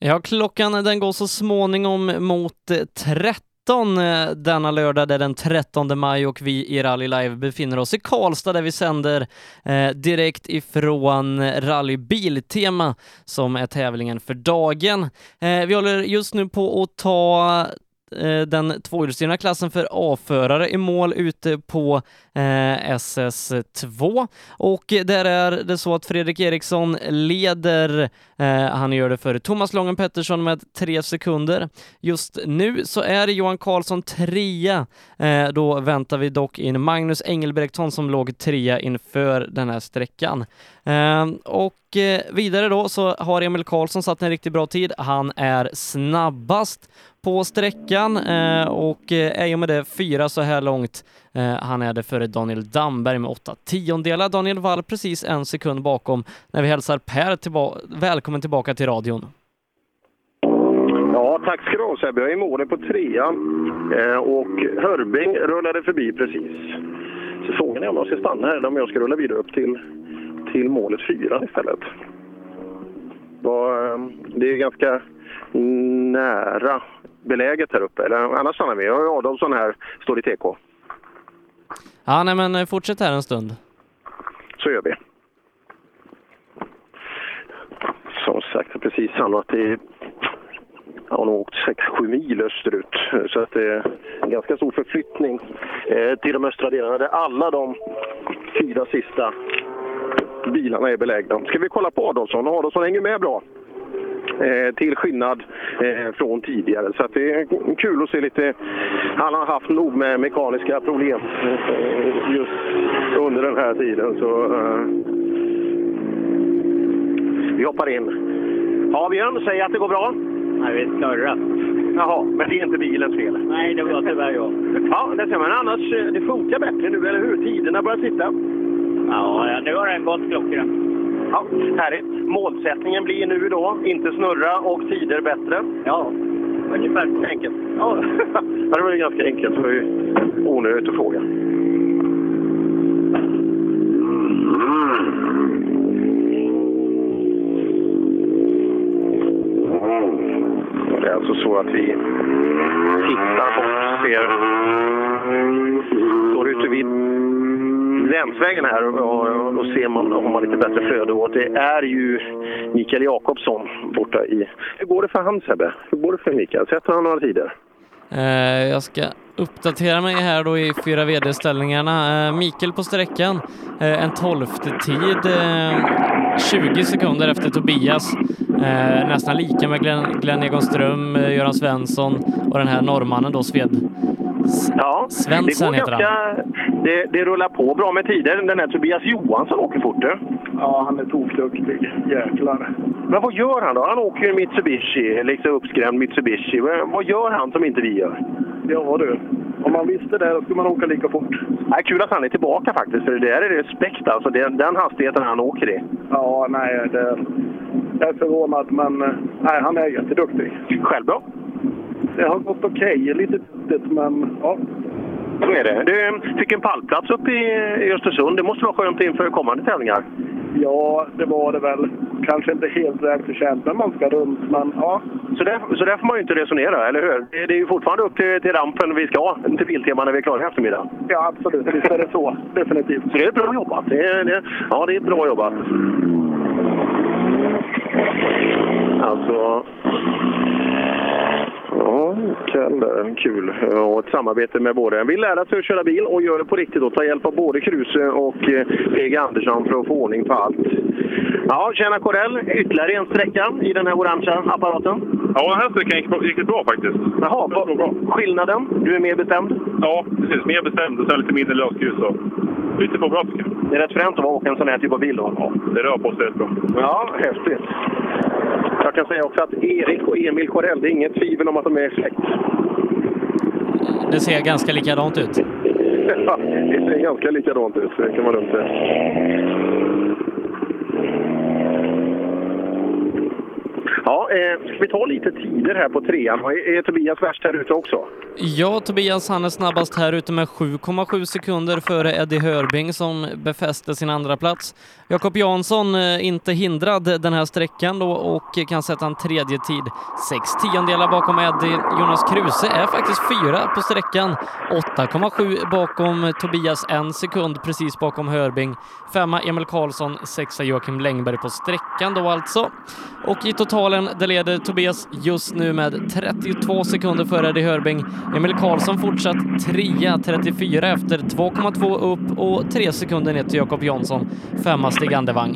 Ja, klockan den går så småningom mot eh, 13 eh, denna lördag, det är den 13 maj och vi i Rally Live befinner oss i Karlstad där vi sänder eh, direkt ifrån Rally Biltema som är tävlingen för dagen. Eh, vi håller just nu på att ta Eh, den tvåhjulsdrivna klassen för A-förare i mål ute på eh, SS2 och där är det så att Fredrik Eriksson leder. Eh, han gör det för Thomas Lången Pettersson med tre sekunder. Just nu så är Johan Karlsson trea. Eh, då väntar vi dock in Magnus Engelbrektsson som låg trea inför den här sträckan. Eh, och vidare då så har Emil Karlsson satt en riktigt bra tid. Han är snabbast på sträckan eh, och är i och med det fyra så här långt. Eh, han är det före Daniel Damberg med åtta tiondelar. Daniel Wall precis en sekund bakom när vi hälsar Per tillba välkommen tillbaka till radion. Ja, tack ska du ha Sebbe. Jag är i målet på trean och Hörbing rullade förbi precis. Så frågan är om jag ska stanna här eller om jag ska rulla vidare upp till, till målet fyra istället. Det är ganska nära beläget här uppe. Eller annars stannar vi. Adolfsson här står i TK. Ja, nej men fortsätt här en stund. Så gör vi. Som sagt, precis hamnat i... Jag har nog åkt 6-7 mil österut, så att det är en ganska stor förflyttning eh, till de östra delarna där alla de fyra sista bilarna är belägna. Ska vi kolla på Adolfsson? Adolfsson hänger med bra. Eh, till skillnad eh, från tidigare. Så det är kul att se lite. Han har haft nog med mekaniska problem eh, just under den här tiden. Så, vi hoppar in. Ja, Björn, säg att det går bra. Nej, vi snurrat. Jaha, men det är inte bilens fel? Nej, det var tyvärr jag. Ja, det ser man. Annars, det funkar bättre nu, eller hur? Tiderna börjar sitta. Ja, nu har den gått klockrent. Ja, härligt. Målsättningen blir nu då inte snurra och tider bättre. Ja, ungefär enkelt. Ja, det var ju ganska enkelt. Det var ju onödigt att fråga. Det är alltså så att vi tittar och ser... Står ute vid länsvägen här och, då ser man om man lite bättre flöde. Och det är ju Mikael Jakobsson borta i... Hur går det för han Sebbe? Hur går det för Mikael? Sätter han några tider? Eh, jag ska uppdatera mig här då i fyra VD-ställningarna. Uh, Mikael på sträckan, uh, en tolfte tid, 20 sekunder efter Tobias. nästan lika med Glenn, Glenn Egonström, Göran Svensson och den här norrmannen då, Sved, Ja, Svensson det, går ganska, det, det, rullar på bra med tider. Den här Tobias Johansson åker fort du. Ja, han är tokduktig. Jäklar. Men vad gör han då? Han åker ju Mitsubishi, liksom uppskrämd Mitsubishi. Vad gör han som inte vi gör? Ja du, om man visste det då skulle man åka lika fort. Nej, kul att han är tillbaka faktiskt, för det där är respekt alltså. Den, den hastigheten han åker i. Ja, nej, det, jag är förvånad, men nej, han är jätteduktig. Själv då? det har gått okej. Okay. Lite duttigt, men ja. Så är det. Du fick en pallplats uppe i Östersund. Det måste vara skönt inför kommande tävlingar? Ja, det var det väl. Kanske inte helt välförtjänt när man ska runt, men ja. Så där, så där får man ju inte resonera, eller hur? Det, det är ju fortfarande upp till, till rampen vi ska, till Biltema när vi är klara i eftermiddag. Ja, absolut. Visst är det så. Definitivt. Så det är bra jobbat. Det är, det, ja, det är bra jobbat. Alltså, Ja, kul. Kul. Och ett samarbete med både... Vill lära sig att köra bil och gör det på riktigt och ta hjälp av både Kruse och PG eh, Andersson för att få ordning på allt. Ja, tjena Corell. Ytterligare en sträcka i den här orangea apparaten. Ja, den här sträckan gick bra faktiskt. Jaha, vad, bra. skillnaden? Du är mer bestämd? Ja, precis. Mer bestämd och sen lite mindre lösgrus. Lite på bra. Det är rätt fränt att åka en sån här typ av bil då? Ja, det rör på sig rätt bra. Ja, häftigt. Jag kan säga också att Erik och Emil Corell, det är inget tvivel om att de är släkt. Det ser ganska likadant ut. ja, det ser ganska likadant ut, det kan man lugnt säga. Ja, eh, ska vi ta lite tider här på trean? Är, är Tobias värst här ute också? Ja, Tobias han är snabbast här ute med 7,7 sekunder före Eddie Hörbing som befäste sin andra plats. Jakob Jansson eh, inte hindrad den här sträckan då och kan sätta en tredje tid. Sex tiondelar bakom Eddie. Jonas Kruse är faktiskt fyra på sträckan. 8,7 bakom Tobias, en sekund precis bakom Hörbing. Femma Emil Karlsson, sexa Joakim Längberg på sträckan då alltså. Och i total totalen, det leder Tobias just nu med 32 sekunder före Eddie Hörbing. Emil Karlsson fortsatt trea, 34 efter 2,2 upp och 3 sekunder ner till Jakob Jansson. Femma Stig Andevang.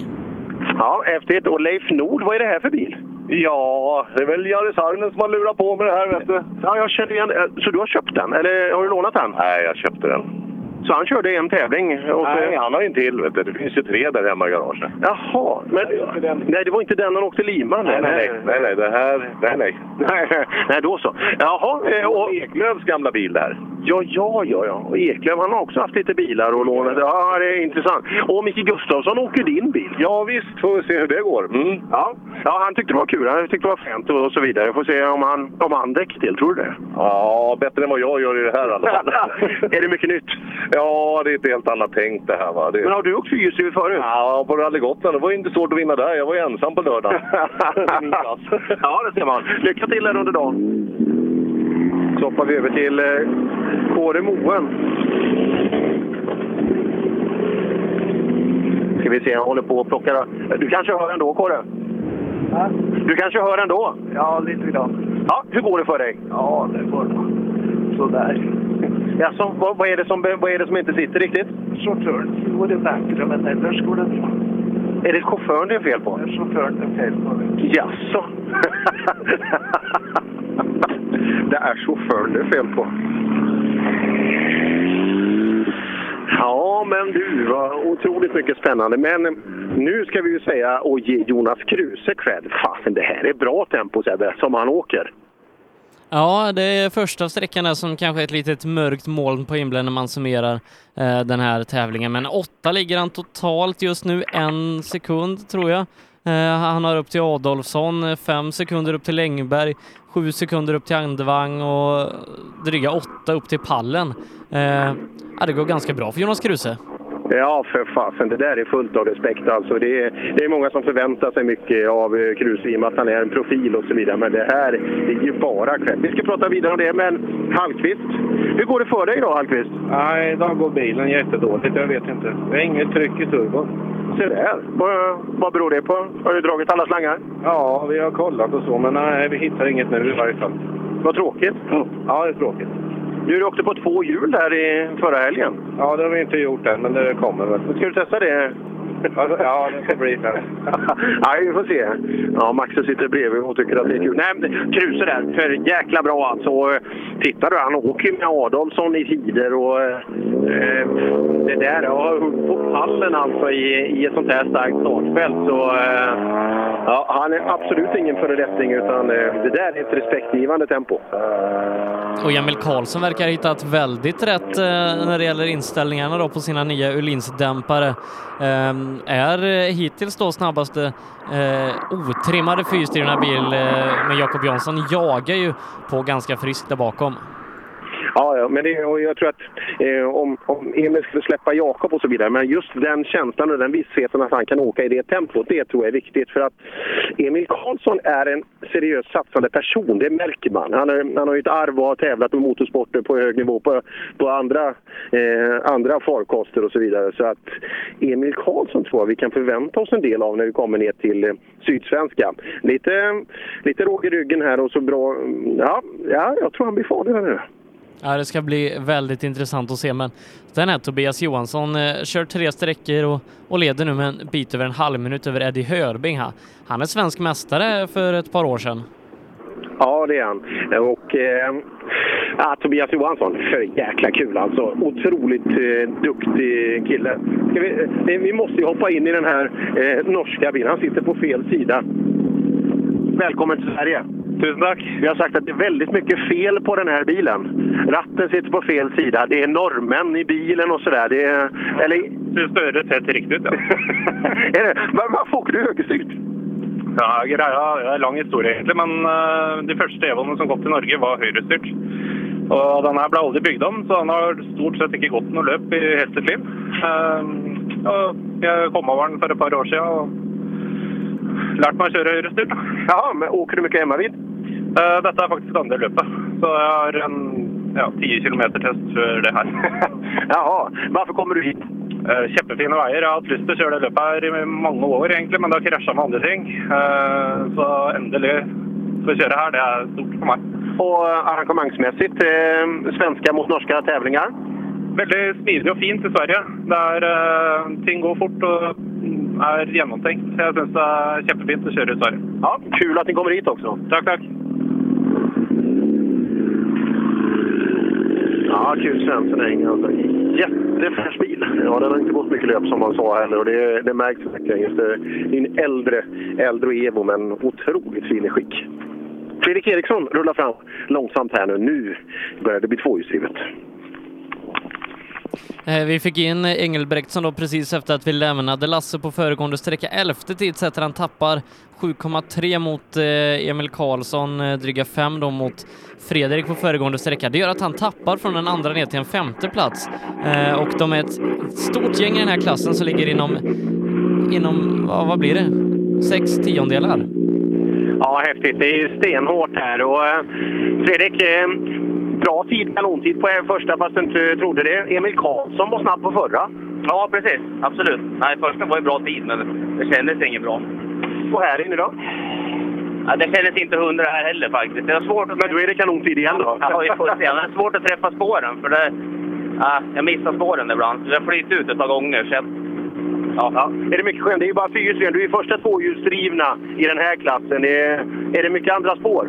Ja, häftigt. Och Leif Nord, vad är det här för bil? Ja, det är väl Jari Saarinen som har lurat på med det här, vet du. Ja, jag känner igen Så du har köpt den, eller har du lånat den? Nej, jag köpte den. Så han körde en tävling? Och. Nej, han har en till. Vet du. Det finns ju tre där hemma i garaget. Jaha, men nej, det var inte den han åkte lima nej, nej, nej, nej, det här, nej, nej. nej, nej, då så. Jaha, eh, och Eklövs gamla bil där. Ja, ja, ja, ja. Och Eklöf han har också haft lite bilar och lånat. Ja, det är intressant. Och Micke Gustafsson åker din bil. Ja, visst. Får vi se hur det går. Mm. Ja. ja, han tyckte det var kul. Han tyckte det var fränt och så vidare. Får se om han, om han däck till. Tror du det? Ja, bättre än vad jag gör i det här i alla fall. är det mycket nytt? Ja, det är ett helt annat tänk det här. Va? Det... Men har du åkt fyrhjulsdrivet förut? Ja, på Rally Gotland. Det var inte svårt att vinna där. Jag var ju ensam på lördagen. ja, det ser man. Lycka till här under dagen. Så hoppar vi över till eh, Kåre Moen. Ska vi se, han håller på och plockar. Du kanske hör ändå, Kåre? Ja. Du kanske hör ändå? Ja, lite grann. Ja, hur går det för dig? Ja, det går sådär. Jaså, vad, vad, är det som, vad är det som inte sitter riktigt? Chauffören går det bättre, men annars går det bra. Är det chauffören det är fel på? Det är chauffören det är fel på. Jaså? det är chauffören det är fel på. Ja, men du, var otroligt mycket spännande. Men nu ska vi ju säga och ge Jonas Kruse cred. Fasen, det här är bra tempo Sebbe, som han åker. Ja, det är första sträckan där som kanske är ett litet mörkt moln på himlen när man summerar eh, den här tävlingen. Men åtta ligger han totalt just nu, en sekund tror jag. Eh, han har upp till Adolfsson, fem sekunder upp till Längberg, sju sekunder upp till Andevang och dryga åtta upp till pallen. Eh, ja, det går ganska bra för Jonas Kruse. Ja, för fasen. Det där är fullt av respekt. Alltså, det, är, det är många som förväntar sig mycket av eh, Kruse i och med att han är en profil och så vidare. Men det här är ju bara kväll. Vi ska prata vidare om det, men Hallqvist. Hur går det för dig idag, Hallqvist? Nej, idag går bilen jättedåligt. Jag vet inte. Det är inget tryck i turbon. Se där. Vad beror det på? Har du dragit alla slangar? Ja, vi har kollat och så, men nej, vi hittar inget nu i varje fall. Vad tråkigt. Ja, det är tråkigt. Du åkte på två hjul där i förra helgen. Ja, det har vi inte gjort än, men det kommer väl. Ska du testa det? Ja, det får bli det. Nej, vi får se. Ja, Max sitter bredvid och tycker att det är kul. Nej, men Kruse där, för jäkla bra alltså. Titta du, han åker med Adolfsson i tider och eh, det där, ja, på pallen alltså i, i ett sånt här starkt startfält. Så, eh, ja, han är absolut ingen föredetting utan eh, det där är ett respektgivande tempo. Och Emil Karlsson verkar ha hittat väldigt rätt eh, när det gäller inställningarna då på sina nya Öhlins-dämpare. Är eh, hittills då snabbaste eh, otrimmade fyrhjulsdrivna bil eh, men Jakob Jansson jagar ju på ganska friskt där bakom. Ja, ja men det, och jag tror att eh, om, om Emil skulle släppa Jakob och så vidare, men just den känslan och den vissheten att han kan åka i det tempot, det tror jag är viktigt. För att Emil Karlsson är en seriös satsande person, det märker man. Han, är, han har ju ett arv och har tävlat med motorsporter på hög nivå på, på andra, eh, andra farkoster och så vidare. Så att Emil Karlsson tror jag vi kan förvänta oss en del av när vi kommer ner till eh, Sydsvenska. Lite, lite råg i ryggen här och så bra. Ja, ja jag tror han blir farlig här nu. Ja, det ska bli väldigt intressant att se, men den här Tobias Johansson eh, kör tre sträckor och, och leder nu med en bit över en halv minut över Eddie Hörbing. Här. Han är svensk mästare för ett par år sedan. Ja, det är han. Och eh, ja, Tobias Johansson, för jäkla kul alltså. Otroligt eh, duktig kille. Vi, eh, vi, måste ju hoppa in i den här eh, norska bilen. Han sitter på fel sida. Välkommen till Sverige! Tusen tack! Vi har sagt att det är väldigt mycket fel på den här bilen. Ratten sitter på fel sida. Det är norrmän i bilen och sådär. Det är... Eller... Du stödet helt riktigt, ja. är det? Var, varför åker du högerstyrt? Ja, det er lang historie, egentlig. Men eh, de første Evoene som kom til Norge, var høyrestyrt. Og den her ble aldri bygd om, så den har stort sett ikke gått noe løp i hele sitt liv. Eh, og jeg kom over den for et par år siden og lærte meg å kjøre høyrestyrt. Jaha, men åker du mycket hemmavid? Eh, Dette er faktisk andre løpet, så jeg har en ja, 10 km-test før det her. Jaha, varför kommer du hit? Eh, Kjempefine veier. Jeg har hatt lyst til å kjøre det løpet her i mange år, egentlig, men det har krasja med andre ting. Eh, Så endelig få kjøre her, det er stort for meg. Och arrangemangsmässigt, eh, svenska mot norska tävlingar? Veldig smidig og fint i Sverige. Det er, eh, ting går fort og er gjennomtenkt. Jeg syns det er kjempefint å kjøre i Sverige. Ja, kul att ni kommer hit också. Takk, takk. Ja, kul Svensson Eng. Alltså, jättefräsch bil. Ja, den har inte gått mycket löp som man sa heller och det, det märks verkligen. Just det, det är en äldre, äldre Evo men otroligt fin i skick. Fredrik Eriksson rullar fram långsamt här nu. Nu börjar det bli tvåhjulsdrivet. Eh, vi fick in Engelbrektsson då precis efter att vi lämnade Lasse på föregående sträcka. Elfte tid sätter han tappar 7,3 mot eh, Emil Karlsson, eh, dryga 5 då mot Fredrik på föregående sträcka. Det gör att han tappar från den andra ner till en femte plats. Och de är ett stort gäng i den här klassen som ligger inom, inom ja, vad blir det? Sex tiondelar. Ja, häftigt. Det är stenhårt här. Och, Fredrik, bra tid, kanontid på första fast du inte trodde det. Emil Karlsson var snabb på förra. Ja, precis. Absolut. Nej, första var ju bra tid, men det kändes inget bra. Och här inne då? Ja, det kändes inte hundra här heller faktiskt. Det var svårt att... Men då är det kanontid igen då? Ja, vi får se. Det är svårt att träffa spåren, för det... Ja, jag missar spåren ibland. Det har flyttit ut ett par gånger. Så jag... Ja. ja. Är det mycket skönt? Det är ju bara fyrhjulsdrivna. Du är första tvåhjulsdrivna i den här klassen. Är, är det mycket andra spår?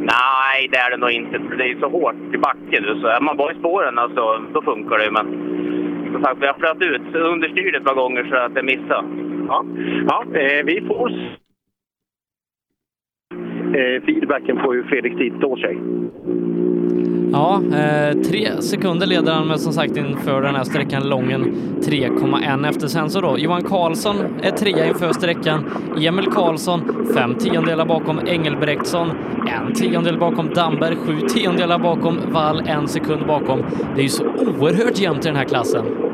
Nej, det är det nog inte. för Det är så hårt i backen. nu, Så är man bara i spåren alltså, då funkar det ju. Men som sagt, vi har flöt ut understyret ett par gånger så att jag missade. Ja, ja eh, vi får se... eh, feedbacken på hur Fredrik tid står sig. Ja, eh, tre sekunder leder han med som sagt inför den här sträckan Lången 3,1 efter sen så då. Johan Karlsson är trea inför sträckan. Emil Karlsson fem tiondelar bakom Engelbrektsson, en tiondel bakom Damberg, sju tiondelar bakom Wall, en sekund bakom. Det är ju så oerhört jämnt i den här klassen.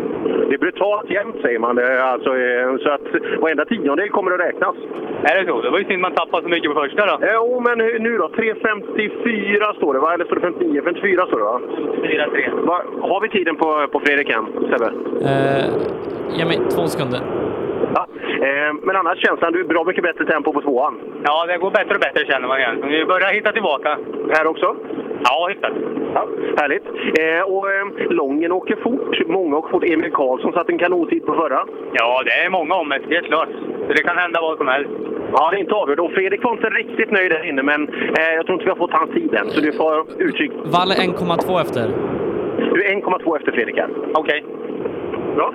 Det är brutalt jämnt säger man. Eh, Alltså, eh, så att varenda tiondel kommer att räknas. Är det så? Det var ju synd man tappade så mycket på första då. Jo, men nu då? 3.54 står det va? Eller står det 59? 54 står det va? 4-3. va? Har vi tiden på, på Fredrik än, Sebbe? Eh, ge mig två sekunder. Ja. Eh, men annars känslan, du är bra mycket bättre tempo på tvåan. Ja, det går bättre och bättre känner man igen. Vi börjar hitta tillbaka. Här också? Ja, hyfsat. Ja, härligt. Eh, och eh, Lången åker fort. Många åker fort. Emil Karlsson satte en kanontid på förra. Ja, det är många om det, helt klart. Så det kan hända vad som helst. Ja, det är inte avgjort. Och Fredrik var inte riktigt nöjd där inne, men eh, jag tror inte vi har fått hans tid än. Så du får utkik. Wall är 1,2 efter. Du är 1,2 efter Fredrik här. Okej. Bra.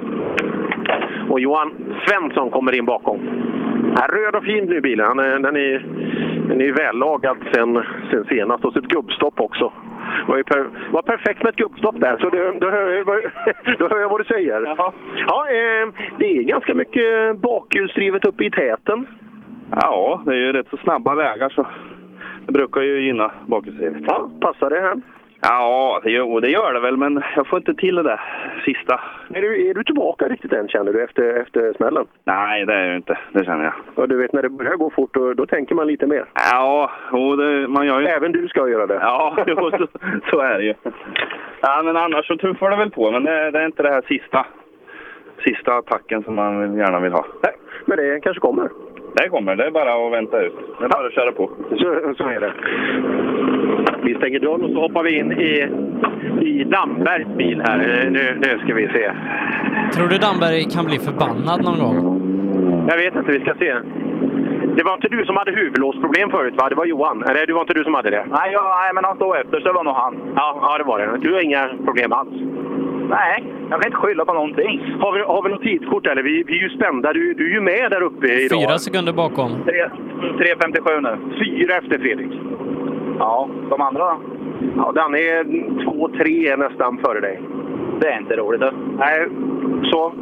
Och Johan Svensson kommer in bakom. Ja, röd och fin nu bilen. Den är, den är vällagad sen, sen senast. Och så ett gubbstopp också. Det var, per, var perfekt med ett gubbstopp där, så det, då, hör jag, då hör jag vad du säger. Jaha. Ja, eh, det är ganska mycket bakhjulsdrivet uppe i täten. Ja, det är ju rätt så snabba vägar så det brukar ju gynna bakhjulsdrivet. Ja, passar det här? Ja, det gör, det gör det väl, men jag får inte till det där sista. Är du, är du tillbaka riktigt än, känner du, efter, efter smällen? Nej, det är jag inte. Det känner jag. Ja, du vet, när det börjar gå fort, då, då tänker man lite mer. Ja, och det, man gör ju... Även du ska göra det. Ja, jo, så, så är det ju. Ja, men annars så tuffar det väl på, men det, det är inte det här sista, sista attacken som man gärna vill ha. Nej, men det kanske kommer. Det kommer, det är bara att vänta ut. Det är bara att köra på. Så, så är det. Vi stänger dörren och så hoppar vi in i, i Dambergs bil här. Nu, nu ska vi se. Tror du Damberg kan bli förbannad någon gång? Jag vet inte, vi ska se. Det var inte du som hade huvudlåsproblem förut va? Det var Johan. Eller det var inte du som hade det? Nej, ja, nej, men han stod efter så det var nog han. Ja, ja det var det. Du har inga problem alls? Nej, jag kan inte skylla på någonting. Har vi, har vi något tidskort eller? Vi, vi är ju spända. Du, du är ju med där uppe idag. Fyra sekunder bakom. 3.57 nu. Fyra efter Fredrik. Ja, de andra då? Ja, Danne är två, tre nästan före dig. Det är inte roligt. Då. Nej, så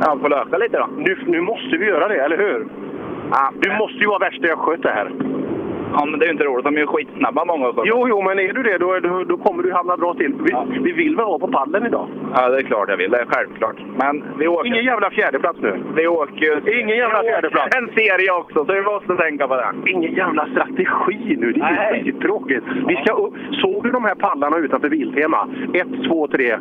Jag får löka lite då. nu, nu måste vi göra det, eller hur? Ah, du måste ju vara värsta östgöte här. Ja, men det är ju inte roligt. De är ju skitsnabba många också. Jo, jo, men är du det då, då, då kommer du hamna bra till. Vi, vi vill väl vara på pallen idag? Ja, det är klart jag vill. Det är självklart. Men vi åker... Ingen jävla fjärdeplats nu. Vi åker ju... Ingen jävla fjärdeplats. En serie också, så vi måste tänka på det. Ingen jävla strategi nu. Det är ju skittråkigt. Vi ska upp. Såg du de här pallarna utanför Biltema? Ett, två, tre.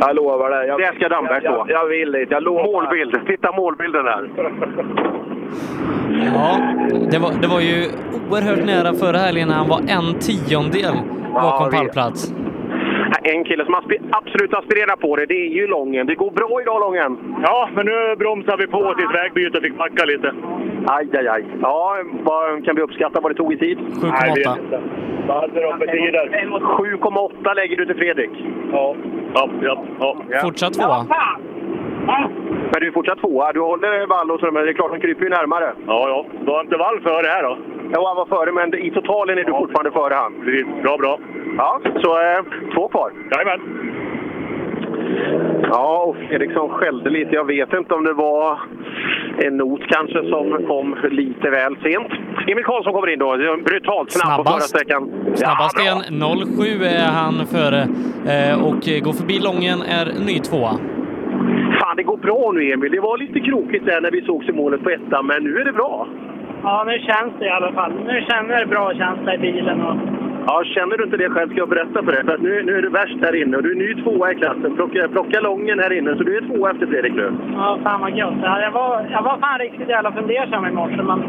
Jag lovar det. Jag, Där ska Damberg stå. Jag, jag vill dit. Jag lovar. Målbild. Titta målbilden där. Ja, det var, det var ju oerhört nära förra helgen när han var en tiondel bakom vi- pallplats. En kille som aspi- absolut aspirerar på det, det är ju Lången. Det går bra idag, Lången. Ja, men nu bromsar vi på till ett vägbyte och fick backa lite. Aj, aj, aj. Ja, vad kan vi uppskatta vad det tog i tid? 7,8. Vad hade de för tider? 7,8 lägger du till Fredrik. Ja, ja, ja. ja. Fortsatt tvåa. Men du är fortsatt tvåa. Du håller vall och så, men det är klart de kryper ju närmare. Ja, ja. Du har inte vall före här då? Ja, han var före, men i totalen är du fortfarande före han. Precis. Bra, bra. Ja, så eh, två kvar. Jajamän. Ja, och Fredriksson skällde lite. Jag vet inte om det var en not kanske som kom lite väl sent. Emil Karlsson kommer in då. Brutalt snabb på förra Snabbast. sträckan. Snabbast bra. igen 07 är han före eh, och går förbi Lången är ny tvåa. Fan, det går bra nu Emil. Det var lite krokigt där när vi sågs i målet på ettan, men nu är det bra. Ja, nu känns det i alla fall. Nu känner det bra känsla i bilen. Och... Ja, känner du inte det själv ska jag berätta för dig. För att nu, nu är du värst här inne och du är ny tvåa i klassen. Plocka, plocka lången här inne, så du är tvåa efter Fredrik nu. Ja, fan vad gött. Ja, jag, var, jag var fan riktigt jävla fundersam i morse, men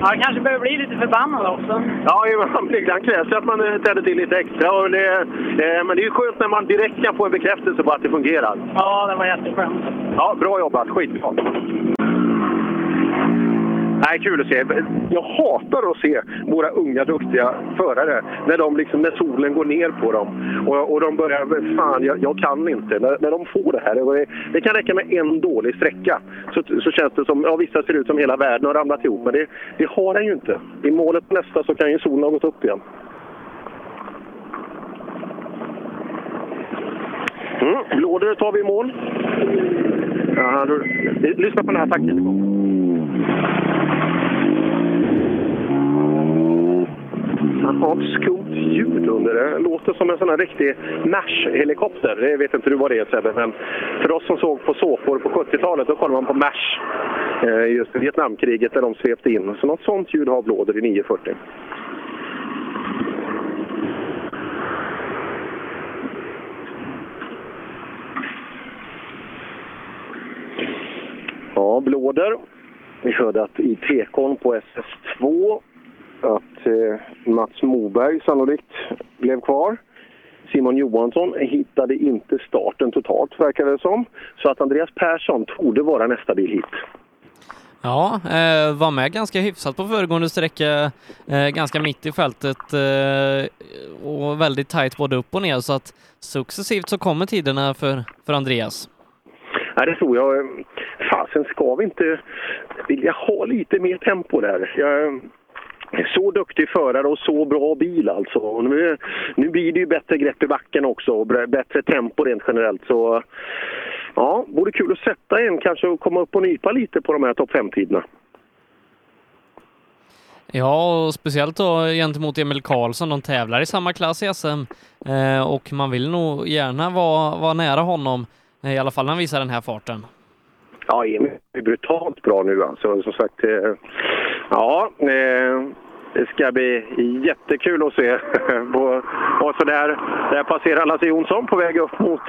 ja, jag kanske behöver bli lite förbannad också. Ja, ibland krävs det att man eh, tänder till lite extra. Och det, eh, men det är ju skönt när man direkt kan få en bekräftelse på att det fungerar. Ja, det var jätteskönt. Ja, bra jobbat. Skitbra. Nej, kul att se. Jag hatar att se våra unga duktiga förare när, de liksom, när solen går ner på dem och, och de börjar “Fan, jag, jag kan inte”. När, när de får det här. Det, det kan räcka med en dålig sträcka så, så känns det som, ja vissa ser ut som hela världen har ramlat ihop, men det, det har den ju inte. I målet på nästa så kan ju solen ha gått upp igen. Mm, Blåder tar vi i mål. Ja, då, lyssna på den här takten. Han har ett skumt ljud under det. Låter som en sån här riktig MASH-helikopter. Det vet inte du vad det är Sebbe, men för oss som såg på såpor på 70-talet, då kollade man på MASH. Eh, Just Vietnamkriget där de svepte in. Så något sånt ljud har Blåder i 940. Ja, Blåder. Vi hörde att i tekon på SS2 att eh, Mats Moberg sannolikt blev kvar. Simon Johansson hittade inte starten totalt verkar det som. Så att Andreas Persson torde vara nästa bil hit. Ja, eh, var med ganska hyfsat på föregående sträcka, eh, ganska mitt i fältet eh, och väldigt tajt både upp och ner så att successivt så kommer tiderna för, för Andreas. Nej, det tror jag. Fasen, ska vi inte vilja ha lite mer tempo där? Jag, så duktig förare och så bra bil alltså. Och Nu, nu blir det ju bättre grepp i backen också och bättre tempo rent generellt. Så ja, vore kul att sätta en kanske och komma upp och nypa lite på de här topp 5-tiderna. Ja, och speciellt då gentemot Emil Karlsson. De tävlar i samma klass i SM eh, och man vill nog gärna vara, vara nära honom, i alla fall när han visar den här farten. Ja, Emil är brutalt bra nu alltså. Som sagt, eh, ja. Eh, det ska bli jättekul att se. och så där, där passerar Lasse Jonsson på väg upp mot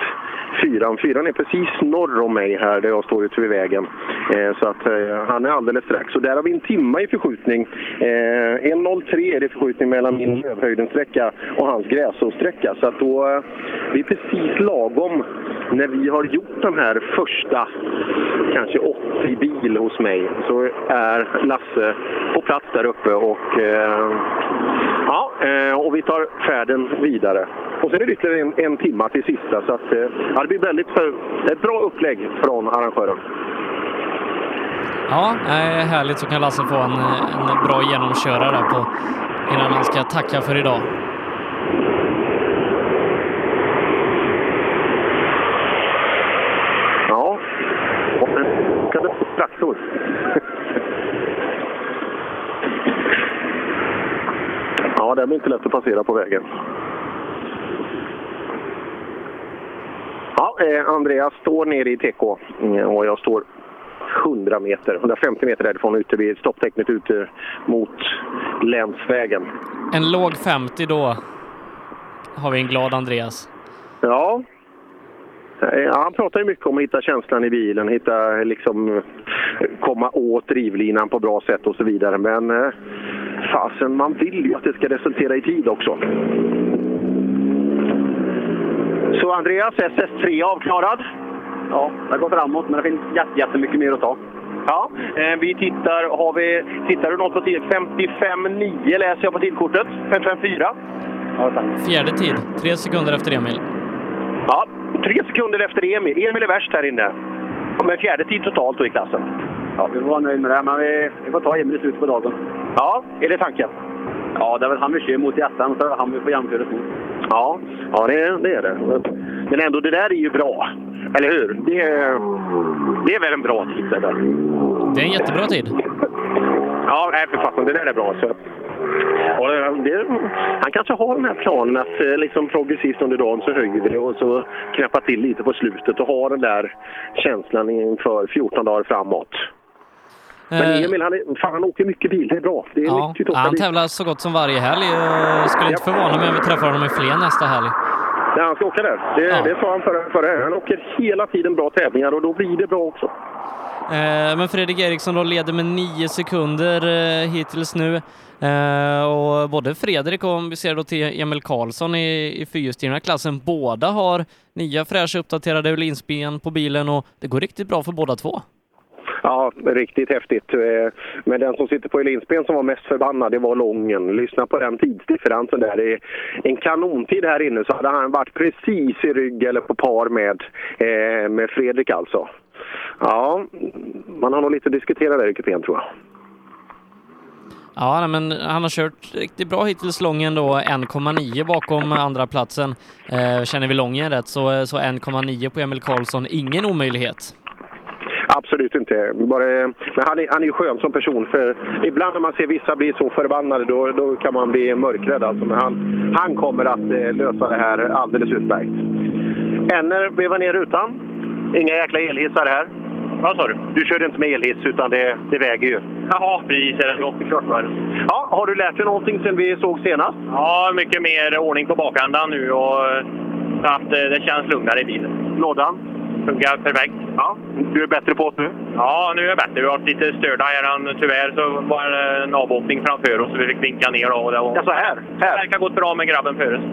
fyran. Fyran är precis norr om mig här där jag står ute vid vägen. Eh, så att eh, han är alldeles strax. Så där har vi en timma i förskjutning. Eh, 1.03 är det förskjutning mellan min lövhöjdensträcka och hans gräsåsträcka. Så att då, eh, det är precis lagom när vi har gjort de här första kanske 80 bil hos mig så är Lasse på plats där uppe och eh, ja, eh, och vi tar färden vidare. Och sen är det ytterligare en, en timma till sista så att, eh, ja, det blir väldigt för, ett bra upplägg från arrangören. Ja, eh, härligt så kan Lasse få en, en bra genomkörare där på, innan han ska tacka för idag. Ja, och en traktor. Ja, det blir inte lätt att passera på vägen. Ja, eh, Andreas står nere i TK mm, och jag står 100 meter, 150 meter därifrån ute vid stopptecknet ute mot länsvägen. En låg 50 då har vi en glad Andreas. Ja. Eh, Han pratar ju mycket om att hitta känslan i bilen, hitta liksom komma åt drivlinan på bra sätt och så vidare. Men eh, fasen, man vill ju att det ska resultera i tid också. Så Andreas, SS3 avklarad? Ja, det går framåt, men det finns jätte- jättemycket mer att ta. Ja, eh, vi tittar, har vi, tittar du något på tid? 55,9 läser jag på tidkortet. 55,4. Fjärde tid, tre sekunder efter Emil. Ja, tre sekunder efter Emil. Emil är värst här inne. Men fjärde tid totalt då i klassen. Ja, vi får vara nöjda med det, men vi, vi får ta Emil i slutet på dagen. Ja, är det tanken? Ja, det är väl han vi kör mot i ettan, så är det han vi får jämföra mot. Ja, ja det, det är det. Men ändå, det där är ju bra. Eller hur? Det är, det är väl en bra tid? Eller? Det är en jättebra tid. Ja, nej för fasen, det där är bra. Så. Och det, han kanske har den här planen att eh, liksom progressivt under dagen så höjer vi det och så knäppa till lite på slutet och ha den där känslan inför 14 dagar framåt. Men Eh, Emil, han, är, fan, han åker mycket bil. Det är bra. Det är Ja, nyttigt han tävlar så gott som varje helg. Skulle inte förvåna mig om vi träffar honom i Flen nästa helg. Nej, han ska åka där. Det, Ja. det sa han förra, förra. Han åker hela tiden bra tävlingar och då blir det bra också. Eh, Men Fredrik Eriksson då leder med nio sekunder eh, hittills nu. Eh, Och både Fredrik och om vi ser då till Emil Karlsson i, i fyrhjulsdrivna klassen, båda har nya fräscha uppdaterade Öhlinsben på bilen och det går riktigt bra för båda två. Ja, riktigt häftigt. Eh, men den som sitter på Elinsben som var mest förbannad, det var Lången. Lyssna på den tidsdifferensen där. Det är en kanontid här inne så hade han varit precis i rygg eller på par med, eh, med Fredrik alltså. Ja, man har nog lite att diskutera där i kupén tror jag. Ja, men han har kört riktigt bra hittills Lången då, 1,9 bakom andra platsen. Eh, Känner vi Lången rätt så, så 1,9 på Emil Karlsson, ingen omöjlighet. Absolut inte. Bara, eh, men han är, han är ju skön som person. För ibland när man ser vissa bli så förbannade då, då kan man bli mörkrädd. Alltså. Men han, han kommer att eh, lösa det här alldeles utmärkt. Enner vevar ner rutan. Inga jäkla elhissar här. Vad sa du? Du körde inte med elhiss utan det, det väger ju. Jaha, precis. Det är 80 klart var det. Ja, har du lärt dig någonting sen vi såg senast? Ja, mycket mer ordning på bakändan nu och så att eh, det känns lugnare i bilen. Lådan? Funkar perfekt. Ja, du är bättre på det nu? Ja, nu är jag bättre. Vi har varit lite störda här. Tyvärr så var det en avåkning framför oss så vi fick vinka ner. Och det var... Ja, så här? här. Det verkar gått bra med grabben före oss.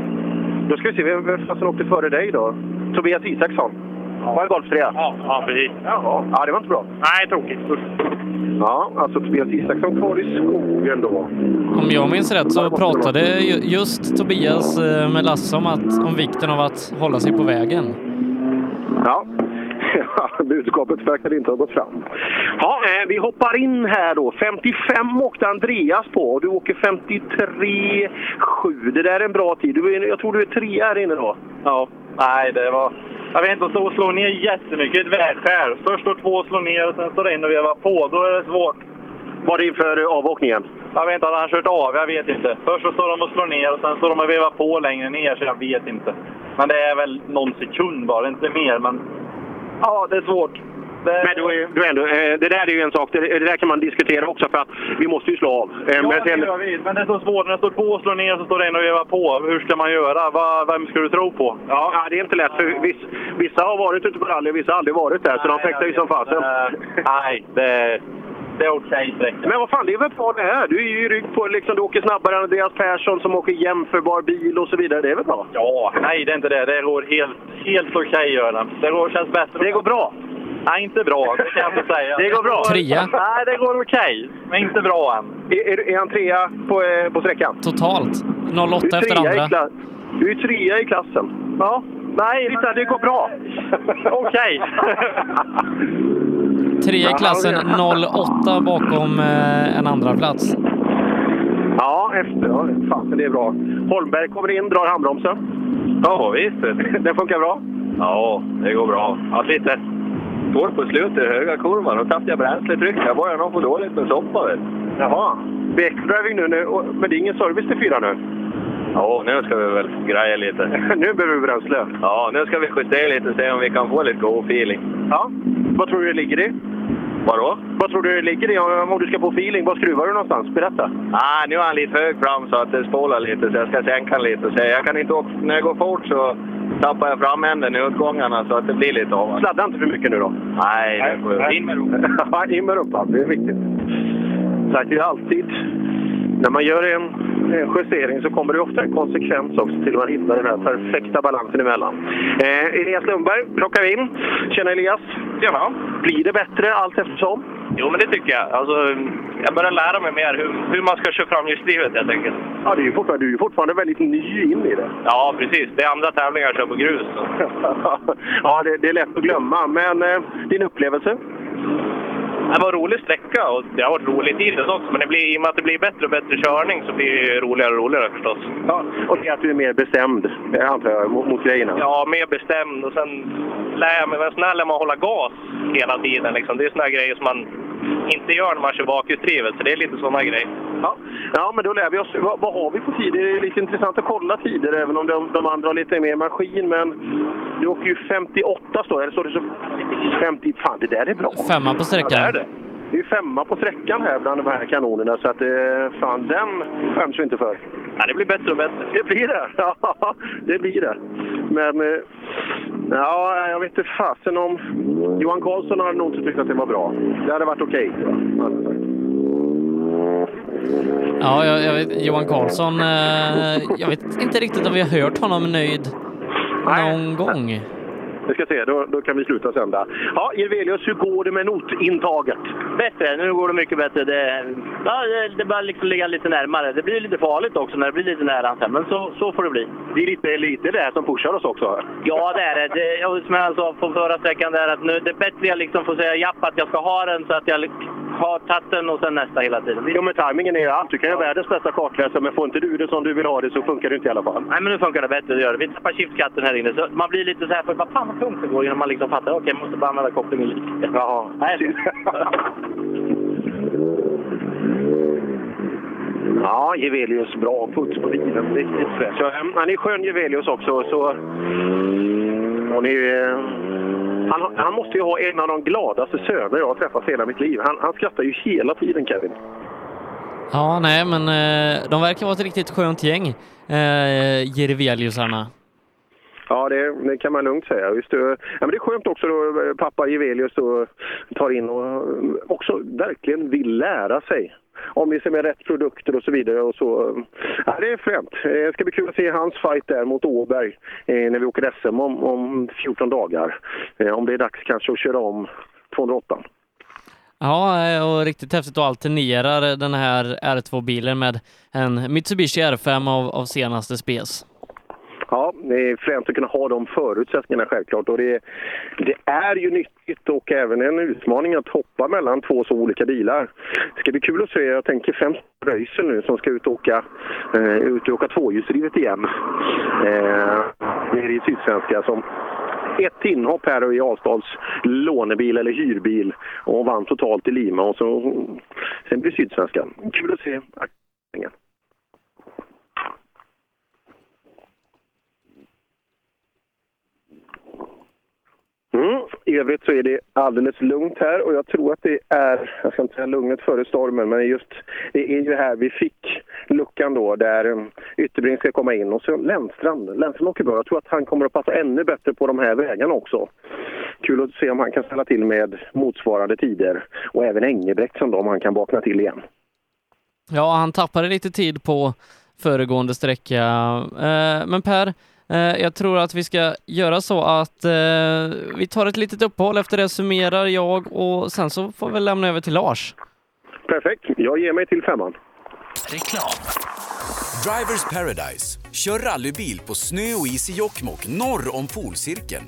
Då ska vi se, vem fasen åkte före dig då? Tobias Isaksson? Var en golftrea? Ja, ja precis. Ja, ja, det var inte bra. Nej, tråkigt. Ja, alltså Tobias Isaksson kvar i skogen då. Om jag minns rätt så pratade ju- just Tobias eh, med Lasse om, att, om vikten av att hålla sig på vägen. Ja. Budskapet verkar inte ha gått fram. Ja, eh, vi hoppar in här då. 55 åkte Andreas på och du åker 53,7. Det där är en bra tid. Du är, jag tror du är trea här inne då. Ja, nej det var... Jag vet inte, att stå och slå ner jättemycket ett vägskär. Först står två och slår ner och sen står en och vevar på. Då är det svårt. Var det inför avåkningen? Jag vet inte, hade han kört av? Jag vet inte. Först så står de och slår ner och sen står de och vevar på längre ner, så jag vet inte. Men det är väl någon sekund bara, inte mer. Men ja, det är svårt. Det... Men du är ändå, eh, det där är ju en sak, det, det där kan man diskutera också för att vi måste ju slå av. Eh, Ja, men det sen- gör vi. Men det är så svårt. När det står två och slår ner så står det en och vevar på. Hur ska man göra? Va, vem ska du tro på? Ja, ja, det är inte lätt. För viss, vissa har varit ute på rally och vissa har aldrig varit där, så de fäktar ju som fasen. Nej, det, det är okej sträcka. Men vad fan, det är väl bra det här? Du är ju i rygg på, liksom, du åker snabbare än Andreas Persson som åker jämförbar bil och så vidare. Det är väl bra? Ja, nej det är inte det. Det går helt, helt okej gör det. Det går, känns bättre. Det går bra? Nej, inte bra. Det kan jag inte säga. Det går bra? Trea. Nej, det går okej. Men inte bra än. Är, är, är han trea på, eh, på sträckan? Totalt. Du 08 är efter andra. Du är trea i klassen. Ja. Nej, Titta, det går bra! Okej. Trea i klassen, 08 bakom eh, en andra plats. Ja, efter. Ja, fan, det är bra. Holmberg kommer in, drar handbromsen. Ja, visst. Den funkar bra? Ja, det går bra. Ja, lite svårt på slutet, höga kurvan. Då tappade jag bränsletryck. Jag började nog få dåligt med soppa. vet. Jaha. blir X-driving nu, nu, och- men det är ingen service till fyra nu. Ja, nu ska vi väl greja lite. nu behöver vi bränsle. Ja, nu ska vi justera lite och se om vi kan få lite god feeling. Ja. Vad tror du det ligger i? Vadå? Vad tror du det ligger i om du ska få feeling? Var skruvar du någonstans? Berätta. Ah, nu är han lite hög fram så att det spolar lite så jag ska sänka lite. Så jag kan inte åka, när jag går fort så tappar jag framänden i utgångarna så att det blir lite av. Sladda inte för mycket nu då. Nej, det får in med rumpan. In med rumpan. Det är viktigt. Sagt, det är alltid... När man gör en, justering så kommer det ofta en konsekvens också till att man hittar den här perfekta balansen emellan. Eh, Elias Lundberg plockar vi in. Tjena Elias! Tjena! Blir det bättre allt eftersom? Jo, men det tycker jag. Alltså, jag börjar lära mig mer hur, hur man ska köra framhjulsdrivet helt enkelt. Ja, det är ju fortfarande, du är ju fortfarande väldigt ny in i det. Ja, precis. Det är andra tävlingar jag kör på grus. Ja, det, det är lätt att glömma. Men eh, din upplevelse? Det var en rolig sträcka och det har varit roligt hittills också. Men det blir, i och med att det blir bättre och bättre körning så blir det roligare och roligare förstås. Ja, och det är att du är mer bestämd, antar jag, mot, mot grejerna. Ja, mer bestämd och sen lär jag mig, men sen lär man hålla gas hela tiden. Liksom. Det är såna här grejer som man inte gör när man kör bakhjulsdrivet. Så det är lite såna grejer. Ja. ja, men då lär vi oss. Vad, vad har vi på tider? Det är lite intressant att kolla tider, även om de, de andra har lite mer maskin. Men du åker ju 58 står det. Eller står det så 50? Fan, det där är bra. Femma på sträckan. Ja, det är femma på sträckan här bland de här kanonerna, så att eh, fan, den skäms vi inte för. Ja, det blir bättre och bättre. Det blir det! Ja, det blir det. Men, eh, ja, jag vet inte fasen om... Johan Karlsson hade nog inte tyckt att det var bra. Det hade varit okej. Ja, jag, jag vet, Johan Karlsson, eh, jag vet inte riktigt om vi har hört honom nöjd någon gång. Vi ska se, då, då kan vi sluta sända. Ja, Irvelius, hur går det med notintaget? Bättre, nu går det mycket bättre. Det, ja, det, det börjar liksom ligga lite närmare. Det blir lite farligt också när det blir lite nära sen, men så, så får det bli. Det är lite, lite det här som pushar oss också. Ja, det är det. det som jag sa på förra sträckan, det är att nu det är bättre jag liksom får säga japp att jag ska ha den så att jag har tagit den och sen nästa hela tiden. Jo, men tajmingen är ju allt. Du kan ju ha världens bästa kartläsare, men får inte du det som du vill ha det så funkar det inte i alla fall. Nej, men nu funkar det bättre. Det gör det. Vi tappar shiftkatten här inne. Så man blir lite så här, för vad fan vad tungt det går innan man liksom fattar. Okej, jag måste bara använda kopplingen lite. Ja, Nej, Ja, Gevelius bra puts på bilen. Riktigt fräsch. Han är skön Gevelius också. Så, och ni, eh, han, har- han måste ju ha en av de gladaste söner jag har träffat hela mitt liv. Han, han skrattar ju hela tiden, Kevin. Ja, nej, men eh, de verkar vara ett riktigt skönt gäng, eh. Ja, det, det kan man lugnt säga. Just, det, eh, ja, men det är skönt också då eh, pappa Jevelius tar in och eh, också verkligen vill lära sig om det med rätt produkter och så vidare. Och så, ja, det är fränt. Det ska bli kul att se hans fight där mot Åberg när vi åker SM om, om 14 dagar. Om det är dags kanske att köra om 208. Ja, och riktigt häftigt att alternerar den här R2-bilen med en Mitsubishi R5 av, av senaste spes. Ja, det är fränt att kunna ha de förutsättningarna självklart. Och det, det är ju nyttigt och även en utmaning att hoppa mellan två så olika bilar. Det ska bli kul att se. Jag tänker främst Röisel nu som ska ut och åka, eh, ut och åka tvåhjulsdrivet igen. Eh, nere i Sydsvenska som ett inhopp här i Alstads lånebil eller hyrbil och vann totalt i Lima. Och så, sen blir Sydsvenskan. Kul att se. Mm. I övrigt så är det alldeles lugnt här och jag tror att det är, jag ska inte säga lugnet före stormen, men just det är ju här vi fick luckan då där um, Ytterbring ska komma in och så Lennstrand. Lennstrand åker bra. Jag tror att han kommer att passa ännu bättre på de här vägarna också. Kul att se om han kan ställa till med motsvarande tider och även Engelbrekt som då, om han kan vakna till igen. Ja, han tappade lite tid på föregående sträcka. Eh, men Per, jag tror att vi ska göra så att eh, vi tar ett litet uppehåll. Efter det summerar jag och sen så får vi lämna över till Lars. Perfekt. Jag ger mig till femman. Reklam. Drivers Paradise. Kör rallybil på snö och is i Jokkmokk norr om polcirkeln.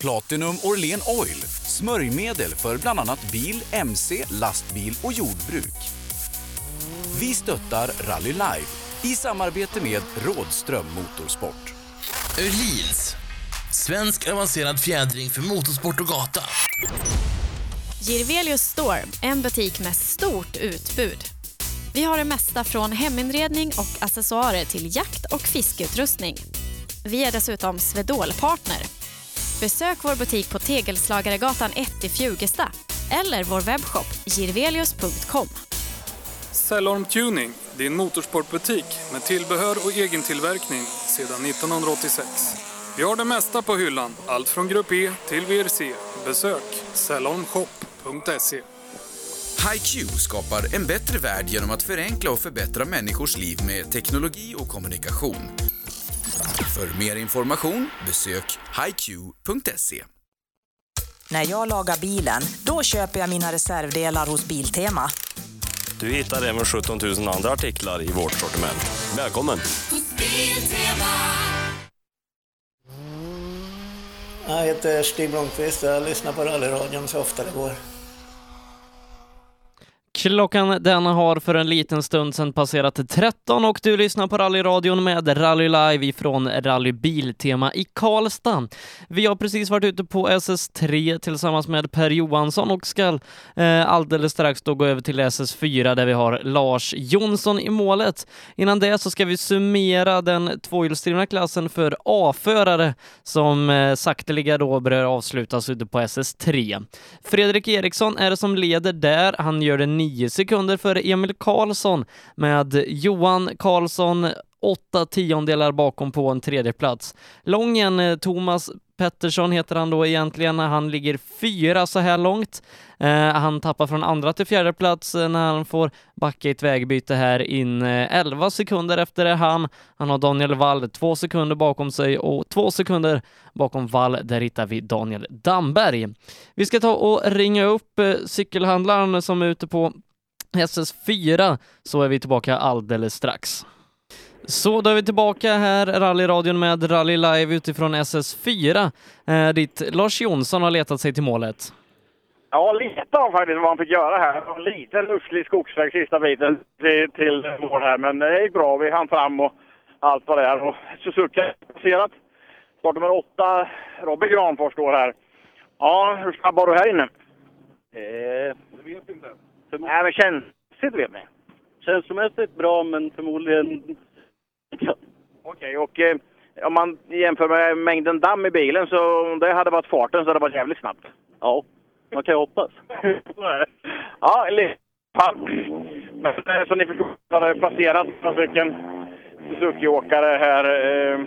Platinum Orlen Oil. Smörjmedel för bland annat bil, mc, lastbil och jordbruk. Vi stöttar Rally Life i samarbete med Rådström Motorsport. Öhlins. Svensk avancerad fjädring för motorsport och gata. Girvelius Store, en butik med stort utbud. Vi har det mesta från heminredning och accessoarer till jakt och fiskeutrustning. Vi är dessutom Swedol-partner. Besök vår butik på Tegelslagaregatan 1 i Fjugesta eller vår webbshop girvelius.com. Cellorm Tuning, din motorsportbutik med tillbehör och egen tillverkning sedan 1986. Vi har det mesta på hyllan, allt från Grupp E till VRC. Besök cellormshop.se. HiQ skapar en bättre värld genom att förenkla och förbättra människors liv med teknologi och kommunikation. För mer information besök hiq.se. När jag lagar bilen, då köper jag mina reservdelar hos Biltema. Du hittar även 17 000 andra artiklar i vårt sortiment. Välkommen! Jag heter Stig Blomqvist och jag lyssnar på rallyradion så ofta det går. Klockan den har för en liten stund sedan passerat 13 och du lyssnar på rallyradion med Rally Live ifrån Rally Biltema i Karlstad. Vi har precis varit ute på SS3 tillsammans med Per Johansson och ska eh, alldeles strax då gå över till SS4 där vi har Lars Jonsson i målet. Innan det så ska vi summera den tvåhjulsdrivna klassen för A-förare som eh, sakteliga då börjar avslutas ute på SS3. Fredrik Eriksson är det som leder där. Han gör det 9 sekunder före Emil Karlsson med Johan Karlsson åtta tiondelar bakom på en tredje plats. Lången eh, Thomas Pettersson heter han då egentligen. Han ligger fyra så här långt. Eh, han tappar från andra till fjärde plats eh, när han får backa i ett vägbyte här in eh, 11 sekunder efter det han. Han har Daniel Wall två sekunder bakom sig och två sekunder bakom Wall, där hittar vi Daniel Damberg. Vi ska ta och ringa upp eh, cykelhandlaren som är ute på SS4 så är vi tillbaka alldeles strax. Så då är vi tillbaka här, rallyradion med Rally Live utifrån SS4, eh, dit Lars Jonsson har letat sig till målet. Ja, lite av faktiskt vad han fick göra här. Det var En liten uslig skogsväg sista biten till, till mål här, men det gick bra. Vi hann fram och allt vad det är. Och Suzuki har passerat. Startnummer åtta, Robin Granfors står här. Ja, hur snabb var du här inne? Eh, jag vet inte. Nej, men känsligt vet ni. Känslomässigt bra, men förmodligen... Okej, och eh, om man jämför med mängden damm i bilen så om det hade varit farten så hade det varit jävligt snabbt. Ja, man kan ju hoppas. ja, lite. Men eh, så ni förstår, jag hade placerat några stycken Suzuki-åkare här. Eh,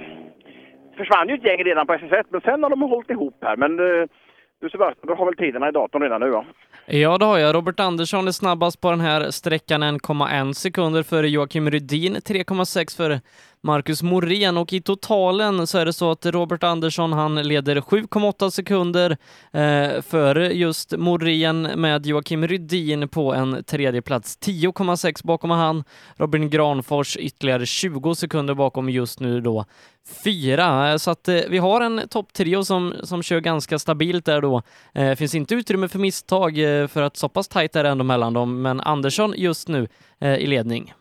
försvann ju ett gäng redan på SS1, men sen har de hållit ihop här. Men eh, du Sebastian, du har väl tiderna i datorn redan nu va? Ja, det har jag. Robert Andersson är snabbast på den här sträckan 1,1 sekunder före Joakim Rydin, 3,6 före Marcus Morén och i totalen så är det så att Robert Andersson han leder 7,8 sekunder eh, före just Morén med Joakim Rydin på en tredje plats. 10,6 bakom han. Robin Granfors ytterligare 20 sekunder bakom just nu då fyra. Eh, så att eh, vi har en topptrio som, som kör ganska stabilt där då. Eh, finns inte utrymme för misstag eh, för att så pass tajt är det ändå mellan dem, men Andersson just nu eh, i ledning.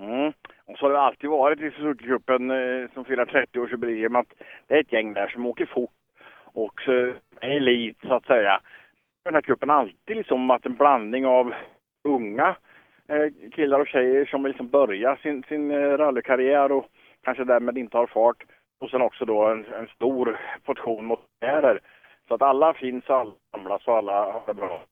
Mm. Så har det alltid varit i Suzuki-cupen eh, som firar 30-årsjubileum att det är ett gäng där som åker fort och är elit så att säga. Den här cupen har alltid liksom varit en blandning av unga eh, killar och tjejer som liksom börjar sin, sin eh, rallykarriär och kanske därmed inte har fart. Och sen också då en, en stor portion motionärer. Så att alla finns, alla samlas och alla har det bra.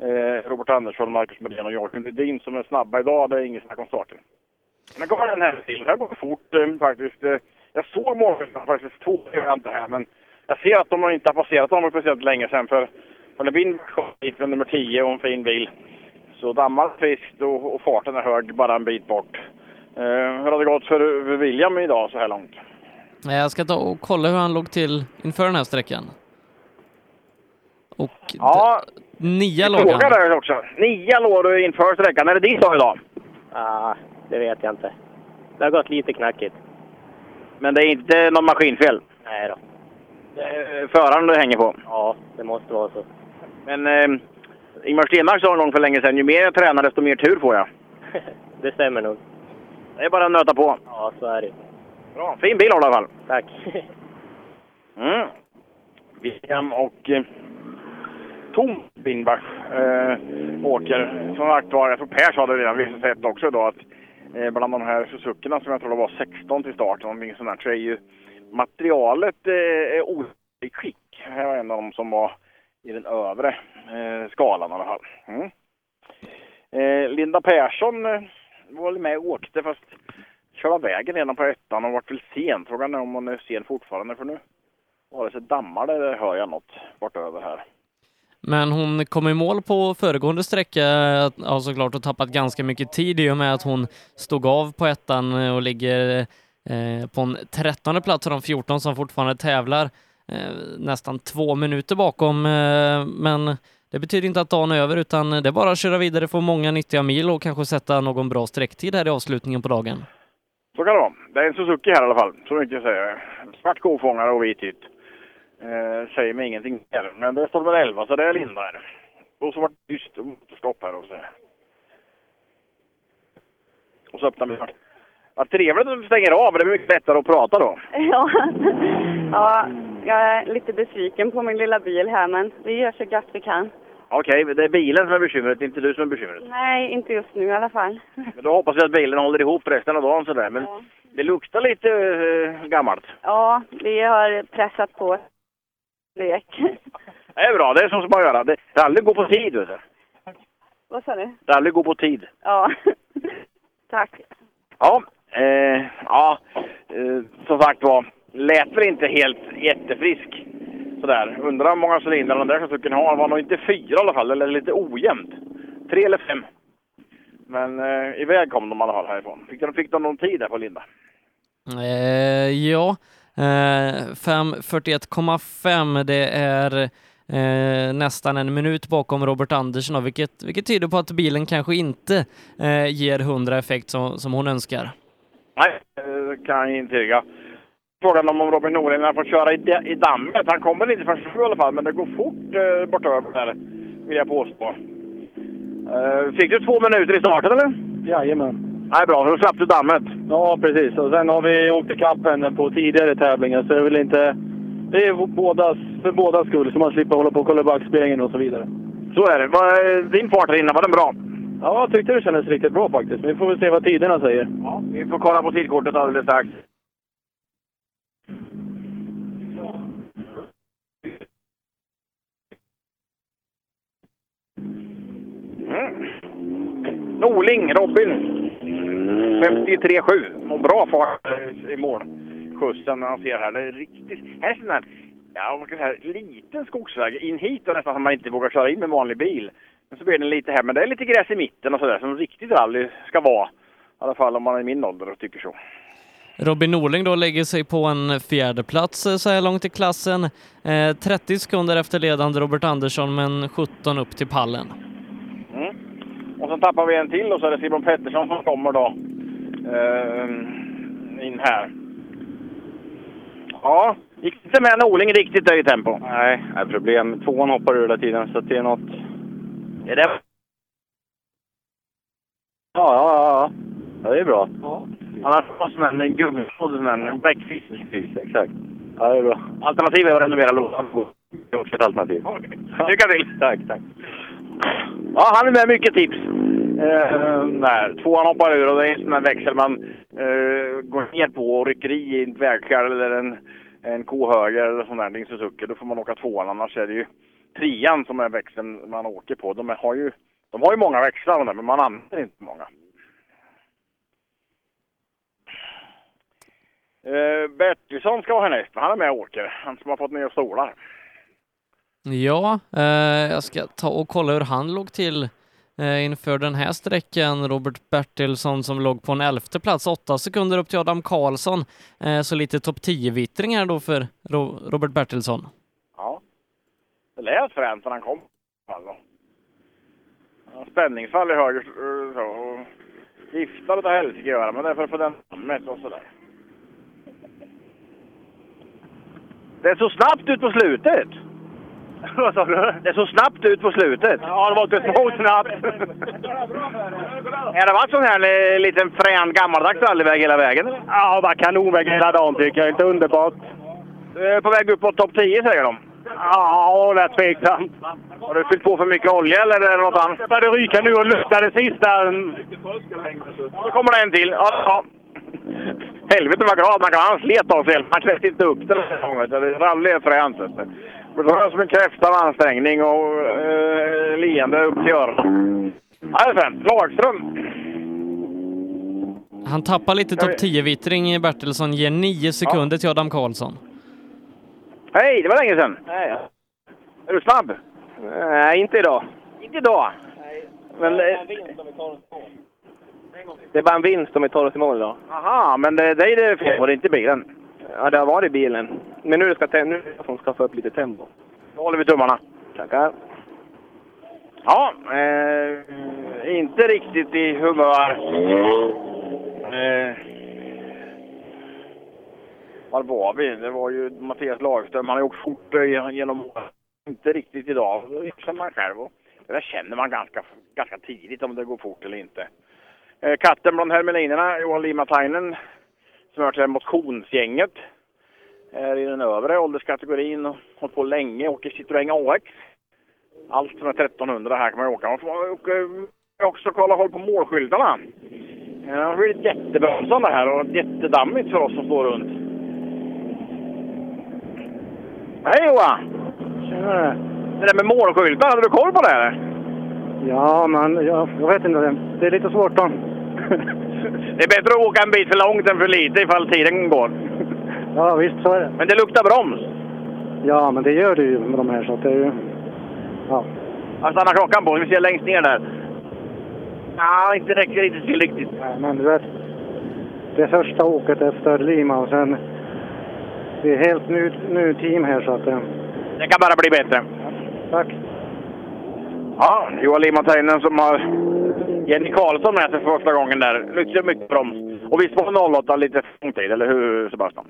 Eh, Robert Andersson, Marcus Medén och Joakim Rydin som är snabba idag, det är inget snack om starten. Men går den här till. Det här går fort eh, faktiskt. Eh, jag såg målvakterna faktiskt, två inte här, men jag ser att de inte har passerat honom speciellt länge sedan för Olle Bind gick med nummer 10 och en fin bil. Så dammar friskt och, och farten är hög bara en bit bort. Eh, hur har det gått för, för William idag så här långt? Eh, Jag ska ta och kolla hur han låg till inför den här sträckan. Och Ja, nia låg han. där också. Nia låg du inför sträckan. Är det din dag idag? Ah, det vet jag inte. Det har gått lite knackigt. Men det är inte någon maskinfel? Nej då. Det är föraren du hänger på? Ja, det måste vara så. Men eh, Ingmar Stenmark sa en gång för länge sedan, ju mer jag tränar desto mer tur får jag. det stämmer nog. Det är bara att nöta på. Ja, så är det. Bra, fin bil i alla fall. Tack. Mm. William och eh, tom Lindbäck eh, åker. Som sagt var, jag tror Per sa det redan vid sett också då att eh, bland de här Suzukerna som jag tror det var 16 till start, någonting sånt där, så är ju materialet eh, i skick. Det här var en av dem som var i den övre eh, skalan i alla fall. Mm. Eh, Linda Persson eh, var väl med och åkte fast körde av vägen redan på ettan och vart väl sen. Frågan är om hon är sen fortfarande för nu vare sig dammar det eller hör jag något bortöver här. Men hon kom i mål på föregående sträcka, ja såklart, och tappat ganska mycket tid i och med att hon stod av på ettan eh, och ligger eh, på en trettonde plats av de 14 som fortfarande tävlar, eh, nästan två minuter bakom. Eh, men det betyder inte att dagen är över, utan det är bara att köra vidare, få många nyttiga mil och kanske sätta någon bra sträcktid här i avslutningen på dagen. Så kan det vara. Det är en Suzuki här i alla fall, så mycket säger jag. Svart kofångare och vit hytt. Eh, säger mig ingenting mer. Men det står väl 11, så det är Linda här. Och så var det tyst stopp här och så. Och så öppnar vi. Vad trevligt att du stänger av, det är mycket lättare att prata då. Ja. ja, jag är lite besviken på min lilla bil här, men vi gör så gott vi kan. Okej, det är bilen som är bekymret, inte du som är bekymret. Nej, inte just nu i alla fall. Men då hoppas vi att bilen håller ihop resten av dagen sådär. Men Ja. det luktar lite uh, gammalt. Ja, vi har pressat på lek. Det är bra, det är som ska man göra. Det, det är aldrig gå på tid, vet du. Vad sa du? Det är aldrig gå på tid. Ja. Tack. Ja, eh, ja eh, som sagt var, lät väl inte helt jättefrisk. Sådär. Undrar hur många cylindrar den där Suzukin har. Det var nog inte fyra i alla fall, eller lite ojämnt. Tre eller fem. Men eh, iväg kom de i alla fall härifrån. Fick de, fick de någon tid där på Linda? Eh, ja, 5.41,5 det är eh, nästan en minut bakom Robert Andersson, vilket, vilket tyder på att bilen kanske inte eh, ger 100 effekt som, som hon önskar. Nej, eh, det kan jag intyga. Frågan om Robin Norling har fått köra i, de- i dammet. Han kommer inte sju i alla fall, men det går fort eh, bortöver där, vill jag påstå. Eh, fick du två minuter i starten eller? Jajamän. Nej, bra. Då slapp du dammet. Ja, precis. Och sen har vi åkt ikapp henne på tidigare tävlingar, så det är väl inte... Det är bådas, för bådas skull, så man slipper hålla på och kolla backspegeln och så vidare. Så är det. Var, din fart här inne, var den bra? Ja, jag tyckte det kändes riktigt bra faktiskt. Vi får väl se vad tiderna säger. Ja, vi får kolla på tidkortet alldeles strax. Mm. Norling, Robin. 53,7. Och bra fart i mål. Skjutsen man ser här. Det är riktigt... Här är sån här, ja, säga, liten skogsväg. In hit och nästan som man inte vågar köra in med vanlig bil. Men så blir den lite här. Men det är lite gräs i mitten och sådär som riktigt rally ska vara. I alla fall om man är i min ålder och tycker så. Robin Norling då lägger sig på en fjärde plats eh, så här långt i klassen. Eh, 30 sekunder efter ledande Robert Andersson, men 17 upp till pallen. Och sen tappar vi en till och så är det Simon Pettersson som kommer då. Eh, in här. Ja, gick inte med Norling riktigt där i tempo. Nej, nej problem. Tvåan hoppar ur hela tiden, så det är något... Är det... Ja, ja, ja. ja. Ja, det är bra. Annars var som en gummisnodd, som en bäckfisk. Exakt. Ja, det är bra. Alternativet är att renovera lådan. Det är också ett alternativ. Lycka till! Tack, tack. Ja, han är med mycket tips. Eh, nej, Tvåan hoppar ur och det är en sån där växel man eh, går ner på och rycker i i ett vägskäl eller en, en kohöger eller sån där, en Suzuki. Då får man åka tvåan, annars är det ju trean som är växeln man åker på. De har ju, de har ju många växlar de där, men man använder inte många. Eh, Bertilsson ska vara härnäst, men han är med och åker. Han som har fått nya stolar. Ja, eh, jag ska ta och kolla hur han låg till eh, inför den här sträckan. Robert Bertilsson som låg på en elfte plats, åtta sekunder upp till Adam Karlsson. Eh, så lite topp 10-vittring här då för Ro Robert Bertilsson. Ja. Det lät fränt när han kom. Alltså. Spänningsfall i höger eh, så. Och gifta utav helsike göra, men det är för att få den dammet och sådär. Det är så snabbt ut på slutet! Vad sa du? Det är så snabbt ut på slutet. Ja, det var lite småsnabbt. Har det varit sån här eh, liten frän gammaldags rallyväg hela vägen? Ja, det var kanonväg hela dagen tycker jag. Inte underbart. Du är på väg upp på topp 10 säger de. Ja, det är tveksamt. Har du fyllt på för mycket olja eller är det något annat? Det började ryka nu och lukta det sista. Nu kommer det en till. Ja. Helvete vad glad man kan vara. Han slet av sig. Han släppte inte upp den här gången. Rally är fränt. Det var som en kräfta av ansträngning och eh, leende upp till öronen. Ja, det är fränt. Lagström. Han tappar lite topp 10-vittring, Bertilsson, ger 9 sekunder till Adam Karlsson. Hej, det var länge sedan. Nej, ja. Är du snabb? Nej, inte idag. Inte idag? Men det, det är bara en vinst om vi tar oss i mål idag. Aha, men det, det är det fel på, det är inte bilen. Ja, det har varit bilen. Men nu ska nu som ska få upp lite tempo. Då håller vi tummarna. Tackar. Ja, eh, inte riktigt i humör. Eh, var var vi? Det var ju Mattias Lagström. Han har åkt fort eh, genom åren. Inte riktigt idag. Det man själv. Och det där känner man ganska, ganska tidigt om det går fort eller inte. Eh, katten bland hermelinerna, Johan Limatainen, som hör till motionsgänget, är i den övre ålderskategorin och hållit på länge. Åker Citroën AX. Allt är 1300 här kan man åka. Man får åka, också kolla håll på målskyltarna. Det har blivit jättebromsande här och jättedammigt för oss som står runt. Hej Johan! Tjenare! Det där med målskyltar, hade du koll på det eller? Ja, men jag, jag vet inte. Det är lite svårt då. Det är bättre att åka en bit för långt än för lite ifall tiden går. Ja, visst så är det. Men det luktar broms. Ja, men det gör det ju med de här så att det är ju... Ja. Jag stannar klockan på, vi ser längst ner där. Ja, inte räcker inte till riktigt. Nej, men du vet. Det första åket efter Lima och sen... Det är helt ny, ny team här så att... eh, Det kan bara bli bättre. Tack. Ja, Johan Limatainen som har Jenny Karlsson med sig för första gången där. Lyckades mycket broms. Och visst var 08 lite lång tid, eller hur Sebastian?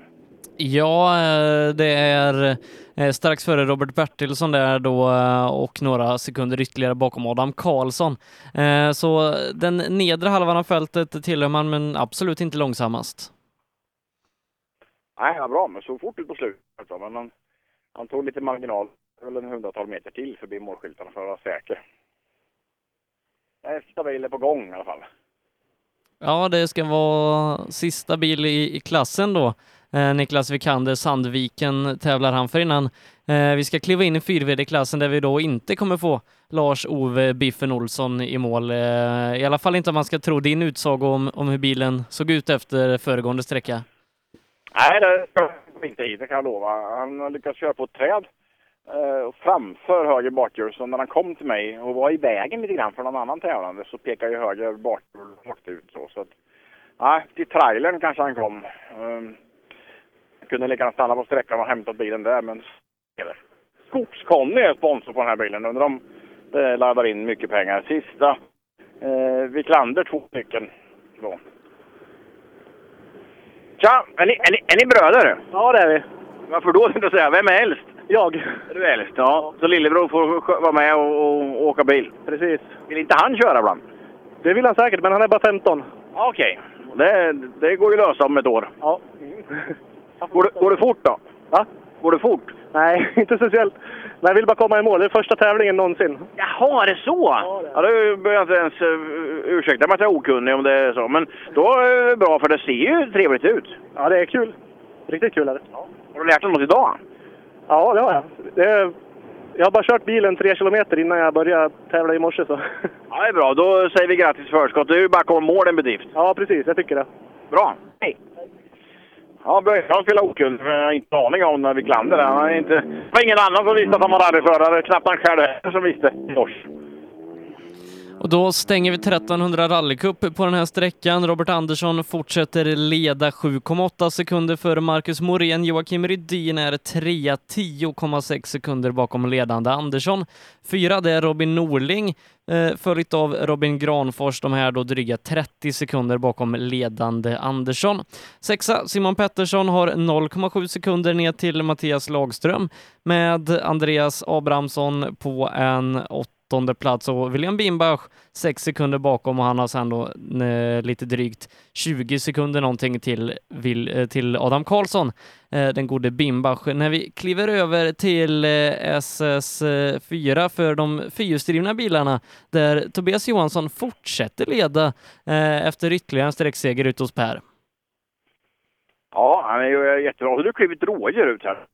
Ja, eh, det är eh, strax före Robert Bertilsson där då eh, och några sekunder ytterligare bakom Adam Karlsson. Så den nedre halvan av fältet tillhör man, men absolut inte långsammast. Nej, var bra, men så fort ut på slutet. alltså. Men han, han tog lite marginal, väl en hundratal meter till förbi målskyltarna för att vara säker. Nästa bil är på gång i alla fall. Ja, det ska vara sista bil i, i klassen då. Eh, Niklas Vikander, Sandviken tävlar han för innan eh, vi ska kliva in i 4VD-klassen där vi då inte kommer få Lars-Ove Biffen Olsson i mål. Eh, I alla fall inte om man ska tro din utsago om, om hur bilen såg ut efter föregående sträcka. Nej, det ska inte hit, det kan jag lova. Han har lyckats köra på ett träd eh, framför höger bakhjul. Så när han kom till mig och var i vägen lite grann för någon annan tävlande så pekade ju höger bakhjul rakt ut. Så, så att, nej, till trailern kanske han kom. Um, jag kunde lika gärna stanna på sträckan och hämtat bilen där, men Skogs-Conny är sponsor på den här bilen. Undrar om det laddar in mycket pengar. Sista eh, Wiklander, två stycken. Då. Tja! Är ni, är, ni, är ni bröder? Ja, det är vi. Varför då, jag säga? Vem är äldst? Jag. Är du äldst? Ja. Så lillebror får vara med och, och, åka bil? Precis. Vill inte han köra ibland? Det vill han säkert, men han är bara 15. Ja, Okej. Det, det går ju lösa om ett år. Ja. Går, det- går det fort då? Va? Går det fort? Nej, inte speciellt. Men jag vill bara komma i mål. Det är första tävlingen någonsin. Jaha, är det så? Ja, det behöver jag inte ens uh, ursäkta mig att jag är okunnig om det är så. Men då är det bra, för det ser ju trevligt ut. Ja, det är kul. Riktigt kul är det. Har du lärt dig något idag? Ja, det har jag. Det är... Jag har bara kört bilen tre kilometer innan jag började tävla i morse. Så. Ja, det är bra. Då säger vi grattis i förskott. Det är ju bara att komma i mål en bedrift. Ja, precis. Jag tycker det. Bra. Hej! Ja, Början spelar för jag har inte aning om när vi är inte... Det var ingen annan som visste att han var rallyförare. Knappt han själv som visste. Oj. Och då stänger vi 1300 rallycup på den här sträckan. Robert Andersson fortsätter leda 7,8 sekunder före Marcus Morén. Joakim Rydin är trea 10,6 sekunder bakom ledande Andersson. Fyra det är Robin Norling, eh, följt av Robin Granfors. De här då dryga 30 sekunder bakom ledande Andersson. Sexa Simon Pettersson har 0,7 sekunder ner till Mattias Lagström med Andreas Abrahamsson på en 8 åttonde plats och William Bimbach sex sekunder bakom och han har sen då eh, lite drygt 20 sekunder någonting till, vill, eh, till Adam Karlsson, eh, den gode Bimbach. När vi kliver över till eh, SS4 för de fyrhjulsdrivna bilarna där Tobias Johansson fortsätter leda efter ytterligare en sträckseger ut hos Per. Ja, han är jättebra. Så du klivit rådjur ut här.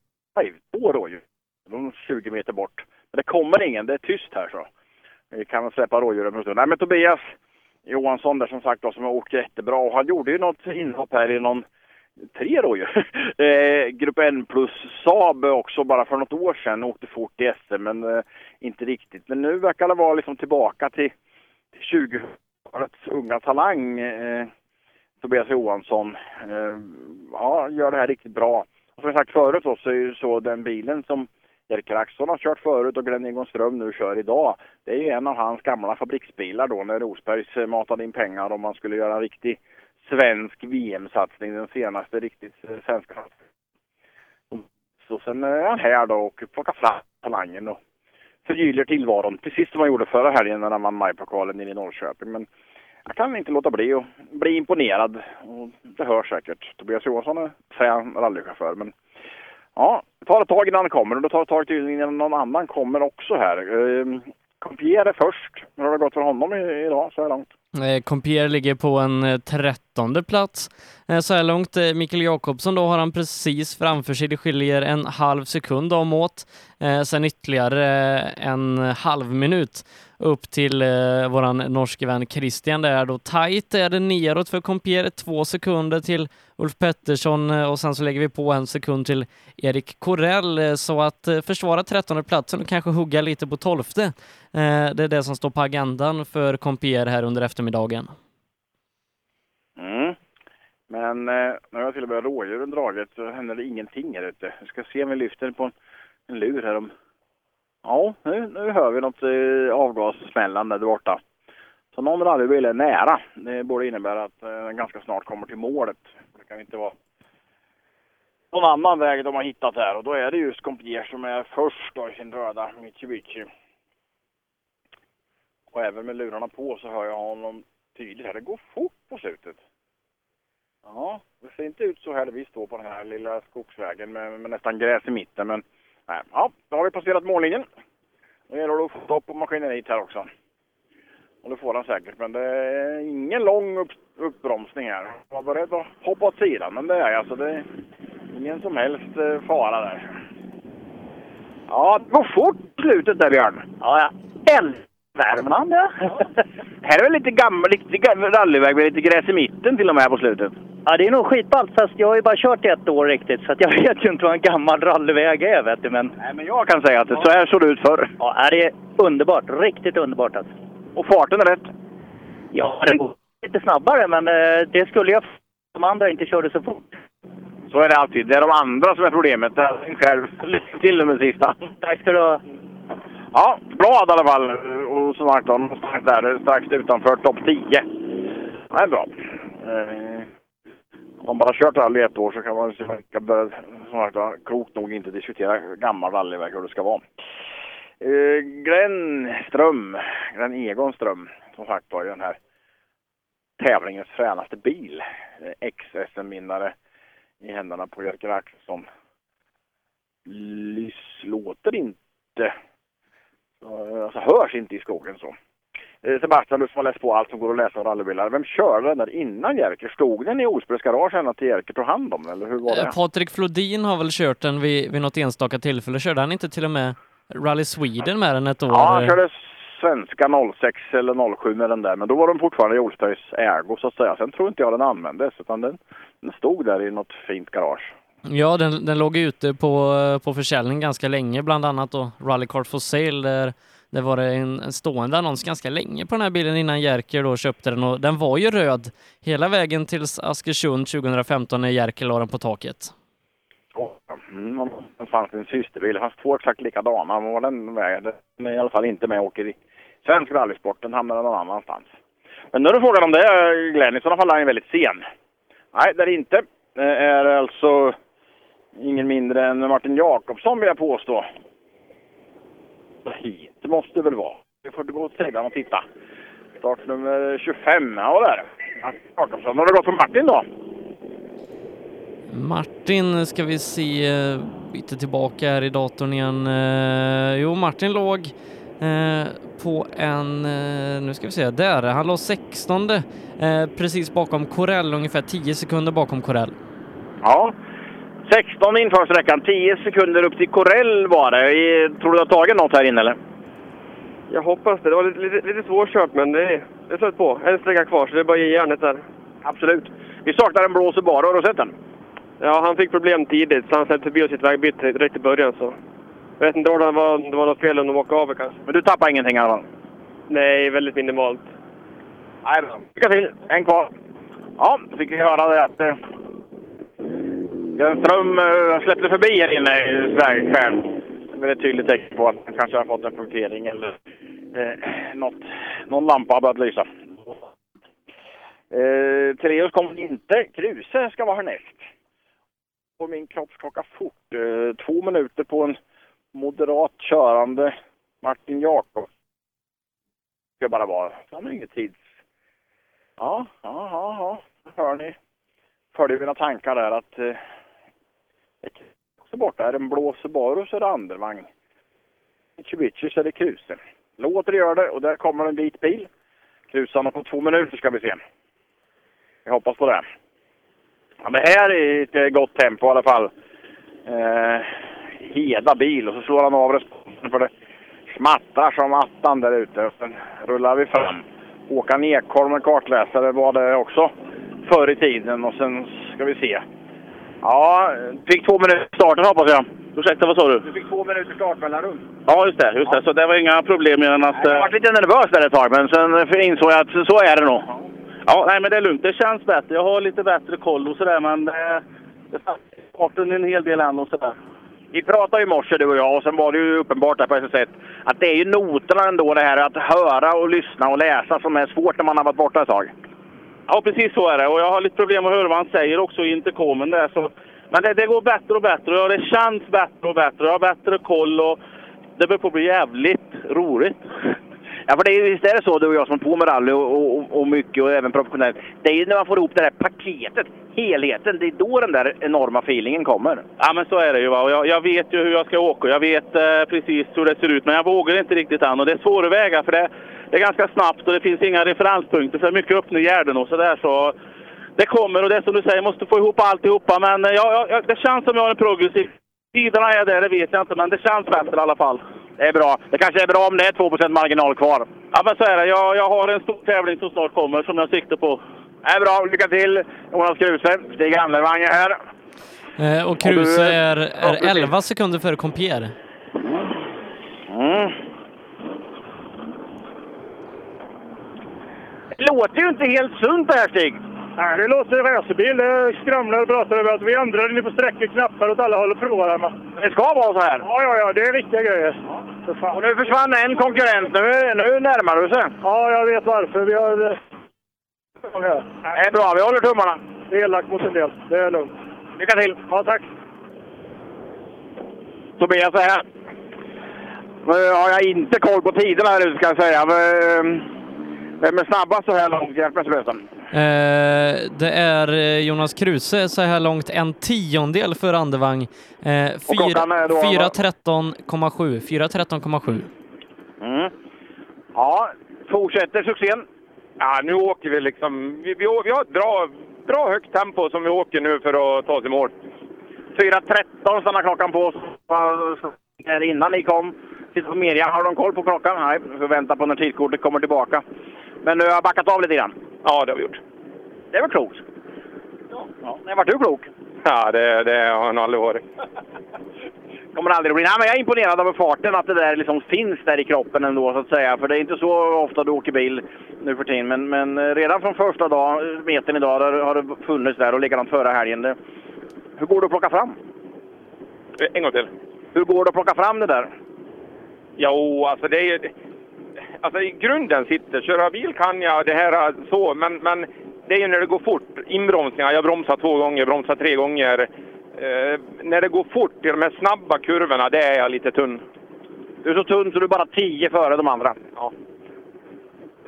Två rådjur. De är 20 meter bort. Men det kommer ingen, det är tyst här så. Vi kan väl släppa rådjuren för en stund. Nej men Tobias Johansson där som sagt då, som har åkt jättebra. Och han gjorde ju något inhopp här i någon tre rådjur. eh, Grupp N plus Saab också bara för något år sedan. Åkte fort i SM men eh, inte riktigt. Men nu verkar det vara liksom tillbaka till, till 20-talets unga talang. Eh, Tobias Johansson. Eh, ja, gör det här riktigt bra. Och som jag sagt förut då, så är ju så den bilen som Axelsson har kört förut och Glenn Egon Ström nu kör idag. Det är ju en av hans gamla fabriksbilar då när Rosbergs eh, matade in pengar om man skulle göra en riktig svensk VM-satsning, den senaste riktigt eh, svenska Så sen eh, är han här då och plockar fram talangen och förgyller tillvaron. Precis som han gjorde förra helgen när han vann majpokalen i Norrköping. Men jag kan inte låta bli att bli imponerad. Och det hörs säkert. Tobias Johansson är frän rallychaufför. Men ja, det tar ett tag innan han kommer och det tar ett tag innan någon annan kommer också här. Eh, Compier är först. Hur har det gått för honom idag så här långt? Eh, Compier ligger på en eh, trettonde plats eh, så här långt. Mikael Jakobsson då har han precis framför sig. Det skiljer en halv sekund om åt. Sen ytterligare en halv minut upp till eh, våran norske vän Christian där då. Tajt är det neråt för Compier, två sekunder till Ulf Pettersson eh, och sen så lägger vi på en sekund till Erik Korell eh, så att eh, försvara trettonde platsen och kanske hugga lite på tolfte. Eh, det är det som står på agendan för Compier här under eftermiddagen. Mm. Men eh, när jag till och med rådjuren dragit så händer det ingenting här ute. Jag ska se om vi lyfter på en, en lur här om... Ja, nu, nu hör vi något eh, avgassmällande där borta. Så någon rallybil är nära. Det borde innebära att eh, den ganska snart kommer till målet. Det kan inte vara någon annan väg de har hittat här och då är det just Compier som är först då i sin röda Mitsubishi. Och även med lurarna på så hör jag honom tydligt här. Det går fort på slutet. Ja, det ser inte ut så här där vi står på den här lilla skogsvägen med, med nästan gräs i mitten. Men nej, ja, då har vi passerat mållinjen. Nu gäller det att få stopp på maskineriet här också. Och det får han säkert, men det är ingen lång upp, uppbromsning här. Jag var beredd att hoppa åt sidan, men det är jag. Så det är ingen som helst eh, fara där. Ja, det går fort slutet där Björn. Ja, ja. Värmland ja. här är väl lite gammal, lite rallyväg med lite gräs i mitten till och med här på slutet. Ja, det är nog skitballt, fast jag har ju bara kört ett år riktigt, så jag vet ju inte vad en gammal rallyväg är, vet du. Men... Nej, men jag kan säga att det, så här såg det ut förr. Ja, det är underbart. Riktigt underbart alltså. Och farten är rätt? Ja, den går lite snabbare, men eh, det skulle jag de andra inte körde så fort. Så är det alltid. Det är de andra som är problemet. Det är själv. Lycka till med sista. Tack ska du ha. Ja, glad i alla fall. Och som sagt, de strax där, strax utanför topp 10. Det är bra. Om man bara kört rally ett år så kan man som sagt, klokt nog inte diskutera gammal rallyväg hur det ska vara. Eh, Glenn Ström, Glenn Egon Ström, som sagt var den här tävlingens fränaste bil. Eh, Ex-SM-vinnare i händerna på Jerker Axelsson. Lys låter inte eh, Alltså hörs inte i skogen så. Eh, Sebastian, du som har läst på allt som går att läsa om rallybilar. Vem körde den där innan Jerker? Stod den i Osbergs garage ända till Jerker tog hand om eller hur var det? Eh, Patrik Flodin har väl kört den vid, vid något enstaka tillfälle. Körde han inte till och med Rally Sweden med den ett år? Ja, han körde svenska 06 eller 07 med den där. Men då var den fortfarande i Olsbergs ägo så att säga. Sen tror inte jag den användes utan den, den stod där i något fint garage. Ja, den, den låg ute på, på försäljning ganska länge, bland annat då Rallycart for sale där det var en, en stående annons ganska länge på den här bilen innan Jerker då köpte den och den var ju röd hela vägen till Askersund 2015 när Jerker la den på taket. Mm, det fanns en systerbil, det fanns två exakt likadana. Var den vägen, den är i alla fall inte med och åker i svensk rallysport, den hamnade någon annanstans. Men nu är det frågan om det, är Glenn, i sådana fall är han väldigt sen. Nej, det är det inte. Det är alltså ingen mindre än Martin Jakobsson vill jag påstå. Hit måste det väl vara. Vi får gå åt sidan och titta. Startnummer 25, ja där. Jakobsson. Har det gått för Martin då? Martin ska vi se, eh, byter tillbaka här i datorn igen. Eh, Jo, Martin låg eh, på en, eh, nu ska vi se, där, han låg 16 eh, precis bakom Corell, ungefär 10 sekunder bakom Corell. Ja. 16 införssträckan, 10 sekunder upp till Corell var det. Tror du du har tagit något här inne eller? Jag hoppas det. Det var lite, lite, lite svårkört, men det, det flöt på. En sträcka kvar, så det är bara att ge järnet där. Absolut. Vi saknar en blå Subaru, har du sett den? Ja, han fick problem tidigt, så han släppte förbi oss sitt vägbyte direkt i början. Så. Jag vet inte om det var, det var något fel om de åkte av kanske. Men du tappade ingenting i alla fall? Nej, väldigt minimalt. Nej. Lycka till! En kvar. Ja, fick vi höra det att en Ström eh, släppte förbi här inne i vägskärm. Det är ett tydligt tecken på att han kanske har fått en punktering eller eh, något, någon lampa har börjat lysa. Eh, Teleus kommer inte. Kruse ska vara härnäst. På min kroppsklocka fort. Eh, två minuter på en moderat körande Martin Jakob. Ska bara vara. Han har inget tids... Ja, ja, ja, ja. Hör ni? Följer mina tankar där att eh, också borta. Är det en blå Subaru så är det andevagn. Mitsubishi så är det krusen. Låter det gör det och där kommer en vit bil. Krusarna på två minuter ska vi se. Jag hoppas på det. Ja, det här är ett eh, gott tempo i alla fall. Eh, hela bil och så slår han av responsen för det smattrar som attan där ute. Och sen rullar vi fram. Håkan Ekholm, en kartläsare, var det också förr i tiden. Och sen ska vi se. Ja, fick två minuter starten hoppas jag. Ursäkta, vad sa du? Du fick två minuter startmellanrum. Ja, just det. Just det. Så det var inga problem mer än att... Jag var lite nervös där ett tag, men sen insåg jag att så är det nog. Ja, nej men det är lugnt. Det känns bättre. Jag har lite bättre koll och sådär, men det, det farten en hel del än och sådär. Vi pratade i morse du och jag och sen var det ju uppenbart där på SS1 att det är ju noterna ändå det här att höra och lyssna och läsa som är svårt när man har varit borta ett tag. Ja, precis så är det. Och jag har lite problem att höra vad han säger också i intercomen där. Så... Men det, det går bättre och bättre och det känns bättre och bättre. Jag har bättre koll och det börjar på bli jävligt roligt. Ja, för det är, visst är det så du och jag som är på med rally och, och, och mycket och även professionellt. Det är ju när man får ihop det där paketet, helheten, det är då den där enorma feelingen kommer. Ja, men så är det ju. Va? Och jag, jag vet ju hur jag ska åka. Jag vet eh, precis hur det ser ut, men jag vågar inte riktigt än. Och det är svåra vägar, för det, det är ganska snabbt och det finns inga referenspunkter. Så det är mycket öppna gärden och sådär. Så det kommer och det är som du säger, måste få ihop alltihopa. Men eh, ja, ja, det känns som jag har en progressiv. Tiderna är där, det vet jag inte, men det känns bättre i alla fall. Det är bra. Det kanske är bra om det är 2 marginal kvar. Ja, men så är det. Jag, jag har en stor tävling som snart kommer som jag siktar på. Det är bra. Lycka till Jonas Kruse. Stig Andervang är här. Eh, och Kruse är, är 11 sekunder före Compier. Mm. Det låter ju inte helt sunt det här Stig. Nej, det låter racerbil. Det skramlar och pratar över att vi andra inne på sträckor knappar åt alla håll och provar hemma. Det ska vara så här? Ja, ja, ja. Det är riktiga grejer. Och nu försvann en konkurrent. Nu, nu närmar du sig. Ja, jag vet varför. Vi har... eh, Det är bra. Vi håller tummarna. Det är elakt mot en del. Det är lugnt. Lycka till! Ja, tack! Tobias är här. Nu har jag inte koll på tiderna här ute ska jag säga. Men, Vem är snabbast så här långt? Hjälp mig Sebastian. Eh, det är eh, Jonas Kruse så här långt en tiondel för Andevang. Eh, klockan är då- 4.13,7. 4.13,7. Mm. Ja, fortsätter succén. Ja, nu åker vi liksom... Vi, vi, vi har ett bra, bra högt tempo som vi åker nu för att ta oss i mål. 4.13 stannar klockan på. Där innan ni kom. Titta på media. Har de koll på klockan? Nej, vi får vänta på när tidkortet kommer tillbaka. Men nu har jag backat av lite grann. Ja, det har vi gjort. Det var klokt. Ja. När vart du klok? Ja, det, det har han aldrig varit. kommer aldrig bli. Nej, men jag är imponerad över farten, att det där liksom finns där i kroppen ändå så att säga. För det är inte så ofta du åker bil nu för tiden. Men, men eh, redan från första dag, metern idag där har det funnits där och likadant förra helgen. Det, hur går det att plocka fram? En gång till. Hur går det att plocka fram det där? Jo, alltså det är ju... Alltså i grunden sitter, köra bil kan jag, det här så, men, men det är ju när det går fort. Inbromsningar, jag bromsar två gånger, bromsar tre gånger. Eh, när det går fort i de här snabba kurvorna, det är jag lite tunn. Du är så tunn så du är bara 10 före de andra. Ja.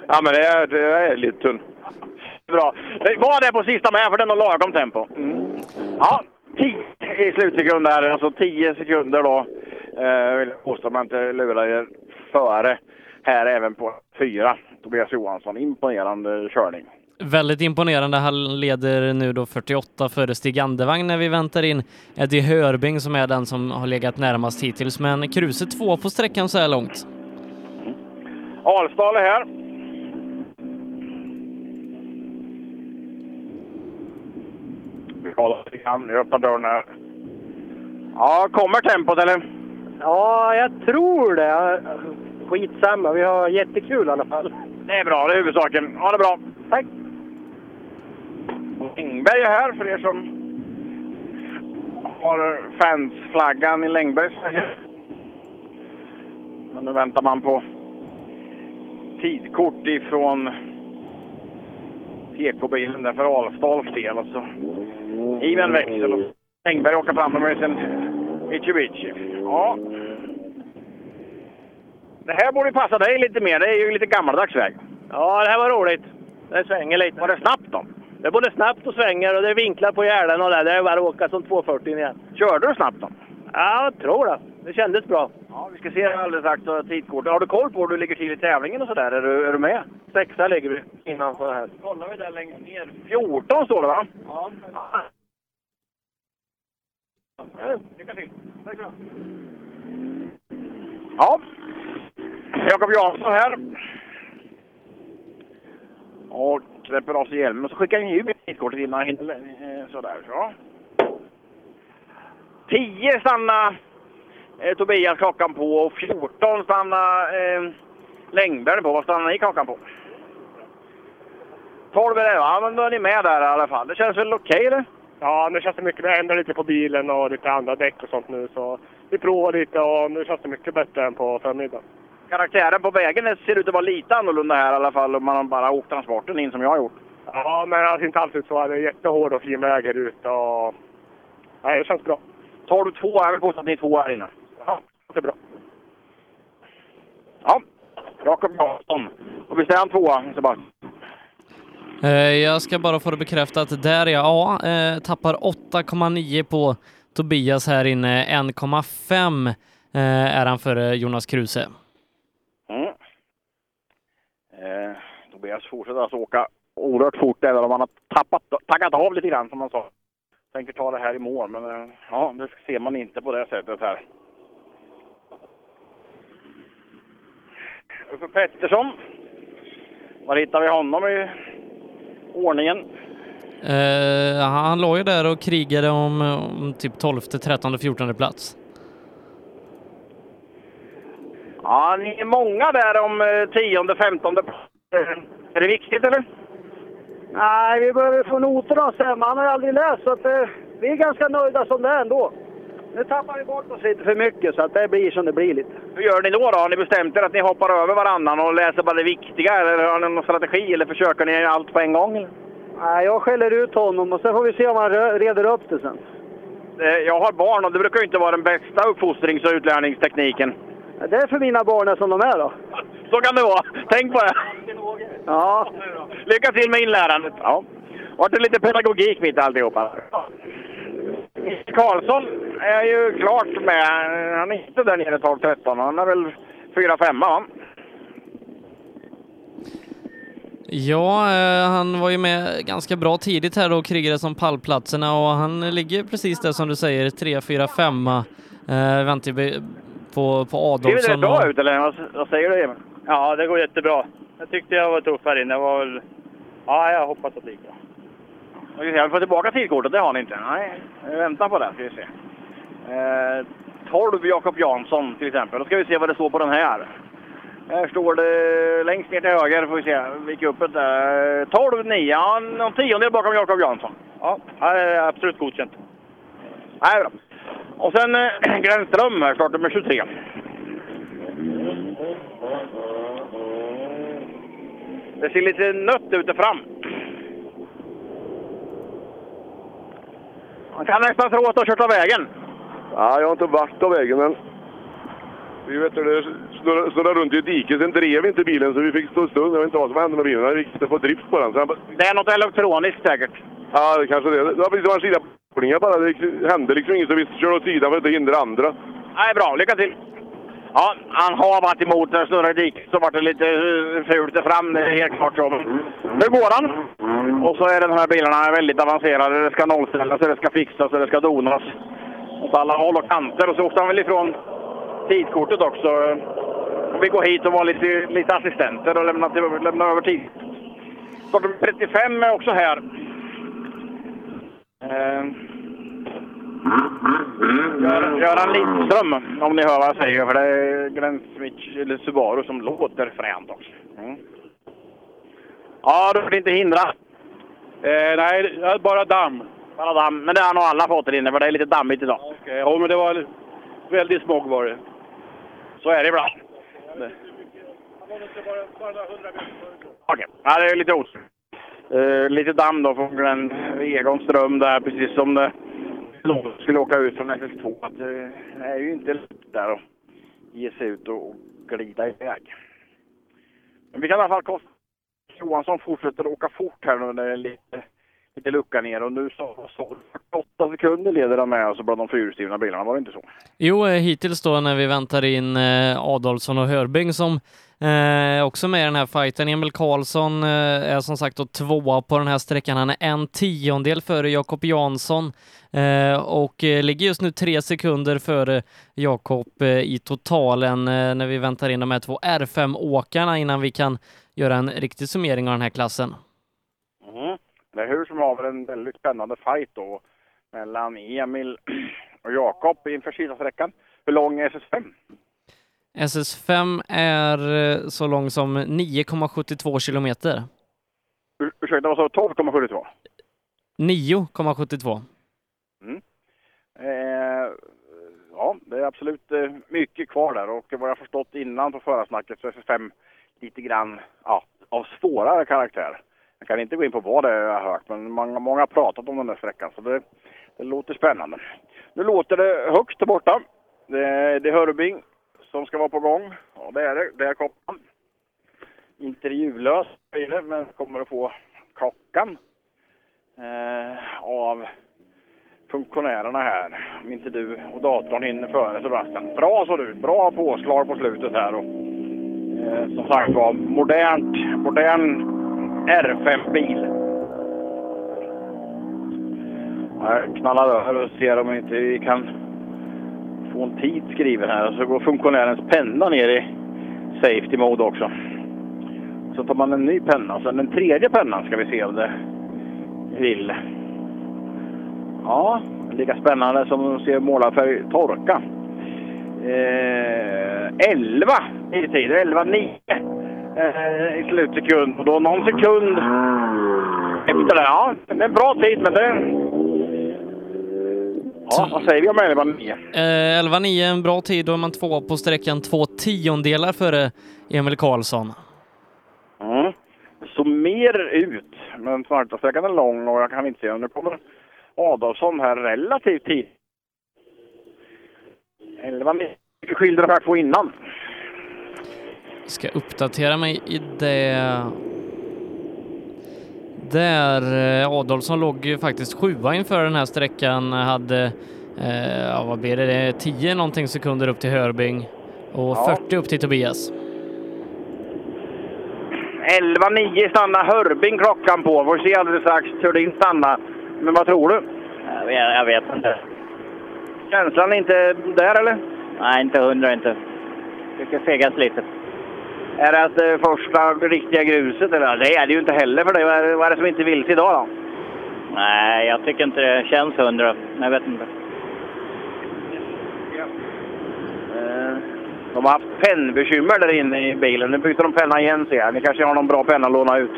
Ja, men det är, det är lite tunn. Bra. Var det på sista med, för är nog lagom tempo. Ja, 10 i slutsekund där. Alltså 10 sekunder då. Eh, vill jag påstå om jag inte lurar er före. Här även på fyra. Tobias Johansson. Imponerande körning. Väldigt imponerande. Han leder nu då 48 före Stig Andevang när vi väntar in Eddie Hörbing som är den som har legat närmast hittills. Men Kruse två på sträckan så här långt. Alsdal är här. Vi kollar lite grann. Nu öppnar dörren här. Ja, kommer tempot eller? Ja, jag tror det. Skitsamma, vi har jättekul i alla fall. Det är bra, det är huvudsaken. Ha det bra. Tack. Längberg är här för er som har fansflaggan i Längbergs Men nu väntar man på tidkort ifrån PK-bilen där för Alsdals del. Alltså. I med en växel och Längberg åker fram med sin Mitsubishi. Ja. Det här borde passa dig lite mer. Det är ju lite gammaldags väg. Ja, det här var roligt. Det svänger lite. Var det snabbt då? Det är både snabbt och svänger och det är vinklar på gärden och det. Det är bara att åka som 240 igen. Körde du snabbt då? Ja, jag tror det. Det kändes bra. Ja, vi ska se alldeles strax och tidkort. Har du koll på hur du ligger till i tävlingen och sådär? Är du, är du med? Sexa ligger vi innanför här. Kollar vi där längst ner. 14 står det va? Ja. Lycka till. Tack så Ja. Jakob Jansson här. Och släpper av sig hjälmen och så skickar han ju kortet innan han hinner. Eh, sådär, så. 10 stannar eh, Tobias klockan på och 14 stannar eh, Längberg på. Vad stannar ni klockan på? 12 är det va? Men då är ni med där i alla fall. Det känns väl okej eller? Ja, nu känns det mycket. Vi ändrar lite på bilen och lite andra däck och sånt nu. Så vi provar lite och nu känns det mycket bättre än på förmiddagen. Karaktären på vägen ser ut att vara lite annorlunda här i alla fall om man bara åkt transporten in som jag har gjort. Ja, men det ser inte alltid så. Det är jättehård och fin väg här ute. Och... Nej, det känns bra. Tar du två? Jag vill påstå att ni är två här inne. Ja, det är bra. Ja, Jakob Jansson. Och visst är han tvåa, Sebastian? Eh, jag ska bara få det bekräftat. Där ja. jag. Ja, eh, tappar 8,9 på Tobias här inne. 1,5 eh, är han före Jonas Kruse. Mm. Eh, Tobias fortsätter alltså åka oerhört fort även om han har tappat, taggat av lite grann som han sa. Tänker ta det här i mål, men ja, det ser man inte på det sättet här. Uffe Pettersson. Var hittar vi honom i ordningen? Eh, han låg ju där och krigade om, om typ 12, 13, 14 plats. Ja, ni är många där om eh, tionde, femtonde Är det viktigt eller? Nej, vi behöver få noterna sen. Man har ju aldrig läst så att eh, vi är ganska nöjda som det är ändå. Nu tappar vi bort oss lite för mycket så att det blir som det blir lite. Hur gör ni då? då? Har ni bestämt er att ni hoppar över varannan och läser bara det viktiga? Eller har ni någon strategi? Eller försöker ni allt på en gång? Eller? Nej, jag skäller ut honom och sen får vi se om han reder upp det sen. Eh, Jag har barn och det brukar ju inte vara den bästa uppfostrings och utlärningstekniken. Det är för mina barn som de är då. Så kan det vara. Tänk på det. Ja. Lycka till med inlärandet. Ja. Vart det lite pedagogik mitt i alltihopa. Karlsson är ju klart med. Han är inte där nere 12-13. Han är väl 4-5 va? Ja, eh, han var ju med ganska bra tidigt här och krigade som pallplatserna och han ligger precis där som du säger, 3, 4, 5. Eh, väntar på, på Ser det Adolfsson. bra ut eller vad, vad säger du Emil? Ja, det går jättebra. Jag tyckte jag var tuff här inne. Jag var väl... Ja, jag hoppas att det gick bra. Och vi vi får tillbaka tidkortet, det har ni inte. Nej, vi väntar på det. Ska vi se. Eh, 12 Jakob Jansson till exempel. Då ska vi se vad det står på den här. Här står det längst ner till höger, får vi se vilket uppet 12 9, ja, någon tiondel bakom Jakob Jansson. Ja, det är absolut godkänt. Nej, bra. Och sen eh, Gränsström här, startnummer 23. Det ser lite nött ut där fram. Han kan nästan tro att du har kört av vägen. Ja, jag har inte varit av vägen men Vi vet, det snurrade, snurrade runt i ett dike, sen drev inte bilen så vi fick stå stund. Jag vet inte vad som hände med bilen. Vi fick inte få drift på den. Så han, Det är något elektroniskt säkert. ja, det kanske det. Det var precis som en sida kopplingar bara. Det hände liksom inget så vi körde åt sidan för att inte hindra andra. Nej, bra. Lycka till! Ja, han har varit emot när det snurrade i diket så vart det lite eh, fult där fram, det är helt klart så. Nu går han! Och så är de här bilarna väldigt avancerade. Det ska nollställas, det ska fixas och det ska donas åt alla håll och kanter. Och så åkte han väl ifrån tidkortet också. Och vi går hit och var lite, lite assistenter och lämnar, till, över tid. Startnummer 35 är också här. Eh, Göran Lindström, om ni hör vad jag säger, för det är Glenn Switch, eller Subaru, som låter fränt också. Mm. Ja, du får inte hindra. Eh, nej, bara damm. Bara damm, men det har nog alla fått där inne, för det är lite dammigt idag. Okej, ja, men det var väldigt smog var det. Så är det ibland. Okej, ja, det är lite os. Eh, lite damm då från Glenn Egon Ström där, precis som det Långt skulle åka ut från SS2. Att, eh, det är ju inte lätt där att ge sig ut och, glida iväg. Men vi kan i alla fall konstatera Johansson fortsätter att åka fort här nu när det är lite, lite lucka ner. Och nu så, så 48 sekunder leder han med alltså bland de fyrhjulsdrivna bilarna, var det inte så? Jo, eh, hittills då när vi väntar in eh, Adolfsson och Hörbing som eh, också med i den här fighten. Emil Karlsson eh, är som sagt då tvåa på den här sträckan. Han är en tiondel före Jakob Jansson eh, och eh, ligger just nu tre sekunder före Jakob eh, i totalen eh, när vi väntar in de här två R5-åkarna innan vi kan göra en riktig summering av den här klassen. Mm. Det är hur som haver en väldigt spännande fight då mellan Emil och Jakob inför sista sträckan. Hur lång är SS5? SS5 är eh, så lång som 9,72 kilometer. Ur- Ursäkta, vad sa du? 12,72? 9,72. Mm. Eh, ja, det är absolut eh, mycket kvar där och vad jag förstått innan på förardsnacket så är SS5 lite grann ja, av svårare karaktär. Jag kan inte gå in på vad det är jag har hört, men många, många har pratat om den där sträckan så det, det låter spännande. Nu låter det högst där borta. Det, det är Hörbing som ska vara på gång. Ja, det är det. Där kom han. Intervjulös blir det, men kommer att få klockan eh, av funktionärerna här. Om inte du och datorn hinner före Sebastian. Bra såg det ut. Bra påslag på slutet här. Och, eh, som sagt var, modernt, modern R5-bil. Jag knallar över och ser om inte vi kan få en tid skriven här. Så går funktionärens penna ner i safety mode också. Så tar man en ny penna. Sen den tredje pennan ska vi se om det vill. Ja, lika spännande som att se målarfärg torka. Eh, 11 i tid, 11-9 eh, i slutsekund. Och då någon sekund efter det. Ja, det är en bra tid, men det... Ja, vad säger vi om 11-9? Eh, 11.9 en bra tid, då är man två på sträckan, två tiondelar före Emil Karlsson. Mm. Så mer ut, men svarta sträckan är lång och jag kan inte se om nu kommer Adolfsson här relativt tidigt. 11 mycket skiljer de här två innan. Ska uppdatera mig i det. Där eh, Adolfsson låg ju faktiskt sjua inför den här sträckan, hade, eh, ja vad blir det, det är 10 någonting sekunder upp till Hörbing och Ja. 40 upp till Tobias. 11-9 stannar Hörbing klockan på. Får se alldeles strax hur din stannar. Men vad tror du? Jag vet, jag vet inte. Känslan är inte där eller? Nej, inte hundra inte. Tycker fegas lite. Är det att eh, första riktiga gruset eller? Det är det ju inte heller för dig. Vad är, det- som inte vill idag då? Nej, jag tycker inte det känns hundra. Jag vet inte. Eh, De har haft pennbekymmer där inne i bilen. Nu byter de penna igen ser jag. Ni kanske har någon bra penna att låna ut.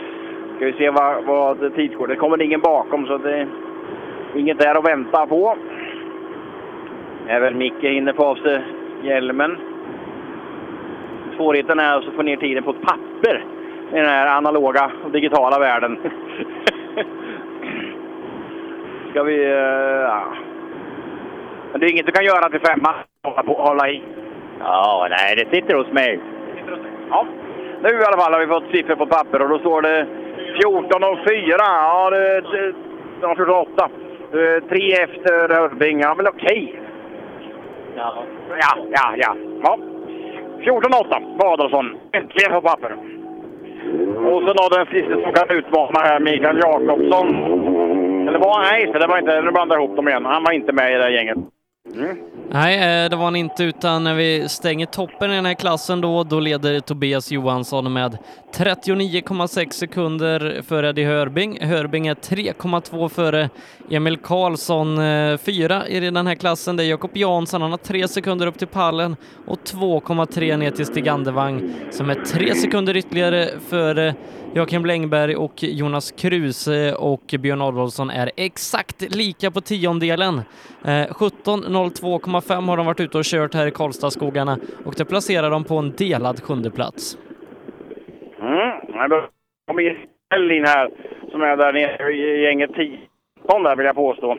Ska vi se vad, vad tidsgår. Det kommer ingen bakom så det är inget där att vänta på. Även Micke hinner få av sig hjälmen. Svårigheten är att få ner tiden på ett papper i den här analoga och digitala världen. Ska vi... eh, ja. Men det är inget du kan göra till femma. Hålla, på, hålla i. Ja, nej, det sitter hos mig. Ja, nu i alla fall har vi fått siffror på papper och då står det 14 och 4. Ja, det, det, de har 48. Eh, Tre efter Rörbing. Ja, men okej. Ja. Ja, ja, ja. ja. 14-8 på Adolfsson. Äntligen på papper. Och sen har den sista som kan utmana här, Mikael Jakobsson. Eller var han? Nej, det var inte. Nu blandar jag ihop dem igen. Han var inte med i det här gänget. Mm. Nej, eh, det var han inte, utan när vi stänger toppen i den här klassen då, då leder Tobias Johansson med 39,6 sekunder före Eddie Hörbing. Hörbing är 3,2 före Emil Karlsson, eh, fyra i den här klassen. Det är Jakob Jansson, han har 3 sekunder upp till pallen och 2,3 ner till Stig Andevang som är 3 sekunder ytterligare före Joakim Längberg och Jonas Kruse och Björn Adolfsson är exakt lika på tiondelen. Eh, 17.02,5 har de varit ute och kört här i Karlstadskogarna och det placerar dem på en delad sjunde plats. Mm. Då kommer Gisell in här som är där nere i gänget 10 där vill jag påstå.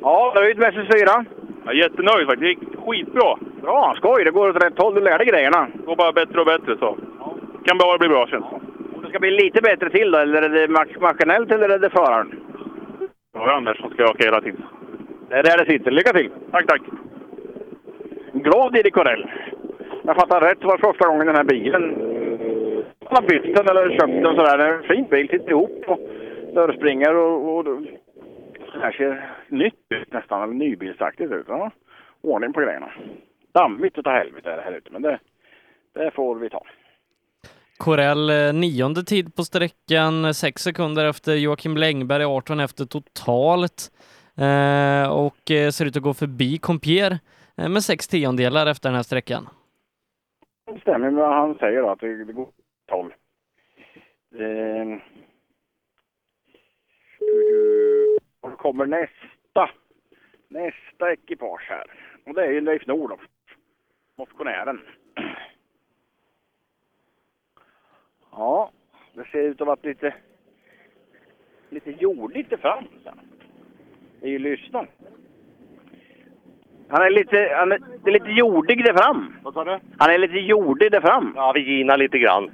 Ja, nöjd med S4? Jag är jättenöjd faktiskt. Det gick skitbra. Bra, skoj. Det går åt rätt håll. Du lär dig grejerna. Det går bara bättre och bättre så. Kan bara bli bra känns det det ska bli lite bättre till då, eller är det mas- maskinellt eller är det föraren? Det var Anders som ska åka hela tiden. Det är där det sitter. Lycka till! Tack, tack! Glad Erik Corell. Jag fattar rätt så var det första gången den här bilen han har bytt den eller köpt den sådär. Det är en fin bil, sitter ihop och dörrspringare och, och det här ser nytt ut nästan, eller nybilsaktigt ut. Ja. Ordning på grejerna. Dammigt utav helvete är det här ute, men det, det får vi ta. Corell eh, nionde tid på sträckan, eh, sex sekunder efter Joakim Längberg, 18 efter totalt eh, och eh, ser ut att gå förbi Compier eh, med sex tiondelar efter den här sträckan. Det stämmer med vad han säger då, att det, det går 12. Eh, och då kommer nästa, nästa ekipage här. Och det är ju Leif Nordhoff, motionären. Ja, det ser ut att vara lite, lite jordigt där fram. sen. Det är ju lyssna. Han är lite, han är, det är lite jordig där fram. Vad sa du? Han är lite jordig där fram. Ja, vi ginar lite grann.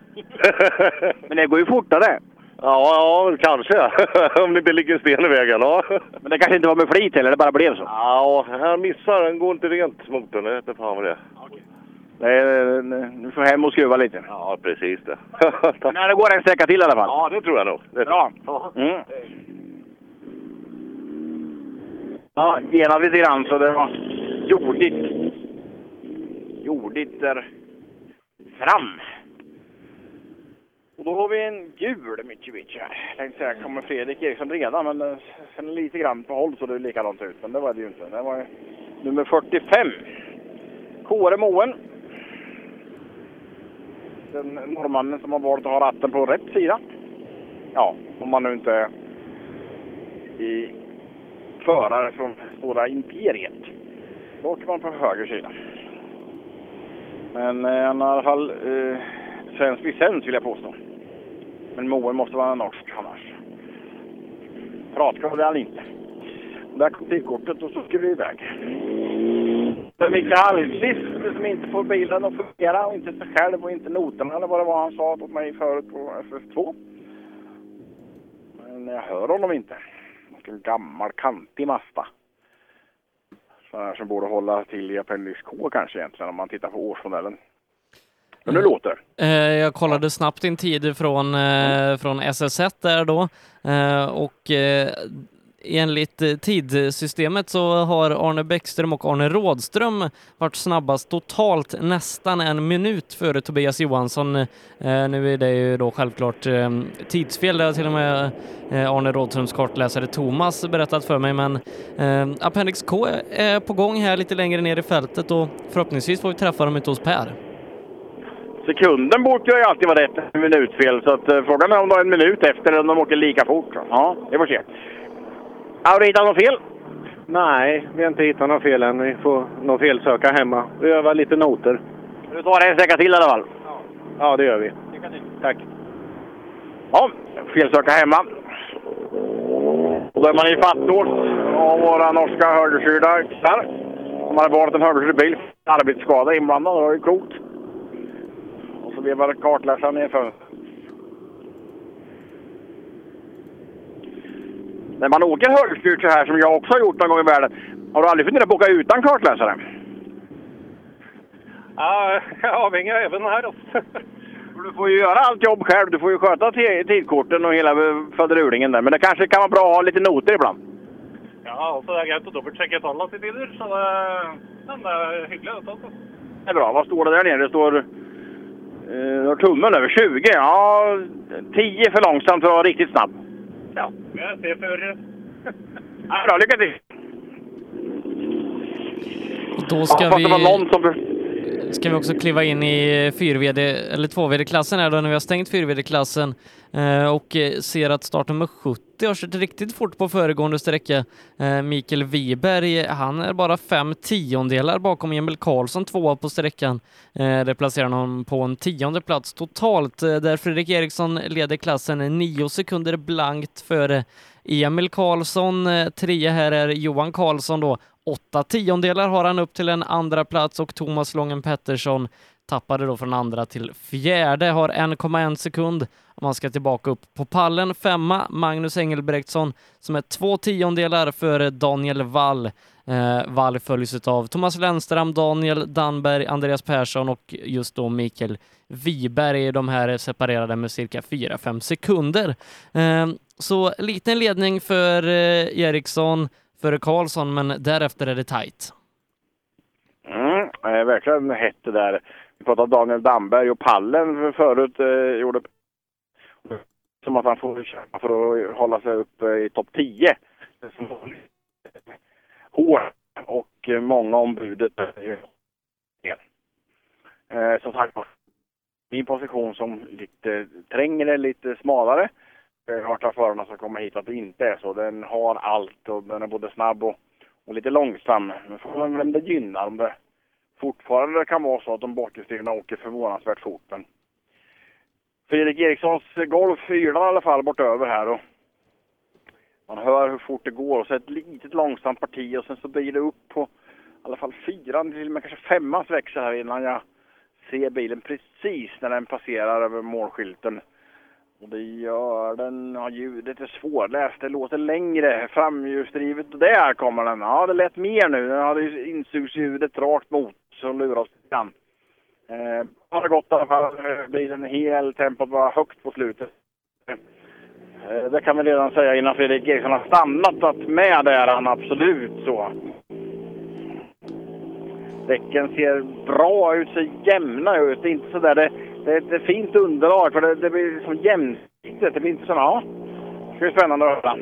Men det går ju fortare. Ja, ja kanske. Om det inte ligger sten i vägen. Ja. Men det kanske inte var med flit eller det bara blev så. Ja, han missar. Den går inte rent motorn. Jag vet inte fan vad det är. Det är, nu får hem och skruva lite. Ja, precis det. Men det går en sträcka till i alla fall. Ja, det tror jag nog. Det Bra. Mm. Ja, genade lite grann så det var jordigt. Jordigt där fram. Och då har vi en gul Mitsubishi här. Jag tänkte säga, kommer Fredrik Eriksson redan? Men eh, sen lite grann på håll så det likadant ut. Men det var det ju inte. Det var nummer 45. KR Moen. Den norrmannen som har valt att ha ratten på rätt sida. Ja, om man nu inte är i förare från stora imperiet. Då åker man på höger sida. Men eh, han har i alla fall eh, svensk licens vill jag påstå. Men Moen måste vara norsk annars. Pratglad är han inte. Där kom tidkortet och så ska vi iväg. Är Micke Hallqvist som inte får bilen att fungera och inte sig själv och inte noterna eller vad det var han sa åt mig förut på FF2. Men jag hör honom inte. En gammal kantig Mazda. Sån här som borde hålla till i Appendix K kanske egentligen om man tittar på årsmodellen. Men nu låter Eh, Jag kollade snabbt in tid från, eh, från SS1 där då eh, och enligt tidssystemet tidsystemet så har Arne Bäckström och Arne Rådström varit snabbast totalt nästan en minut före Tobias Johansson. Eh, Nu är det ju då självklart eh, tidsfel, det har till och med eh, Arne Rådströms kartläsare Thomas berättat för mig, men eh, Appendix K är på gång här lite längre ner i fältet och förhoppningsvis får vi träffa dem ute hos Per. Sekunden brukar ju alltid vara rätt minutfel, så att, eh, frågan är om de är en minut efter eller om de åker lika fort. Ja, det får se. Har du hittat något fel? Nej, vi har inte hittat något fel än. Vi får nog felsöka hemma. Vi övar lite noter. Du tar en sträcka till i alla fall. Ja, det gör vi. Tack. Ja, felsöka hemma. Och då är man i fattåt av våra norska högerstyrda killar. De har valt en högerstyrd bil. arbetsskada inblandad. Det var ju klokt. Och så vevade kartläsaren ner fönstret. När man åker högstyrt så här som jag också har gjort någon gång i världen. Har du aldrig funderat på att åka utan kartläsare? Ja, jag avhänger även här. Då. Du får ju göra allt jobb själv. Du får ju sköta ti- tidkorten och hela faderulingen där. Men det kanske kan vara bra att ha lite noter ibland. Ja, så er det greit å dobbeltsjekke tallene til tider. Så det, men det er hyggelig, dette. altså. Det är bra. Vad står det där nere? Det står... Eh, du har tummen över 20. Ja, 10 för långsamt för att vara riktigt snabb. Ja. Jeg ser før Ja, bra, lycka till! Då ska ja, vi... det var någon som ska vi också kliva in i eh, 4VD eller 2VD-klassen här då när vi har stängt 4VD-klassen eh, och eh, ser att startnummer 70 har kört riktigt fort på föregående sträcka. Mikael Wiberg, han är bara fem tiondelar bakom Emil Karlsson, tvåa på sträckan. Det placerar honom på en tionde plats totalt, där Fredrik Eriksson leder klassen nio sekunder blankt före Emil Karlsson. Trea här är Johan Karlsson då. Åtta tiondelar har han upp till en andra plats och Thomas Lången Pettersson tappade då från andra till fjärde, har 1,1 sekund om han ska tillbaka upp på pallen. Femma, Magnus Engelbrektsson som är två tiondelar före Daniel Wall. Eh, Wall följs av Thomas Lennström, Daniel Danberg, Andreas Persson och just då Mikael Wiberg. De här är separerade med cirka 4-5 sekunder. Eh, så liten ledning för eh, Eriksson före Karlsson, men därefter är det tajt. Mm, det är verkligen hett det där. Vi pratade om Daniel Damberg och pallen förut. Eh, gjorde som att han får kämpa för att hålla sig uppe eh, i topp 10. Hårt och många ombudet. Eh, som sagt var, min position som lite trängre, lite smalare. Jag har hört av förarna som kommer hit att det inte är så. Den har allt och den är både snabb och, och lite långsam. Men får man vem det gynnar. Om det fortfarande kan vara så att de bakhjulsdrivna åker förvånansvärt fort. Men Fredrik Erikssons Golf ylar i alla fall bortöver här. Och man hör hur fort det går och så ett litet långsamt parti och sen så blir det upp på i alla fall fyran, till och med kanske femmans växel här innan jag ser bilen precis när den passerar över målskylten. Och det gör den. Ja, ljudet är svårläst. Det låter längre. Framhjulsdrivet. Och där kommer den. Ja, det lät mer nu. Den hade insugsljudet rakt mot. Så lurar oss lite grann. Eh, har det gått i alla fall. Eh, blir den hel. Tempot var högt på slutet. Eh, det kan vi redan säga innan Fredrik Eriksson har stannat. Att med det är han absolut så. Däcken ser bra ut, ser jämna ut. Det är inte så där, det, det är ett fint underlag för det, det blir liksom jämsides. Det blir inte så, ja. Det ska bli spännande att höra.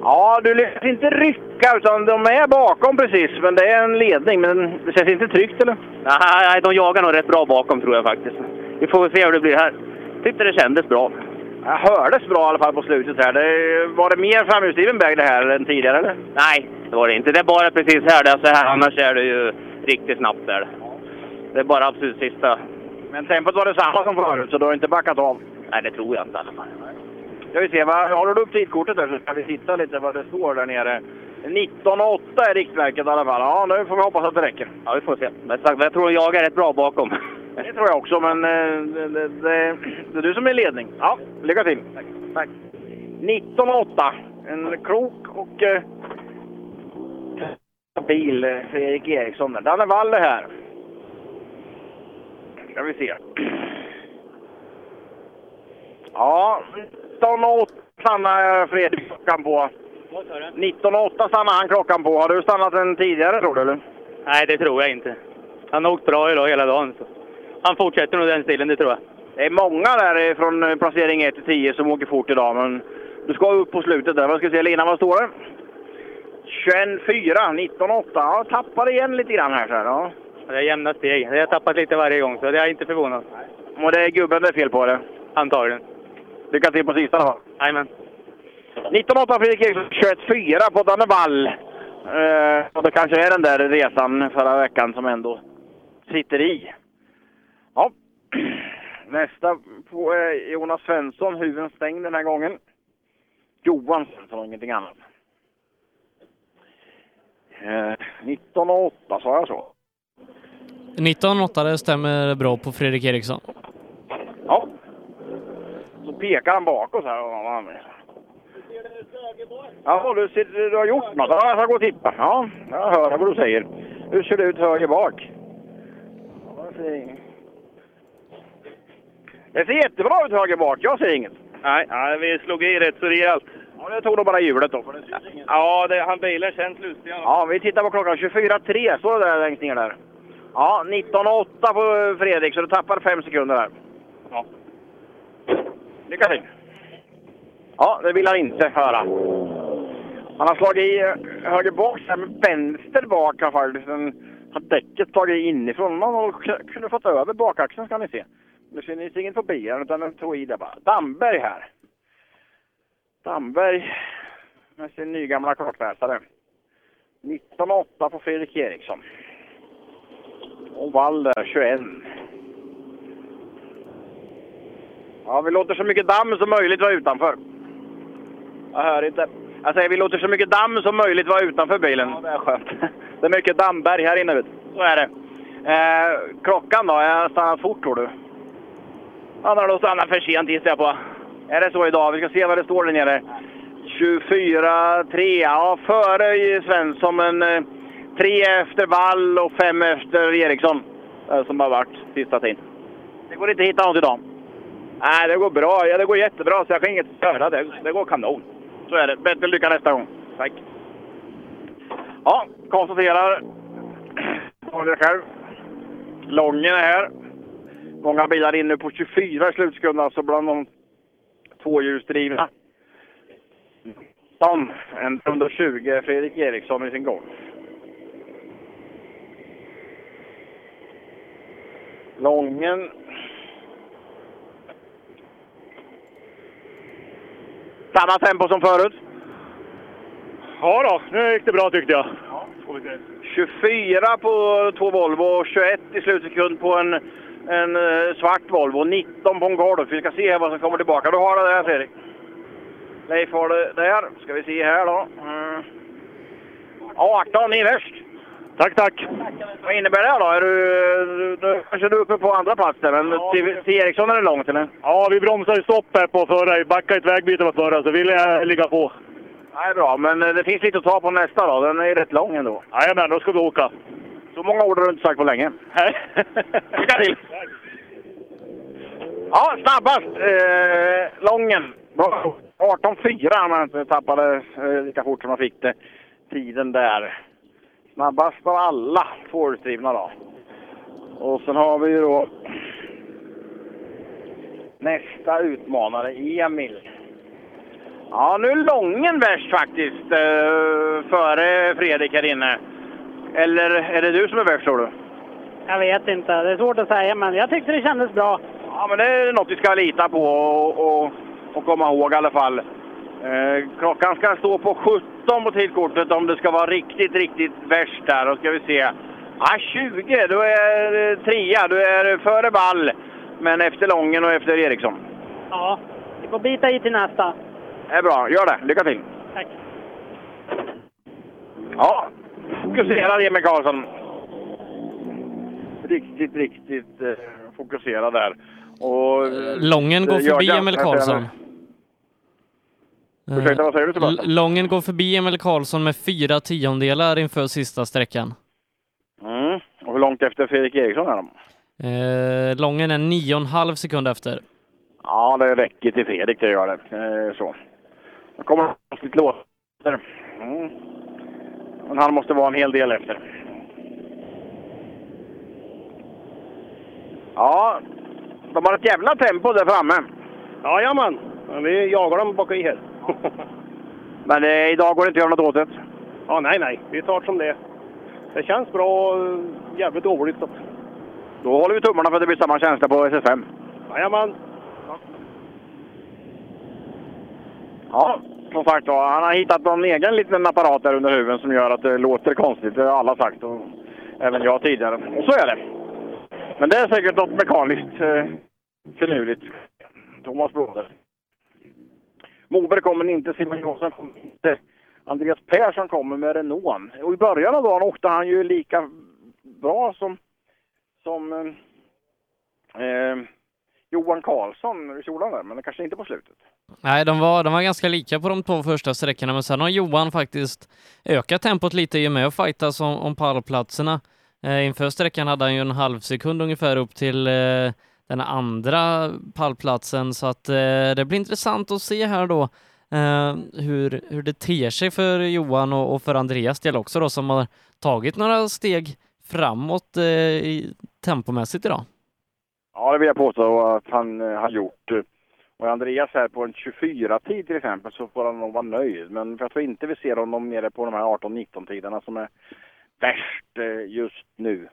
Ja, du lyckas inte rycka utan de är bakom precis. Men det är en ledning. Men det känns inte tryggt eller? Nej, de jagar nog rätt bra bakom tror jag faktiskt. Vi får väl se hur det blir här. Tyckte det kändes bra. Jag hördes bra i alla fall på slutet här. Det, var det mer framhjulsdriven väg det här än tidigare eller? Nej, det var det inte. Det är bara precis här. Det är så här. Annars är det ju riktigt snabbt där. Det är bara absolut sista. Men tempot var detsamma som förut så du har inte backat av? Nej, det tror jag inte i alla fall. Ska vi se, vad, har du upp tidkortet där så ska vi titta lite vad det står där nere. 19,8 är riktmärket i alla fall. Ja, nu får vi hoppas att det räcker. Ja, vi får se. Men sagt, jag tror jag är rätt bra bakom. Det tror jag också, men eh, det, det, det, det är du som är i ledning. Ja, lycka till! Tack. Tack. 19,8. En klok och eh, bil, eh, Fredrik Eriksson. Danne Waller här. Ska vi se. Ja, 19,8 stannar Fredrik klockan på. 19,8 stannar han klockan på. Har du stannat den tidigare tror du? Eller? Nej, det tror jag inte. Han har åkt bra idag hela dagen. Så. Han fortsätter nog den stilen, det tror jag. Det är många där från eh, placering 1 till 10 som åker fort idag, men du ska upp på slutet där. Vad ska vi se, Lina, vad står det? 21-4, 19-8. Ja, tappar igen lite grann här. Så här ja. Det är jämna steg. Det har tappat lite varje gång, så det är inte förvånad. Och det är gubben det är fel på, eller? Antagligen. Lycka till på sista då. Jajamän. 19-8 Fredrik Eriksson, 21-4 på Dannevall. Eh, och det kanske är den där resan förra veckan som ändå sitter i. Ja. Nästa på eh, Jonas Svensson, huven stängd den här gången. Johan Svensson och ingenting annat. Eh, 19 och 8 sa jag så. 19.8, det stämmer bra på Fredrik Eriksson. Ja. Så pekar han bakåt här. Ja, du, ser- du har gjort något. Ja, jag ska gå och tippa. Ja, jag hör vad du säger. Hur ser det ut höger bak? Det ser jättebra ut höger bak. Jag ser inget. Nej, nej, vi slog i rätt så rejält. Ja, det tog nog bara hjulet då. För det syns inget. Ja, det, han bilen känns lustig. Ja, vi tittar på klockan. 24.3 står det där längst ner där. Ja, 19.8 på Fredrik, så du tappar fem sekunder där. Ja. Lycka till! Ja, det vill han inte höra. Han har slagit i eh, höger bak, men vänster bak har faktiskt har däcket tagit inifrån. Har k- kunde fått över bakaxeln ska ni se. Det syns inget på bilen utan den tog i där bara. Damberg här. Damberg med sin nygamla kartläsare. 19.8 på Fredrik Eriksson. Och Wall där, 21. Ja, vi låter så mycket damm som möjligt vara utanför. Jag hör inte. Jag säger vi låter så mycket damm som möjligt vara utanför bilen. Ja, det är skönt. Det är mycket dammberg här inne. Vet. du. Så är det. Eh, klockan då? Har jag stannat fort tror du? Han har nog stannat för sent gissar jag på. Är det så idag? Vi ska se vad det står där nere. 24-3. Ja, före Svensson, men eh, tre efter Wall och fem efter Eriksson. eh, Som har varit sista tiden. Det går inte att hitta något idag. Nej, det går bra. Ja, det går jättebra så jag kan inget störa. Det, det går kanon. Så är det. Bättre lycka nästa gång. Tack. Ja, konstaterar. Det själv. Lången är här. Många bilar in nu på 24 i slutsekund, alltså bland de tvåhjulsdrivna. En 120 Fredrik Eriksson i sin gång. Lången. Samma tempo som förut. Ja då, nu gick det bra tyckte jag. 24 på två Volvo och 21 i slutsekund på en, en eh, svart Volvo. 19 på en Golf. Vi ska se här vad som kommer tillbaka. Du har det där Fredrik. Leif har det där. Ska vi se här då. Mm. 18 i värst. Tack, tack. Vad innebär det då? Är du, du, kanske du är uppe på andra plats där, men till, till Eriksson är det långt eller? Ja, vi bromsade stopp här på förra. Vi backade ett vägbyte på förra, så ville jag ligga på. Nej, bra. Men eh, det finns lite att ta på nästa då. Den är rätt lång ändå. Jajamän, då ska vi åka. Så många ord har du inte sagt på länge. Nej. Lycka till! Ja, snabbast eh, Lången. Bra. 18.4 men inte tappade eh, lika fort som man fick det. Tiden där. Snabbast av alla tvåhjulsdrivna då. Och sen har vi ju då nästa utmanare, Emil. Ja, nu är Lången värst faktiskt, eh, före Fredrik här inne. Eller är det du som är värst tror du? Jag vet inte. Det är svårt att säga, men jag tyckte det kändes bra. Ja, men det är något vi ska lita på och, och, och komma ihåg i alla fall. Eh, klockan ska stå på 17 på tidkortet om det ska vara riktigt, riktigt värst där. Då ska vi se. Ja, 20, du är eh, trea. Du är före Wall, men efter Lången och efter Eriksson. Ja, vi får bita i till nästa. Det är bra, gör det. Lycka till! Tack. Ja, fokuserad Emil Karlsson. Riktigt, riktigt eh, fokuserad där. Och, eh, Lången går gör förbi Emil Karlsson. Ursäkta, vad säger du Sebastian? L- Lången går förbi Emil Karlsson med fyra tiondelar inför sista sträckan. Mm. Och hur långt efter Fredrik Eriksson är de? Eh, Lången är nio och en halv sekund efter. Ja, det räcker till Fredrik, det gör det. Eh, så. Då kommer det lite låter. Mm. Men han måste vara en hel del efter. Ja, de har ett jävla tempo där framme. Jajamän, vi jagar dem bak i här. Men eh, idag går det inte att göra något åt det. Ja, nej, nej. Vi tar som det. Det känns bra och jävligt dåligt. Så. Då håller vi tummarna för att det blir samma känsla på SS5. Jajamän. Ja, som sagt var, han har hittat någon egen liten apparat där under huven som gör att det låter konstigt. Det har alla sagt och även jag tidigare. Och så är det. Men det är säkert något mekaniskt eh, finurligt. Thomas Broder. Moberg kommer inte, Simon Johansson kommer inte. Andreas Persson kommer med Renault. Och i början av dagen åkte han ju lika bra som som eh, eh Johan Karlsson i kjolan där, men kanske inte på slutet. Nej, de var, de var ganska lika på de två första sträckorna, men sen har Johan faktiskt ökat tempot lite i och med att fightas om, om pallplatserna. Eh, inför sträckan hade han ju en halv sekund ungefär upp till eh, den andra pallplatsen, så att eh, det blir intressant att se här då eh, hur, hur det ter sig för Johan och, och för Andreas del också då, som har tagit några steg framåt eh, i, tempomässigt idag. Ja, det vill jag påstå att han eh, har gjort. Och Andreas här på en 24-tid till exempel så får han nog vara nöjd. Men jag tror inte vi ser honom nere på de här 18-19 tiderna som är värst eh, just nu.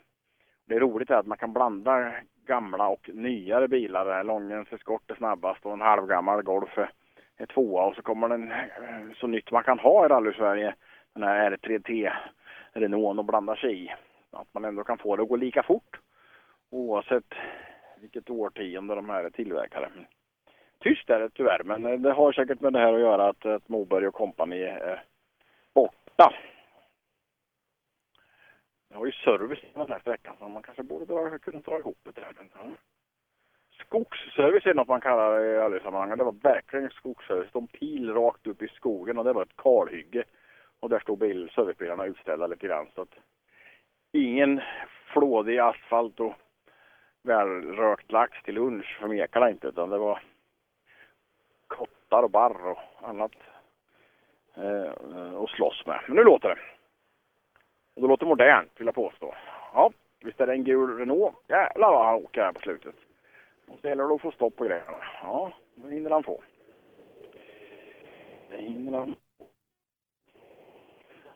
Det är roligt att man kan blanda gamla och nyare bilar. Långens eskort är snabbast och en halvgammal Golf är- tvåa och så kommer den eh, så nytt man kan ha i rally-Sverige, den här R3T Renault och blandar sig i. Att man ändå kan få det att gå lika fort oavsett vilket årtionde de här är tillverkade. Tyst är det tyvärr, men eh, det har säkert med det här att göra att, att Moberg och kompani är eh, borta. Jag har ju service på den här sträckan så man kanske borde dra, kunna dra ihop det där. Ja. Skogsservice är något man kallar det i alla sammanhang. Det var verkligen skogsservice. De pil rakt upp i skogen och det var ett kalhygge. Och där stod bil, servicebilarna utställda lite grann. Så att ingen flådig asfalt och välrökt lax till lunch förnekar mekarna inte. Utan det var kottar och barr och annat eh, att slåss med. Men nu låter det. Och det låter modernt vill jag påstå. Ja, visst är det en gul Renault. Jävlar vad han åker här på slutet. Och så gäller det att få stopp på grejerna. Ja, det hinner han få. Det hinner han.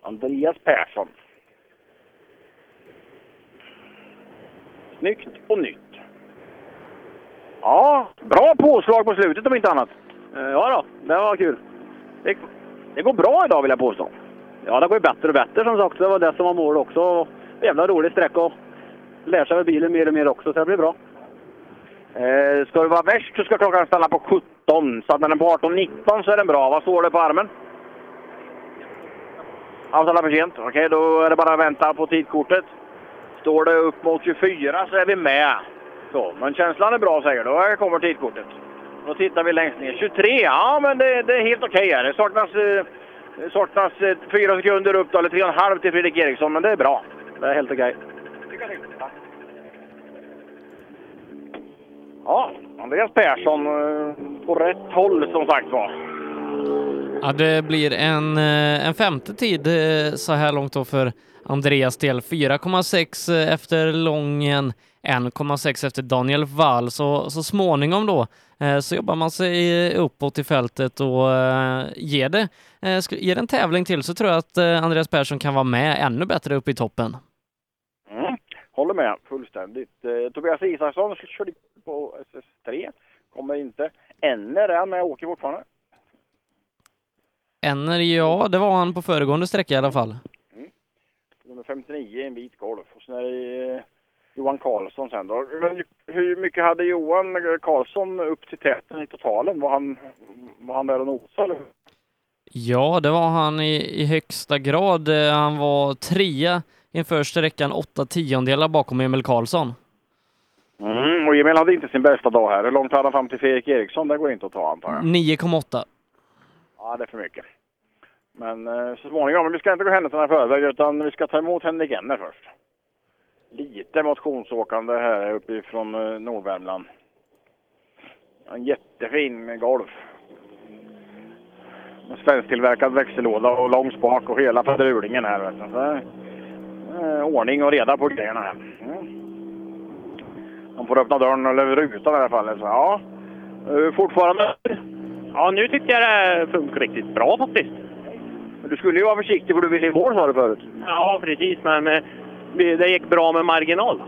Andreas Persson. Snyggt och nytt. Ja, bra påslag på slutet om inte annat. Eh, ja då, det var kul. Det, det går bra idag vill jag påstå. Ja, det går ju bättre och bättre som sagt. Det var det som var målet också. Jävla rolig sträcka och lär sig bilen mer och mer också, så det blir bra. Eh, ska det vara värst så ska klockan stanna på 17. Så att när den är på 18-19 så är den bra. Vad står det på armen? Han stannar för sent. Okej, då är det bara att vänta på tidkortet. Står det upp mot 24 så är vi med. Så, men känslan är bra säger du. Då kommer tidkortet. Då tittar vi längst ner. 23, ja men det, det är helt okej här. Det saknas, eh, saknas eh, fyra sekunder upp då, eller tre och en halv till Fredrik Eriksson, men det är bra. Det är helt okej. Ja, Andreas Persson eh, på rätt håll som sagt var. Ja, det blir en, eh, en femte tid så här långt då för Andreas del. 4,6 efter Lången, 1,6 efter Daniel Wall. Så, så småningom då så jobbar man sig uppåt i fältet och ger det, ger det en tävling till så tror jag att eh, Andreas Persson kan vara med ännu bättre upp i toppen. Mm. Håller med fullständigt. Eh, Tobias Isaksson körde på SS3. Kommer inte. Enner är han med och åker fortfarande. Enner, ja, det var han på föregående sträcka i alla fall. Nummer 59 en vit golf. Och sen är det eh, Johan Karlsson sen då. Hur mycket hade Johan Karlsson upp till täten i totalen? Var han, var han där och nosade? Ja, det var han i, i högsta grad. Eh, Han var trea inför sträckan, åtta tiondelar bakom Emil Karlsson. Mm, och Emil hade inte sin bästa dag här. Hur långt hade han fram till Fredrik Eriksson? Det går inte att ta antar jag. 9,8. Ja, det är för mycket. Men eh, så småningom, men vi ska inte gå händelserna i förväg utan vi ska ta emot Henrik Enner först. Lite motionsåkande här uppifrån eh, Nordvärmland. En jättefin golf. En svensktillverkad växellåda och lång spak och hela fadrulingen här. vet. Så, eh, ordning och reda på grejerna här. Mm. Man får öppna dörren eller rutan i alla fall. Så, ja. Eh, Fortfarande Ja, nu tyckte jag det funkar riktigt bra faktiskt. Du skulle ju vara försiktig för du ville i mål sa du förut. Ja, precis, men eh, det gick bra med marginal.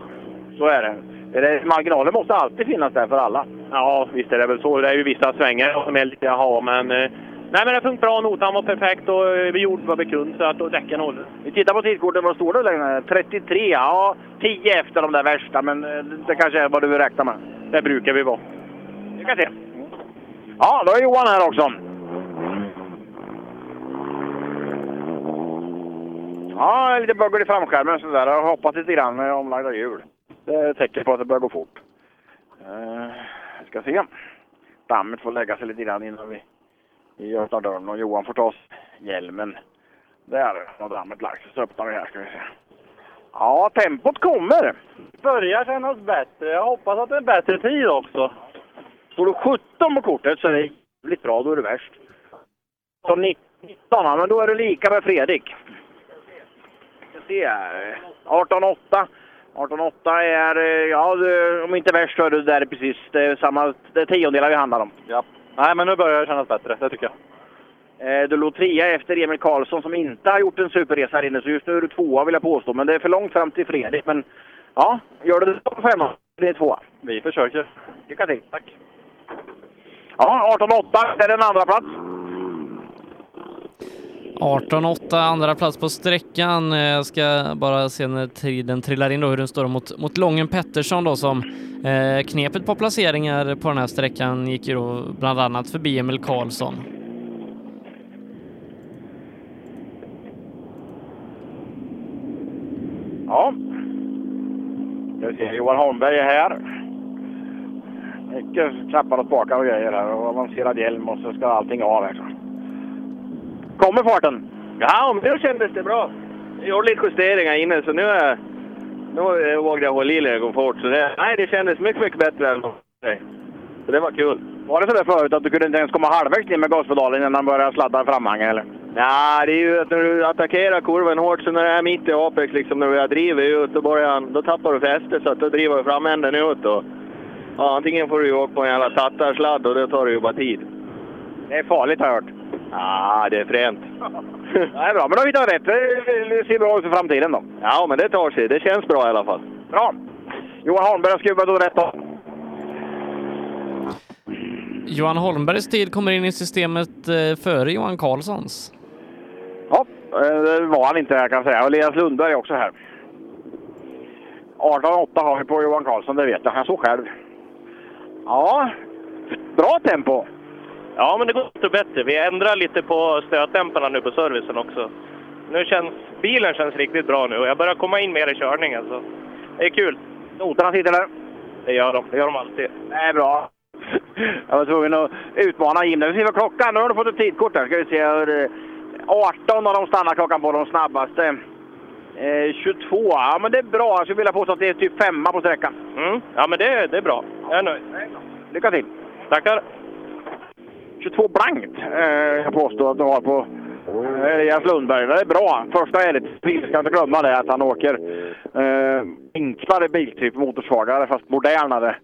Så är det. Marginalen måste alltid finnas där för alla. Ja, visst är det väl så. Det är ju vissa svängar som är lite jaha, men... eh, Nej, men det funkar bra. Notan var perfekt och eh, vi gjorde vad vi kunde så att och däcken håller. Vi tittar på tidkortet. Vad står det längre? 33? Ja, 10 efter de där värsta, men eh, det kanske är vad du vill räkna med. Det brukar vi vara. Vi ska se. Ja, då är Johan här också. Ja, lite bögel i framskärmen sådär. Jag har hoppat lite grann med omlagda hjul. Det är ett tecken på att det börjar gå fort. Uh, ska se. Dammet får lägga sig lite grann innan vi, vi öppnar dörren och Johan får ta oss hjälmen. Där har dammet lagt sig. Så öppnar vi här ska vi se. Ja, tempot kommer. Börjar kännas bättre. Jag hoppas att det är bättre tid också. Står du 17 på kortet så är det jävligt bra. Då är det värst. Så 19, men då är du lika med Fredrik. Ska se här. 18-8. 18-8 är, ja, om inte värst så är du där precis. Det är samma, det är tiondelar vi handlar om. Ja. Nej, men nu börjar det kännas bättre. Det tycker jag. Eh, Du låg trea efter Emil Karlsson som inte har gjort en superresa här inne, så just nu är du tvåa vill jag påstå. Men det är för långt fram till Fredrik. Men ja, gör du det på femma, det är tvåa. Vi försöker. Lycka till. Tack. Ja, 18-8 är en andra plats. 18-8, andra plats på sträckan. Eh, jag ska bara se när tiden trillar in då hur den står mot, mot Lången Pettersson då som eh, knepet på placeringar på den här sträckan gick ju då bland annat förbi Emil Karlsson. Ja. Jag ser Johan Holmberg är här. Mycket knappar och spakar och grejer här och avancerad hjälm och så ska allting av här. Kommer farten? Ja, men nu kändes det bra. Jag gjorde lite justeringar innan, så nu, är, nu vågade jag hålla i lite komfort. Så det, nej, det kändes mycket, mycket bättre än nej. Så det var kul. Var det så där förut att du kunde inte ens komma halvvägs ner med gaspedalen innan han började sladda framhangen eller? Ja, det är ju att när du attackerar kurvan hårt, så när det är mitt i apex, liksom, när du driver ut, då, börjar, då tappar du fästet så att då driver du framänden ut. Och, ja, antingen får du åka på en jävla tattarsladd och det tar det ju bara tid. Det är farligt har jag hört. Ja, det är fränt. Det är bra, men då har vi hittat rätt. Det ser bra ut för framtiden då. Ja, men det tar sig. Det känns bra i alla fall. Bra! Johan Holmberg har skruvat åt rätt håll. Johan Holmbergs tid kommer in i systemet eh, före Johan Karlssons. Ja, eh, det var han inte här kan jag säga. Och Elias Lundberg är också här. 18-8 har vi på Johan Karlsson, det vet jag. Jag såg själv. Ja, bra tempo. Ja, men det går och bättre. Vi ändrar lite på stötdämparna nu på servicen också. Nu känns bilen känns riktigt bra nu och jag börjar komma in mer i körningen. Så det är kul. Noterna sitter där. Det gör de. Det gör de alltid. Det är bra. Jag var tvungen att utmana Jim. Vi ser vad klockan Nu har du fått ett tidkort här. Ska vi se. hur, eh, 18 har de stannat klockan på de snabbaste. Eh, 22, ja men det är bra. Jag skulle vilja påstå att det är typ femma på sträckan. Mm. Ja, men det, det är bra. Jag är nöjd. Lycka till! Tackar! 22 blankt, eh, jag påstår att du har på eh, Elias Lundberg. Det är bra. Första är lite Vi ska inte glömma det att han åker eh, enklare biltyp, motorsvagare fast modernare.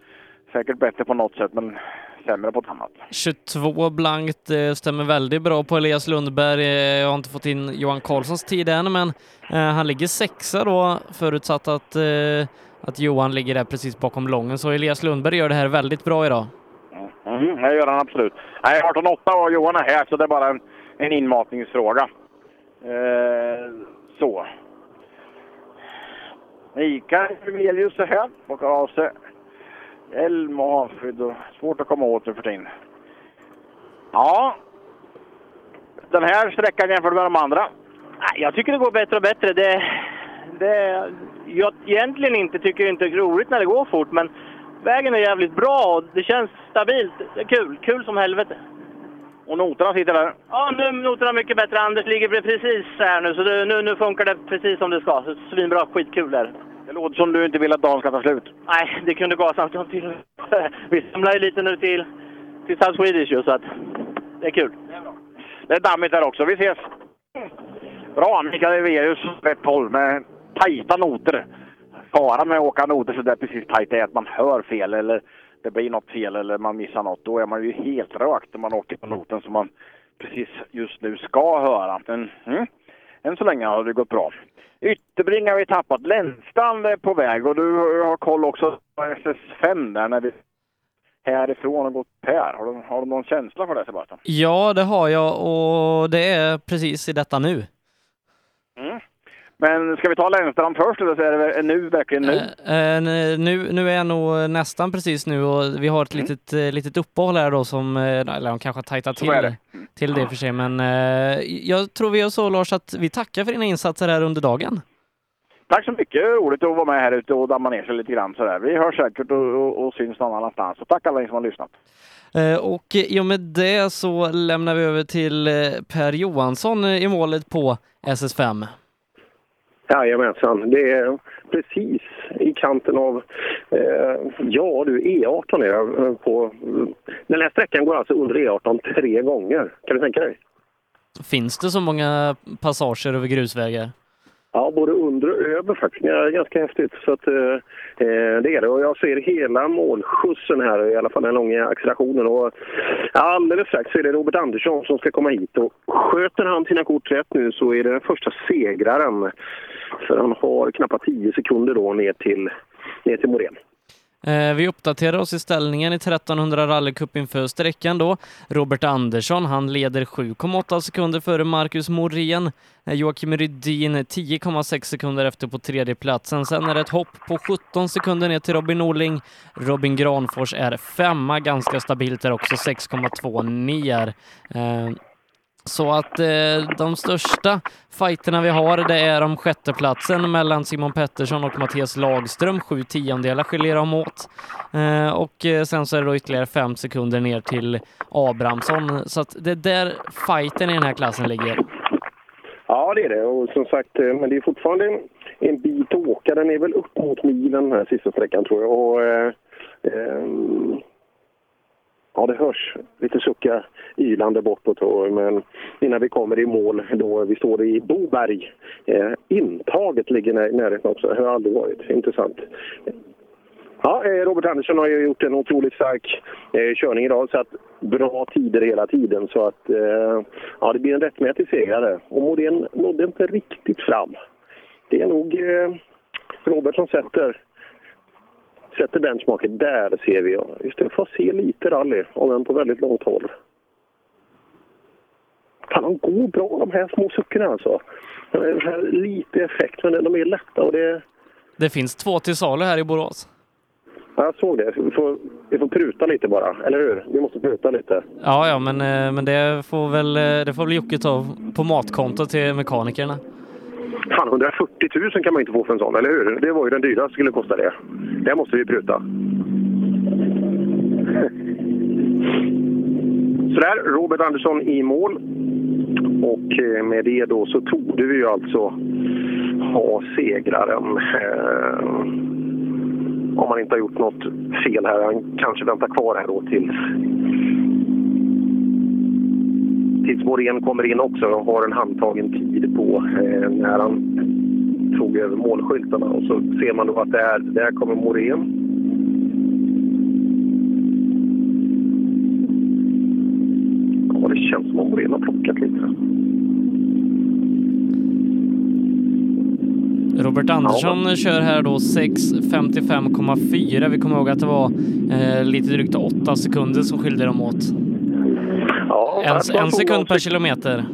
Säkert bättre på något sätt men sämre på ett annat. 22 blankt eh, stämmer väldigt bra på Elias Lundberg. Eh, jag har inte fått in Johan Karlssons tid än, men eh, han ligger sexa då, förutsatt att, eh, att Johan ligger där precis bakom Lången. Så Elias Lundberg gör det här väldigt bra idag. Mm, mm, det gör han absolut. Nej, 18-8 och Johan är här så det är bara en, en inmatningsfråga. Eh, så. Mikael Remelius är här. Plockar av sig hjälm och avskydd. Svårt att komma åt nu för tiden. Ja. Den här sträckan jämfört med de andra. Jag tycker det går bättre och bättre. Det, det, jag egentligen inte tycker inte det är roligt när det går fort, men vägen är jävligt bra och det känns stabilt. Det är kul. Kul som helvete. Och noterna sitter där. Ja, nu är noterna mycket bättre. Anders ligger precis här nu, så det, nu, nu funkar det precis som det ska. Så svinbra. Skitkul där. Det låter som du inte vill att dagen ska ta slut. Nej, det kunde gå samtidigt till. Vi samlar ju lite nu till, till South Swedish ju, så att det är kul. Det är dammigt där också. Vi ses! Bra, Mikael Everius, rätt håll med tajta noter. Faran med att åka noter så där precis tajt är att man hör fel eller det blir något fel eller man missar något. Då är man ju helt rökt när man åker på noten som man precis just nu ska höra. Men mm, än så länge har det gått bra. Ytterbring har vi tappat. Länsstrand är på väg och du har koll också på SS5 där när vi härifrån har gått Per. Har du, har du någon känsla för det Sebastian? Ja, det har jag och det är precis i detta nu. Mm. Men ska vi ta Lennstrand först eller så är det nu, verkligen nu? Eh, nu, nu är jag nog nästan precis nu och vi har ett litet, eh, litet uppehåll här då som, eh, eller de kanske har tajtat till, det. till det och för sig, men eh, jag tror vi gör så Lars att vi tackar för dina insatser här under dagen. Tack så mycket! Roligt att vara med här ute och damma ner sig lite grann sådär. Vi hörs säkert och, och, och syns någon annanstans. Så tack alla ni som har lyssnat. Eh, Och i och med det så lämnar vi över till eh, Per Johansson i målet på SS5. Jajamensan, det är precis i kanten av, eh, ja du, E18 är det eh, på. Den här sträckan går alltså under E18 tre gånger. Kan du tänka dig? Finns det så många passager över grusvägar? Ja, både under och över faktiskt. Ja, ganska häftigt. Så att, eh, Eh, det är det. Och jag ser hela målskjutsen här, i alla fall den långa accelerationen. Och alldeles strax så är det Robert Andersson som ska komma hit. Och sköter han sina kort rätt nu så är det den första segraren. För han har knappt 10 sekunder då ner till, ner till Morén. Eh, vi uppdaterar oss i ställningen i 1300 rallycup inför sträckan då. Robert Andersson, han leder 7,8 sekunder före Marcus Morén. Eh, Joakim Rydin 10,6 sekunder efter på tredje platsen. Sen är det ett hopp på 17 sekunder ner till Robin Norling. Robin Granfors är femma, ganska stabilt där också, 6,2 ner. Eh, så att eh, de största fighterna vi har, det är om sjätteplatsen mellan Simon Pettersson och Mattias Lagström. Sju tiondelar skiljer de åt. Eh, och eh, sen så är det då ytterligare fem sekunder ner till Abrahamsson. Så att det är där fighten i den här klassen ligger. Ja, det är det. Och som sagt, eh, men det är fortfarande en, bit att åka. Den är väl upp mot milen den här sista sträckan tror jag. Och, eh, ehm, ja, det hörs lite suckar ylande bortåt. Men innan vi kommer i mål, då vi står i Boberg. Eh, intaget ligger i närheten också. Det har aldrig varit. Intressant. Ja, eh, Robert Andersson har ju gjort en otroligt stark eh, körning idag. Så att bra tider hela tiden. Så att eh, ja, det blir en rättmätig segrare. Och Modén nådde inte riktigt fram. Det är nog eh, Robert som sätter, sätter benchmarket. Där ser vi. Just det, får se lite rally, om än på väldigt långt håll. Fan, de går bra de här små suckorna alltså. Lite effekt, men de är lätta och det... Det finns två till salu här i Borås. Ja, Jag såg det. Vi får, vi får pruta lite bara, eller hur? Vi måste pruta lite. Ja, ja, men, eh, men det får väl eh, det får väl Jocke ta på matkonto till mekanikerna. Fan, 140 000 kan man inte få för en sån, eller hur? Det var ju den dyraste skulle kosta det. Det måste vi pruta. Sådär, Robert Andersson i mål. Och eh, med det då så torde vi ju alltså ha segraren. Eh, om man inte har gjort något fel här. Han kanske väntar kvar här då tills, tills Morén kommer in också och har en handtagen tid på eh, när han tog över målskyltarna. Och så ser man då att där, där kommer Morén. Ja, det känns som om Morén har plockat lite. Robert Andersson kör här då 6.55,4. Vi kommer ihåg att det var eh, lite drygt 8 sekunder som skilde dem åt. Ja, En, en sekund per kilometer.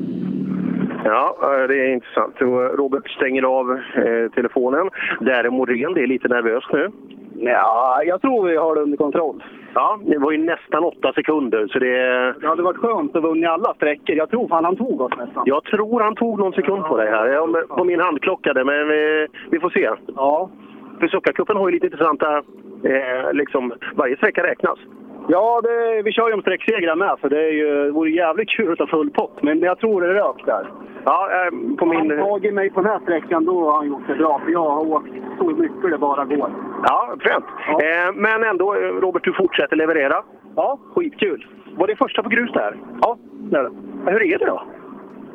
Ja, eh, det är intressant. Eh, Robert stänger av eh, telefonen. Där är Morén. Det är lite nervöst nu. Ja, jag tror vi har det under kontroll. Ja, det var ju nästan åtta sekunder, så det... Det hade varit skönt att vinna alla sträckor. Jag tror fan han tog oss nästan. Jag tror han tog någon sekund på dig här. Ja, men- På min handklocka, där, men vi, vi får se. Ja. För Suckarcupen har ju lite intressanta... Eh, liksom, varje sträcka räknas. Ja, det, vi kör ju om sträcksegrar med, för det, är ju, det vore jävligt kul att ta full pott. Men jag tror det är rök där. Ja, eh, på min... Han tagit mig på den här sträckan, då har han gjort det bra. För jag har åkt så mycket det bara går. Ja, fränt. Eh, men ändå, eh, Robert, du fortsätter leverera. Ja, skitkul. Var det första på grus där? Ja, det är det. Hur är det då?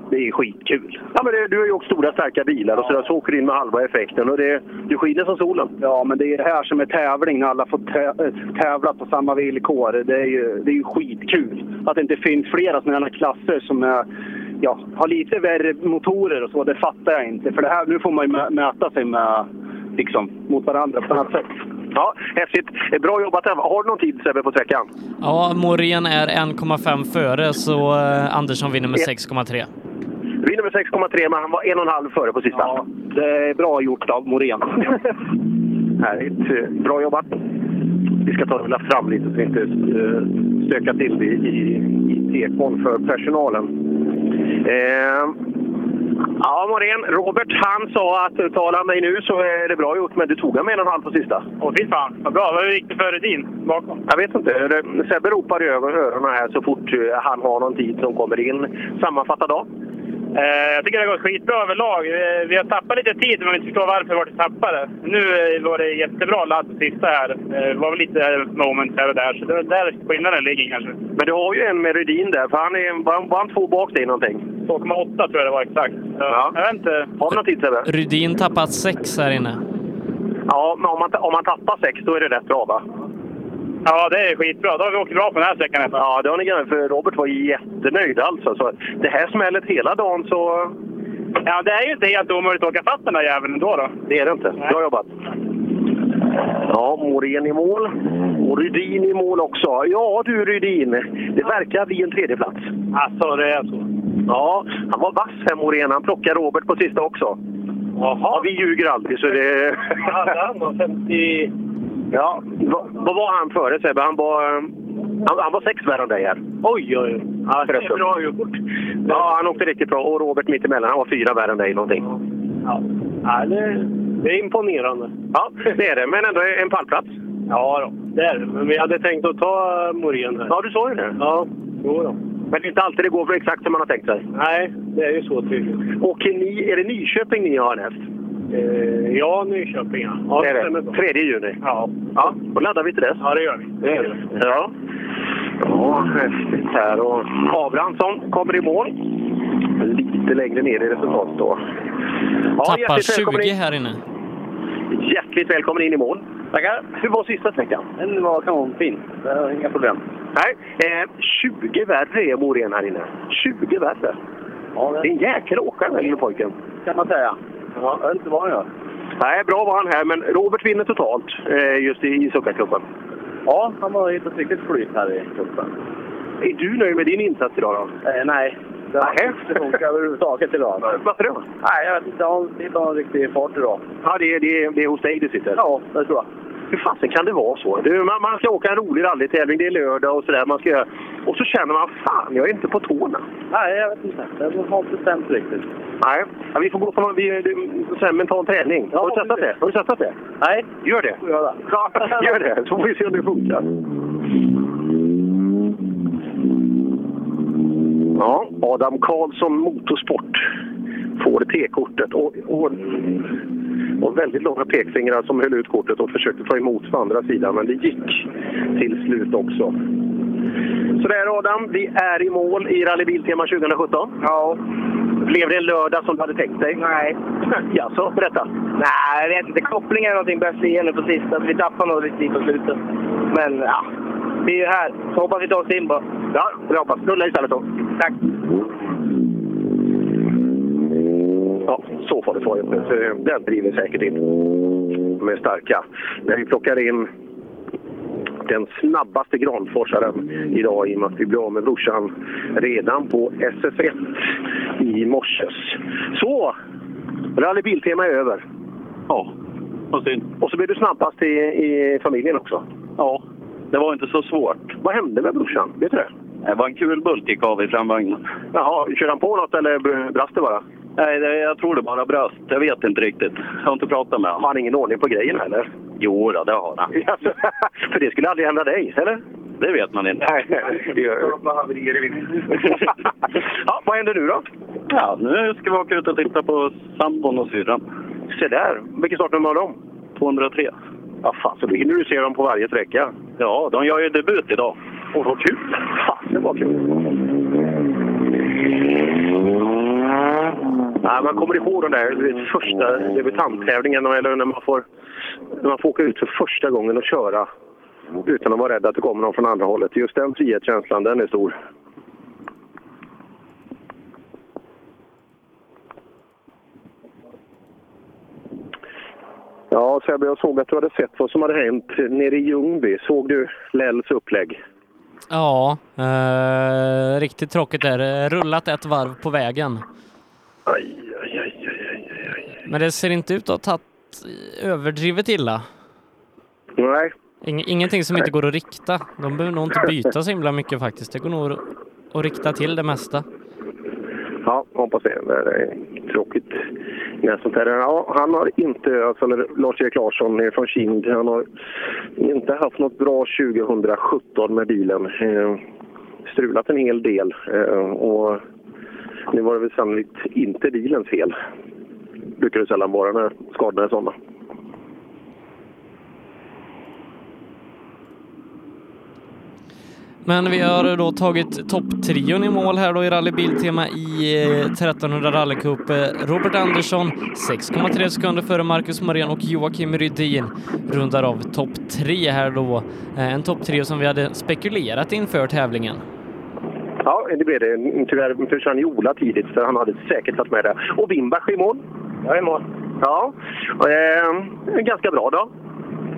Det är skitkul. Ja, men det, du har ju åkt stora starka bilar och så, där, så åker du in med halva effekten och det, du skiner som solen. Ja, men det är det här som är tävling, när alla får tä- tävla på samma villkor. Det är, ju, det är ju skitkul. Att det inte finns flera sådana klasser som är, ja, har lite värre motorer och så, det fattar jag inte. För det här, nu får man ju mä- mäta sig med, liksom, mot varandra på annat sätt. Ja, häftigt. Eh, Bra jobbat. Har du någon tid Sebbe på sträckan? Ja, Morén är 1,5 före, så eh, Andersson vinner med 6,3. Vinner med 6,3 men han var en och en halv före på sista. Ja, det är bra gjort av Morén. Härligt. Bra jobbat. Vi ska ta och rulla fram lite så vi inte eh, stökar till det i, i tekon för personalen. Eh, ja, Morén. Robert han sa att tala mig nu så är det bra gjort, men du tog han med en och en halv på sista. Åh, fy fan. Vad bra. Vad gick det för Rudin bakom? Jag vet inte. Sebbe ropar över öronen här så fort eh, han har någon tid som kommer in. Sammanfatta dag. Eh, jag tycker det har gått skitbra överlag. Vi har tappat lite tid, men vi inte förstår varför vart vi tappade. Nu var det jättebra ladd på sista här. Eh, Det var väl lite moment här och där, så det är där skillnaden ligger kanske. Men du har ju en med Rydin där, för han är, var, var han två bak dig någonting? 2,8 tror jag det var exakt. Ja. Jag vet inte. Har vi någon tid Sebbe? Rydin tappat sex här inne. Ja, men om man, om man tappar sex då är det rätt bra va? Ja, det är skitbra. Då har vi åkt bra på den här sträckan. Ja, det har ni gärna, för Robert var jättenöjd alltså. Så det här smället hela dagen så... Ja, det är ju inte helt omöjligt att åka fatt den där jäveln ändå då. Det är det inte. Bra jobbat! Ja, Morén i mål. Och Rydin i mål också. Ja du Rydin, det verkar bli en tredjeplats. Alltså, det är så. Ja, han var vass här Morén. Han plockade Robert på sista också. Jaha. Ja, vi ljuger aldrig så det... han var 50... Ja, vad, var han före Sebbe? Han var, han, han var sex värre än dig här. Oj, oj, oj. Ja, det är bra gjort. Ja, han åkte riktigt bra. Och Robert mittemellan, han var fyra värre än dig någonting. Ja, ja det, det är imponerande. Ja, det är det. Men ändå en pallplats. Ja, då. det är det. Men vi hade tänkt att ta Morén här. Ja, du sa ju det. Ja, jo då. Men det är inte alltid det går för exakt som man har tänkt sig. Nej, det är ju så tydligen. Och ni, är det Nyköping ni har näst? Eh, ja, Nyköping ja. ja det är det. bra. 3 juni? Ja. Ja, då laddar vi till dess. Ja, det gör vi. Det är det. Ja. Ja, häftigt här. Och Abrahamsson kommer i mål. Lite längre ner i resultatet då. Ja, Tappar hjärtligt välkommen 20 in. här inne. Hjärtligt välkommen in i mål. Tackar. Hur var sista sträckan? Den var kanonfin. Det inga problem. Nej, eh, 20 värre är Morén här inne. 20 värre. Ja, Det är en jäkel åkare den lille pojken. kan man säga. Ja, jag inte han gör. Nej, bra var han här, men Robert vinner totalt eh, just i, i Suckarcupen. Ja, han har hittat riktigt flyt här i cupen. Är du nöjd med din insats idag då? Eh, nej. Det har Nej. inte funkat överhuvudtaget idag. Varför då? Nej, jag vet inte. Inte har en riktig fart idag. Ja, det är, det, är, det är hos dig det sitter? Ja, det tror jag. Hur fasen kan det vara så? Du, man, man ska åka en rolig rallytävling, det är lördag och sådär. Man ska göra, och så känner man, fan, jag är inte på tårna. Nej, jag vet inte. Jag har inte bestämt riktigt. Nej, ja, vi får gå på vi, det, mental träning. har du testat det? Har du testat det? Nej. Gör det. Får göra. Ja, gör det, så får vi se om det funkar. Ja, Adam Karlsson Motorsport får T-kortet. Och, och, och väldigt långa pekfingrar som höll ut kortet och försökte ta emot på andra sidan, men det gick till slut också. Så där Adam, vi är i mål i Rally Biltema 2017. Ja. Blev det en lördag som du hade tänkt dig? Nej. Jaså, berätta. Nej, jag vet inte. Kopplingen är någonting bäst igen nu på sista. Vi tappar nog lite på slutet. Men ja, vi är ju här. Så hoppas vi tar oss in bara. Ja, jag hoppas. Rulla istället då. Tack. Ja, så får det vara. För Den driver säkert in. Är starka. När vi plockar in den snabbaste granforsaren idag i och med att vi blev av med brorsan redan på SS1 i morses. Så! Rally Biltema är över. Ja, vad synd. Och så blev du snabbast i, i familjen också. Ja, det var inte så svårt. Vad hände med brorsan? Vet du det? Det var en kulbult gick av i framvagnen. Jaha, körde han på något eller br- brast det bara? Nej, det, jag tror det bara brast. Jag vet inte riktigt. Jag har inte pratat med honom. Har han ingen ordning på grejerna eller? Jo, då, det har han. För det skulle aldrig hända dig, eller? Det vet man inte. Nej, det gör ja, Vad händer nu då? Ja, nu ska vi åka ut och titta på sambon och syrran. Se där. Vilket startnummer har de? 203. Ja, fan, så då hinner du se dem på varje sträcka. Ja, de gör ju debut idag. Och vad kul! Fan, det var kul. Ja, man kommer ihåg den där första debutanttävlingen eller när man, får, när man får åka ut för första gången och köra utan att vara rädd att det kommer någon från andra hållet. Just den frihetskänslan, den är stor. Ja, Sebbe, jag såg att du hade sett vad som hade hänt nere i Ljungby. Såg du Lells upplägg? Ja, eh, riktigt tråkigt där. Rullat ett varv på vägen. Aj, aj, aj, aj, aj. Men det ser inte ut att ha tagit överdrivet illa. Nej. Ing ingenting som inte går att rikta. De behöver nog inte byta så himla mycket faktiskt. Det går nog att rikta till det mesta. Ja, hoppas det. Det är skittråkigt med sånt här. Ja, han har inte, alltså Lars-Erik Larsson från Kind, han har inte haft något bra 2017 med bilen. Eh, strulat en hel del eh, och nu var det väl sannolikt inte bilens fel. Brukar det sällan vara när skadorna är sådana. Men vi har då tagit topptrion i mål här då i rallybiltema i eh, 1300 rallycup. Eh, Robert Andersson 6,3 sekunder före Marcus Morén och Joakim Rydin rundar av topp tre här då. Eh, en topptrio som vi hade spekulerat inför tävlingen. Ja, det blev det. Tyvärr försvann ju Ola tidigt, för han hade säkert varit med där. Och Wimbach i mål? Jag är i mål. Ja. Eh, ganska bra då?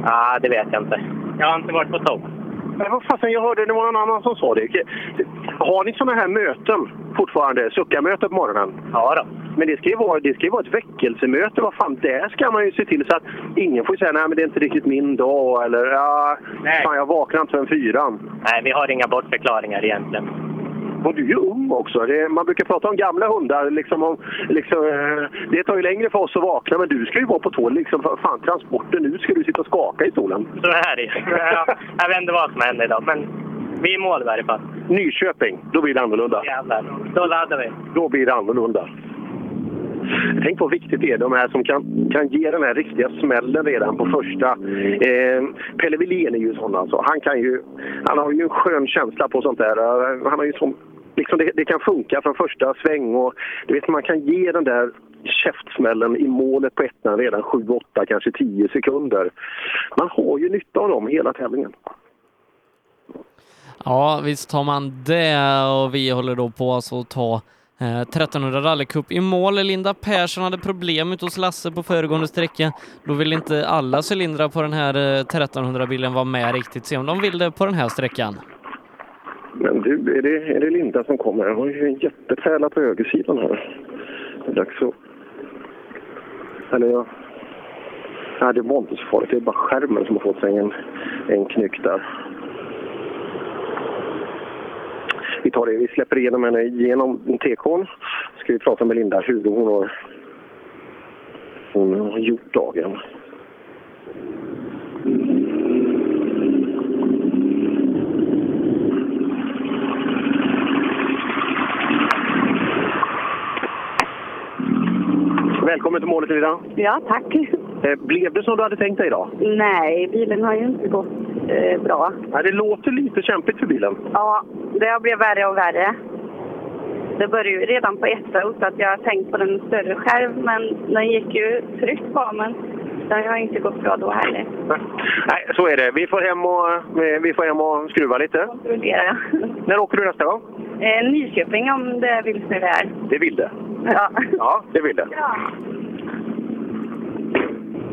Ja, det vet jag inte. Jag har inte varit på topp. Men vad fasen, jag hörde det var någon annan som sa det. Har ni sådana här möten fortfarande? Suckarmöte på morgonen? Ja då. Men det ska ju vara, det ska ju vara ett väckelsemöte. Vad fan, där ska man ju se till så att ingen får säga nej men det är inte riktigt min dag eller ja, Nej. fan jag vaknar inte förrän fyran. Nej, vi har inga bortförklaringar egentligen. Och du är ung också. Det, man brukar prata om gamla hundar. Liksom om, liksom, eh, det tar ju längre för oss att vakna, men du ska ju vara på tå. Liksom, för fan, transporten. Nu ska du sitta och skaka i stolen. Så är det ja, Jag vet inte vad som händer idag, men vi är i mål i varje fall. Nyköping, då blir det annorlunda. Jävlar. Då laddar vi. Då blir det annorlunda. Tänk vad viktigt det är, de här som kan, kan ge den här riktiga smällen redan på första. Eh, Pelle Wilén är ju sån alltså. Han, kan ju, han har ju en skön känsla på sånt där. Eh, han har ju sån, liksom det, det kan funka från första sväng och du vet, man kan ge den där käftsmällen i målet på ettan redan 7, 8, kanske 10 sekunder. Man har ju nytta av dem hela tävlingen. Ja, visst har man det och vi håller då på att ta eh, 1300 rallycup i mål. Linda Persson hade problem ute hos Lasse på föregående sträcka. Då vill inte alla cylindrar på den här eh, 1300-bilen vara med riktigt. Se om de vill det på den här sträckan. Men du, är det, är det Linda som kommer? Hon har ju en jättepärla på högersidan här. Det är dags att... Eller ja... Nej, det var inte så farligt. Det är bara skärmen som har fått sig en, en knyck där. Vi tar det. Vi släpper igenom henne genom TK'n. Ska vi prata med Linda hur hon har, hon har gjort dagen. Välkommen till målet Linda. Ja, tack. Eh, Blev det som du hade tänkt dig idag? Nej, bilen har ju inte gått eh, bra. Nej, det låter lite kämpigt för bilen. Ja, det har blivit värre och värre. Det började ju redan på ettan så att jag har tänkt på den större själv, men den gick ju tryggt på men den har inte gått bra då heller. Nej, så är det. Vi får hem och, vi får hem och skruva lite. Kontrollera. När åker du nästa gång? Eh, Nyköping om det vill sig där. Det vill det. Ja. Ja, det vill det. Ja.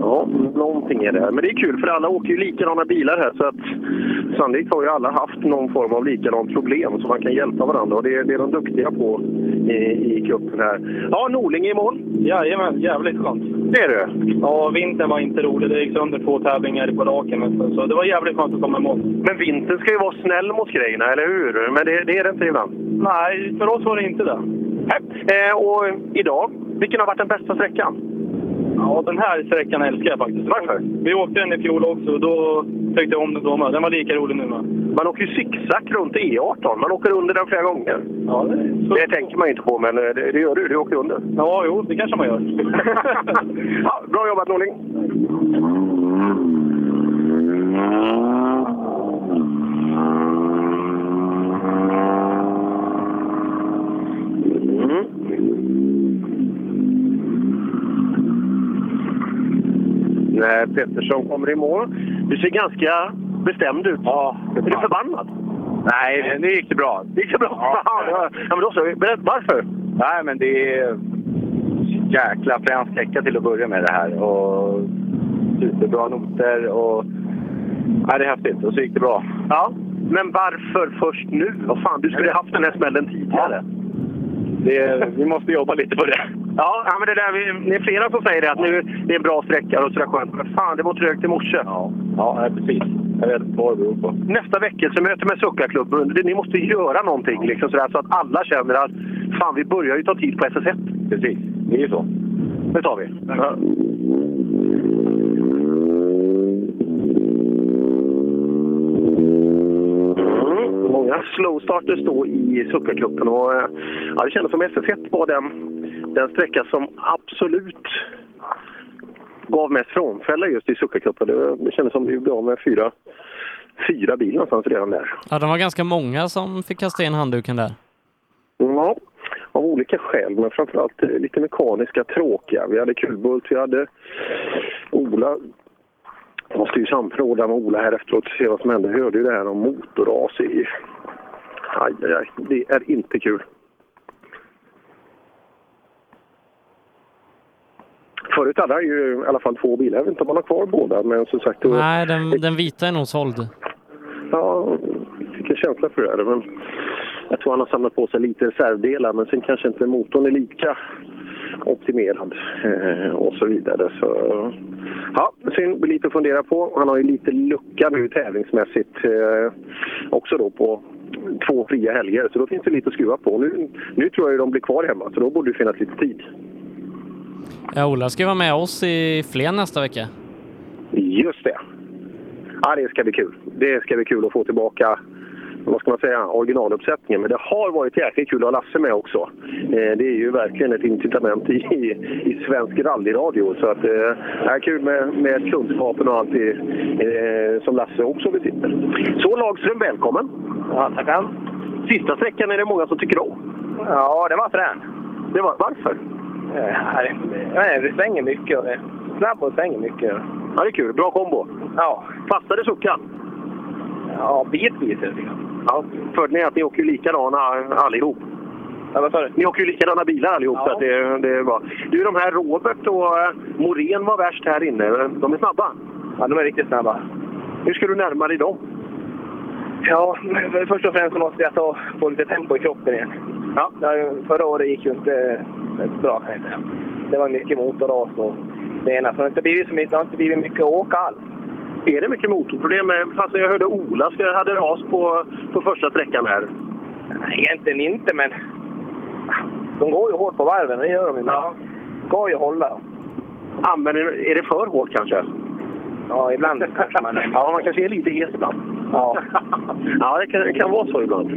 Ja, någonting är det. Men det är kul för alla åker ju likadana bilar här så att sannolikt har ju alla haft någon form av likadant problem så man kan hjälpa varandra och det är, det är de duktiga på i, i cupen här. Ja, Norling i mål. Jajamän, jävligt skönt. Det är det? Ja, vintern var inte rolig. Det gick sönder två tävlingar på raken. Så det var jävligt skönt att komma i mål. Men vintern ska ju vara snäll mot grejerna, eller hur? Men det, det är det inte ibland. Nej, för oss var det inte det. Nej. Eh, och idag, vilken har varit den bästa sträckan? Ja, den här sträckan älskar jag faktiskt. Varför? Vi åkte den i fjol också och då tyckte jag om den då med. Den var lika rolig nu med. Man åker ju zigzag runt E18. Man åker under den flera gånger. Ja, det, det tänker man inte på, men eh, det, det gör du. Du åker under. Ja, jo, det kanske man gör. ja, bra jobbat Norling! Mm. När Pettersson kommer i mål. Du ser ganska bestämd ut. Ja, är du förbannad? Nej, nu gick det bra. Gick det bra? Ja, ja. ja men då så. Berätta, varför? Nej, men det är jäkla fransk täcka till att börja med det här. Och superbra noter och... Nej, det är häftigt. Och så gick det bra. Ja, men varför först nu? Vad fan, du skulle ha haft den här smällen tidigare. Det, vi måste jobba lite på det. Ja, ja men det, där, vi, det är flera som säger det, att nu det är en bra sträcka och sådär skönt. Men fan, det var trögt i morse. Ja, ja precis. Jag vet inte vad det beror på. Nästa väckelsemöte med Suckarklubben, ni måste göra någonting liksom sådär, så att alla känner att fan, vi börjar ju ta tid på SS1. Precis, det är ju så. Det tar vi. Ja. Många slow starters då i Suckarcupen och eh, ja, det kändes som SS1 var den, den sträcka som absolut gav mest frånfälla just i Suckarcupen. Det, det kändes som vi blev av med fyra, fyra bilar någonstans redan där. Ja, de var ganska många som fick kasta in handduken där. Ja, av olika skäl, men framförallt eh, lite mekaniska, tråkiga. Vi hade Kulbult, vi hade Ola. Jag måste ju samråda med Ola här efteråt och se vad som hände. Jag hörde ju det här om motorras i... Aj, aj, aj. Det är inte kul. Förut hade han ju i alla fall två bilar. Jag vet inte om han har kvar båda, men som sagt... Nej, den, den vita är nog såld. Ja, jag fick en känsla för det. här, Men jag tror han har samlat på sig lite reservdelar, men sen kanske inte motorn är lika optimerad eh, och så vidare. Så, ja, synd, lite att fundera på. Han har ju lite lucka nu tävlingsmässigt eh, också då på två fria helger, så då finns det lite att skruva på. Nu, nu tror jag ju de blir kvar hemma, så då borde det finnas lite tid. Ja, Ola ska vara med oss i Flen nästa vecka. Just det. Ja, det ska bli kul. Det ska bli kul att få tillbaka vad ska man säga, originaluppsättningen. Men det har varit jäkligt kul att ha Lasse med också. Eh, det är ju verkligen ett incitament i, i, svensk rallyradio. Så att, eh, det är kul med, med kunskapen och allt det, eh, som Lasse också besitter. Så Lagström, välkommen! Ja, tackar. Sista sträckan är det många som tycker om. Ja, det var frän. Det var, varför? Ja, det, det svänger mycket och det är snabb och svänger mycket. Ja, det är kul. Bra kombo. Ja. Fastnade suckan? Ja, bitvis är grann. Ja, fördelen är att ni åker likadana allihop. Ja, vad sa du? Ni åker ju likadana bilar allihop. Ja. Så att det, det är bra. Du, de här Robert och eh, Morén var värst här inne. De är snabba. Ja, de är riktigt snabba. Hur ska du närma dig dem? Ja, först och främst måste jag ta få lite tempo i kroppen igen. Ja. Förra året gick ju inte så bra. Det var mycket motorras och det ena. Så det har inte blivit, så mycket, det har inte blivit mycket åka alls. Är det mycket motorproblem? med- Fast jag hörde Ola ska, hade ras på, på första sträckan här. Nej, egentligen inte, men de går ju hårt på varven, det gör de ju. Ja. Ska ju hålla. Använder, är det för hårt kanske? Ja, ibland kanske man Ja, man kanske är lite hes ibland. Ja. ja, det kan, det kan vara så ibland.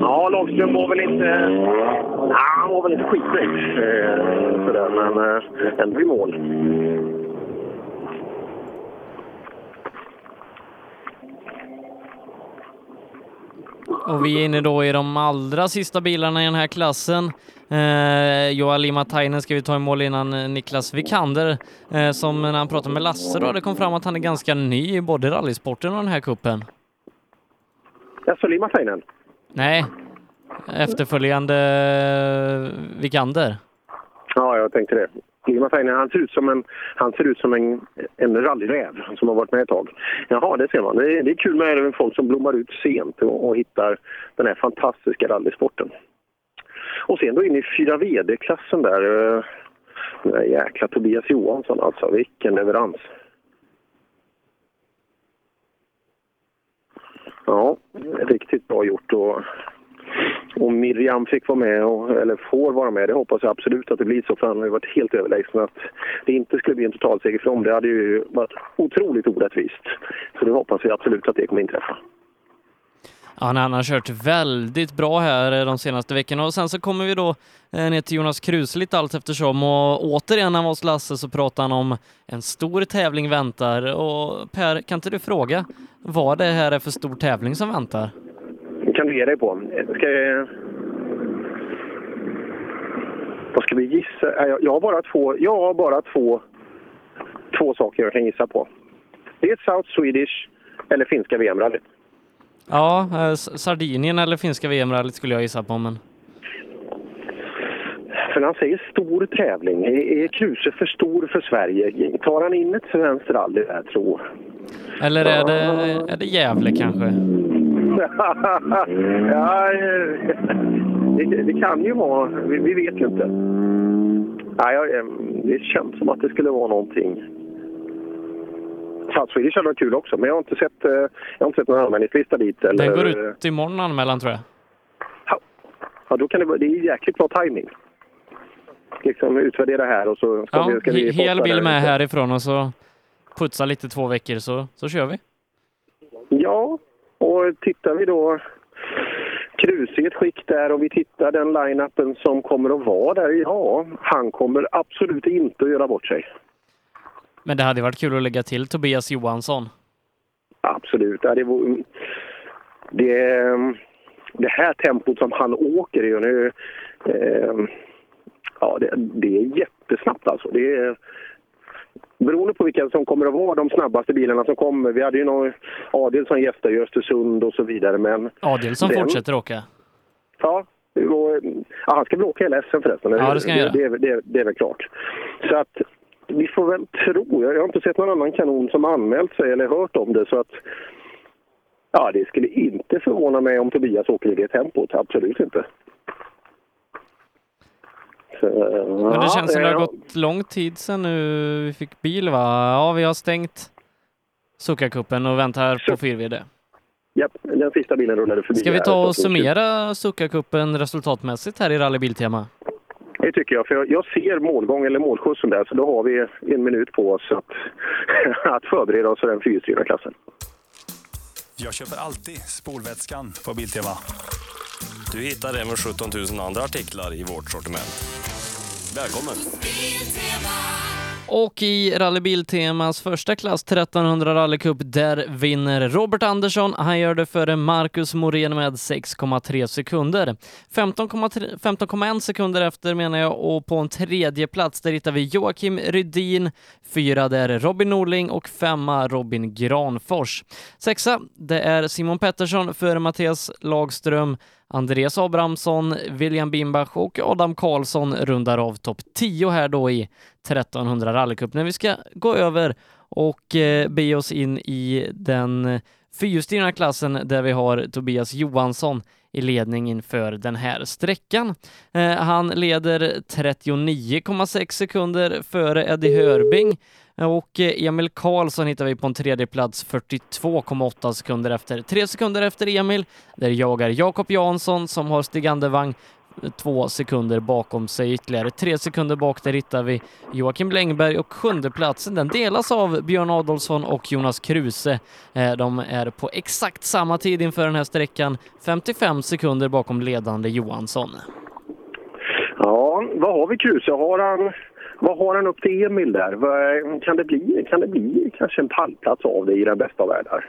Ja, Lagström var väl inte... Ja, han var väl inte skitnöjd eh, sådär, men eh, ändå i mål. Och vi är inne då i de allra sista bilarna i den här klassen. Eh, Joali Matainen ska vi ta i mål innan eh, Niklas Vikander, eh, som när han pratade med Lasse då, det kom fram att han är ganska ny i både rallysporten och den här kuppen. Jaså, Limatainen? Nej, efterföljande eh, Vikander. Ja, jag tänkte det. Limatainen, han ser ut som en, han ser ut som en, en rallyräv som har varit med ett tag. Jaha, det ser man. Det är, det är kul med även folk som blommar ut sent och, och hittar den här fantastiska rallysporten. Och sen då in i 4 VD-klassen där. Eh, den där jäkla Tobias Johansson alltså. Vilken leverans. Ja, riktigt bra gjort. Och, och Miriam fick vara med, och, eller får vara med. Det hoppas jag absolut att det blir så, för han har ju varit helt överlägsen. Att det inte skulle bli en totalseger för dem, det hade ju varit otroligt orättvist. Så det hoppas vi absolut att det kommer inträffa. Ja, han har kört väldigt bra här eh, de senaste veckorna och sen så kommer vi då eh, ner till Jonas Kruse lite allt eftersom och återigen när han var hos Lasse så pratade han om en stor tävling väntar och Per, kan inte du fråga vad det här är för stor tävling som väntar? Kan du ge dig på. Ska jag... Vad ska vi gissa? Jag har bara två, jag har bara två, två saker jag kan gissa på. Det är South Swedish eller finska VM-rallyt. Ja, eh, Sardinien eller finska VM-rallyt skulle jag gissa på, men För han säger stor tävling, är, Kruse för stor för Sverige? Tar han in ett svenskt rally där, tror eller är det, är det Gävle kanske? Ja, eh, det, det kan ju vara, vi, vi vet ju inte. Nej, eh, det känns som att det skulle vara någonting Cut Swedish hade varit kul också, men jag har inte sett, eh, jag har inte sett någon anmälningslista dit. Eller, Den går ut imorgon anmälan tror jag. Ja, då kan det, vara- det är jäkligt bra timing. Liksom utvärdera här och så ska Ja, vi, ska vi he- hel bil med härifrån och så putsa lite två veckor så, så kör vi. Ja, och tittar vi då ett skick där och vi tittar den line-upen som kommer att vara där. Ja, han kommer absolut inte att göra bort sig. Men det hade varit kul att lägga till Tobias Johansson. Absolut. Ja, det, det, det här tempot som han åker i nu, eh, ja, det, det är jättesnabbt alltså. Det är, beroende på vilka som kommer att vara de snabbaste bilarna som kommer. Vi hade ju någon Adelsson gästade i Östersund och så vidare. Men Adelsson den- fortsätter åka. Ja, och, ja, han ska väl åka hela SM förresten. Ja, det ska han göra. det, det, det, det är väl klart. Så att vi får väl tro. Jag har inte sett någon annan kanon som anmält sig eller hört om det. Så att ja, det skulle inte förvåna mig om Tobias åker i det tempot. Absolut inte. Så, Men det känns som det har ja, gått lång tid sedan nu vi fick bil va? Ja, vi har stängt Succa-cupen och väntar på 4VD. Japp, den sista bilen rullade förbi. Ska vi här, ta och summera Succa-cupen resultatmässigt här i Rally Biltema? Det tycker jag, för jag, jag ser målgång eller målskjutsen där, så då har vi en minut på oss att, att förbereda oss för den fyrhjulsdrivna klassen. Jag köper alltid spolvätskan på Biltema. Du hittar även 17 000 andra artiklar i vårt sortiment. Välkommen! Och i Rallybiltemas första klass 1300 rallycup, där vinner Robert Andersson. Han gör det före Marcus Morén med 6,3 sekunder. 15,3 15,1 sekunder efter menar jag och på en tredje plats där hittar vi Joakim Rydin, fyra där Robin Norling och femma Robin Granfors. Sexa, det är Simon Pettersson före Mattias Lagström, Andreas Abrahamsson, William Bimbach och Adam Karlsson rundar av topp 10 här då i 1300 rallycup. När vi ska gå över och eh, be oss in i den fyrhjulsdrivna klassen där vi har Tobias Johansson i ledning inför den här sträckan. Eh, han leder 39,6 sekunder före Eddie Hörbing och eh, Emil Karlsson hittar vi på en tredje plats 42,8 sekunder efter. Tre sekunder efter Emil, där jagar Jakob Jansson som har Stig Andervang eh, två sekunder bakom sig ytterligare. Tre sekunder bak där hittar vi Joakim Längberg och sjunde platsen den delas av Björn Adolfsson och Jonas Kruse. Eh, de är på exakt samma tid inför den här sträckan, 55 sekunder bakom ledande Johansson. Ja, vad har vi Kruse? Har han, vad har han upp till Emil där? Kan, det bli, kan det bli kanske en pallplats av det i den bästa av världar?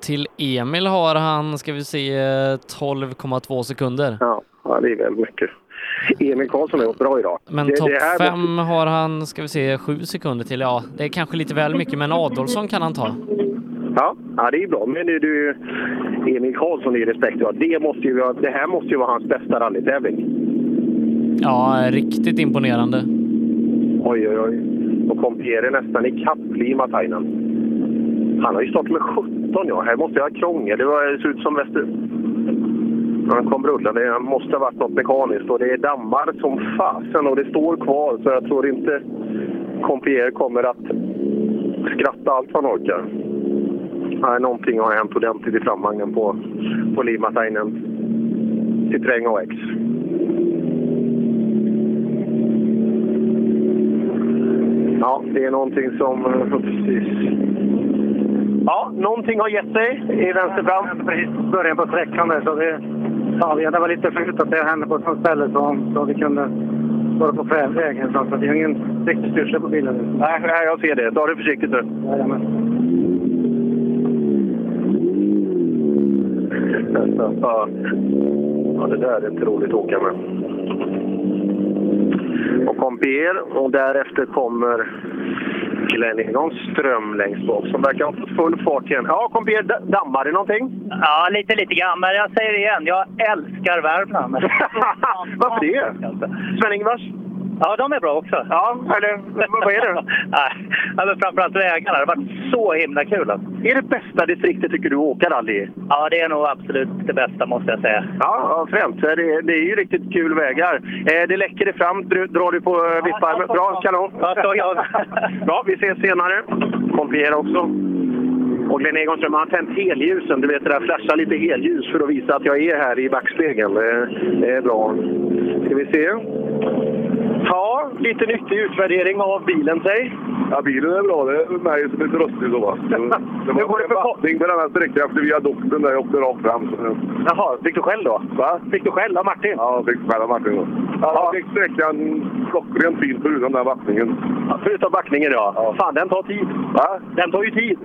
Till Emil har han, ska vi se, eh, 12,2 sekunder. Ja, ja det är väl mycket. Emil Karlsson har gjort bra idag. Men topp fem har han, ska vi se, sju sekunder till. Ja, det är kanske lite väl mycket, men Adolfsson kan han ta. Ja, ja, det är bra. Men det, du, Emil Karlsson är ju respekt. Det, måste ju, det här måste ju vara hans bästa rallytävling. Ja, riktigt imponerande. Oj, oj, oj. Och kom Pierre nästan ikapp Limatainen. Han har ju startat med 17, ja. Här måste jag ha krångel. Det, var, det ser ut som Väster... Han kom rullande. Det måste ha varit något mekaniskt. Och det är dammar som fasen och det står kvar. Så jag tror inte Compier kommer att skratta allt vad han orkar. Nej, någonting har hänt ordentligt i framvagnen på, på Limatainen. Citroën AX. Ja, det är någonting som... eh, Precis. Ja, någonting har gett sig i vänster fram. Precis början på sträckan där, så det, ja, det var lite fult att det hände på ett sånt ställe så, så vi kunde vara på vägen. Så att det är ingen riktig styrsel på bilen. Nej, nej, jag ser det. Ta det försiktigt nu. Jajamän. Ja. ja, det där är inte roligt att åka med. Och Compier och därefter kommer Glenn Egon Ström längst bak som verkar ha fått full fart igen. Ja, Compier, dammar det någonting? Ja, lite, lite grann. Men jag säger det igen, jag älskar Värmland. Varför det? Sven-Ingvars? Ja, de är bra också. Ja, eller vad är det då? Nej, ja, men framförallt vägarna. Det har varit så himla kul. Alltså. Är det bästa distriktet tycker du åka rally? Ja, det är nog absolut det bästa måste jag säga. Ja, ja främt. Det, det är ju riktigt kul vägar. Eh, det läcker det fram. Dr- Drar du på eh, vipparmen? Bra, kanon. Ja. Bra, vi ses senare. Kompliera också. Och Glenn Egonström har tänt helljusen. Du vet det där flashar lite helljus för att visa att jag är här i backspegeln. Det är bra. Ska vi se. Ja, lite nyttig utvärdering av bilen sig. Ja, bilen är bra. Det är mig som är lite rostig då. Va? Det, det var en vattning på den här sträckan efter viadukten där jag åkte rakt fram. Så... Jaha, fick du själv då? Va? Fick du själv av Martin? Ja, jag fick själv av Martin. Då. Ja, fick sträckan klockrent fin förutom den vattningen. Ja, förutom backningen ja. ja. Fan, den tar tid. Va? Den tar ju tid.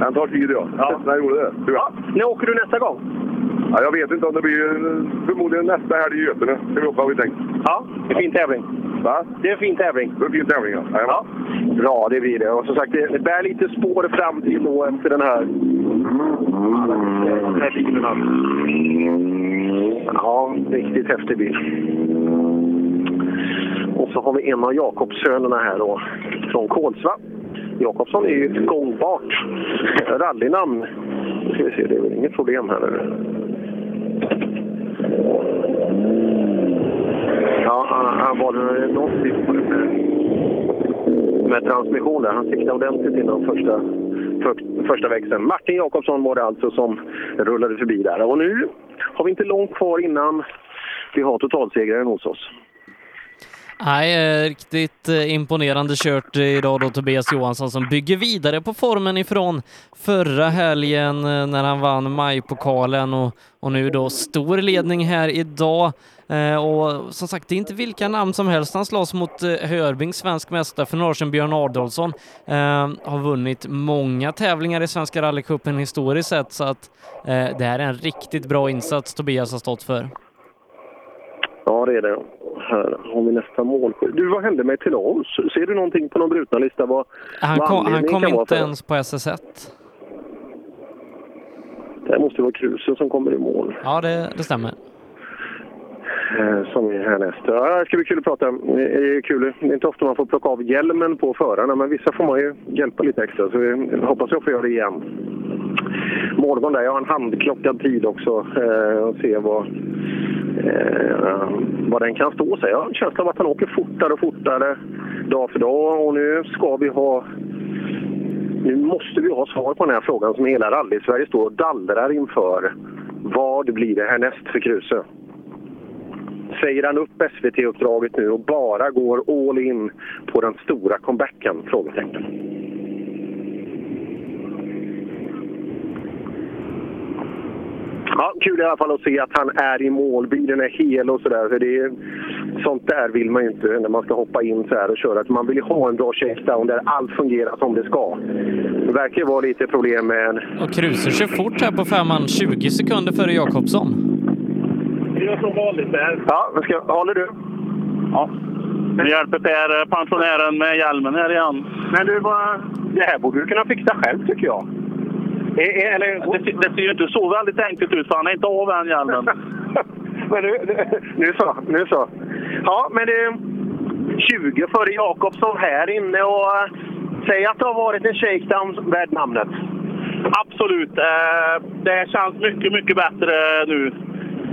Den tar tid ja. Ja. Den gjorde det. Du, Ja. När åker du nästa gång? Ja, jag vet inte om det blir förmodligen nästa helg i Götene. Ska vi åka har vi tänkt. Ja, det är en fin tävling. Va? Det är en fin tävling. Det är en fin tävling ja. Ja. Bra, det blir det. Och som sagt, det bär lite spår fram till då efter den här... Den här bilen. Ja, riktigt häftig bil. Och så har vi en av Jakobssönerna här då, från Kolsva. Jakobsson är ju gångbart rallynamn. Nu ska vi se, det är väl inget problem här nu. Ja, han, han var något typ med, med transmission där. Han siktade ordentligt innan första, för, första växeln. Martin Jakobsson var det alltså som rullade förbi där. Och nu har vi inte långt kvar innan vi har totalsegraren hos oss. Nej, eh, riktigt eh, imponerande kört idag då Tobias Johansson som bygger vidare på formen ifrån förra helgen eh, när han vann majpokalen och, och nu då stor ledning här idag. Och som sagt, det är inte vilka namn som helst han slåss mot Hörbing, svensk mästare för några år sedan, Björn Adolfsson. Eh, har vunnit många tävlingar i Svenska rallycupen historiskt sett så att eh, det här är en riktigt bra insats Tobias har stått för. Ja, det är det. Här har vi nästa mål. Du, vad hände med Telans? Ser du någonting på någon brutna lista? Vad, Han vad kom, han kom inte ens på SS1. Det måste vara Krusen som kommer i mål. Ja, det, det stämmer. Eh, som är härnäst. Ja, det ska bli kul att prata. Det är kul. Det är inte ofta man får plocka av hjälmen på förarna, men vissa får man ju hjälpa lite extra. Så jag hoppas jag får göra det igen. Morgon där, jag har en handklockad tid också. Eh, och se vad, eh, vad den kan stå sig. Jag har en känsla av att han åker fortare och fortare dag för dag. Och nu ska vi ha nu måste vi ha svar på den här frågan som hela rally-Sverige står och dallrar inför. Vad blir det härnäst för Kruse? Säger han upp SVT-uppdraget nu och bara går all in på den stora comebacken? Frågetecken. Ja, kul i alla fall att se att han är i mål. Bilen är hel och sådär. För det är, sånt där vill man ju inte när man ska hoppa in så här och köra. Man vill ju ha en bra shakedown där allt fungerar som det ska. Det verkar vara lite problem med... Och Kruse kör fort här på femman, 20 sekunder före Jakobsson. Vi gör som vanligt där. Ja, ska, håller du? Ja. Vi hjälper Per, pensionären, med hjälmen här igen. Men du, vad, det här borde du kunna fixa själv tycker jag. Eller... Det, ser- det ser ju inte så väldigt enkelt ut, för han är inte av än, hjälmen. men nu, nu så, nu så. Ja, men det... 20 före Jakobsson här inne och äh, säg att det har varit en shakedown värd namnet. Absolut. Eh, det känns mycket, mycket bättre nu.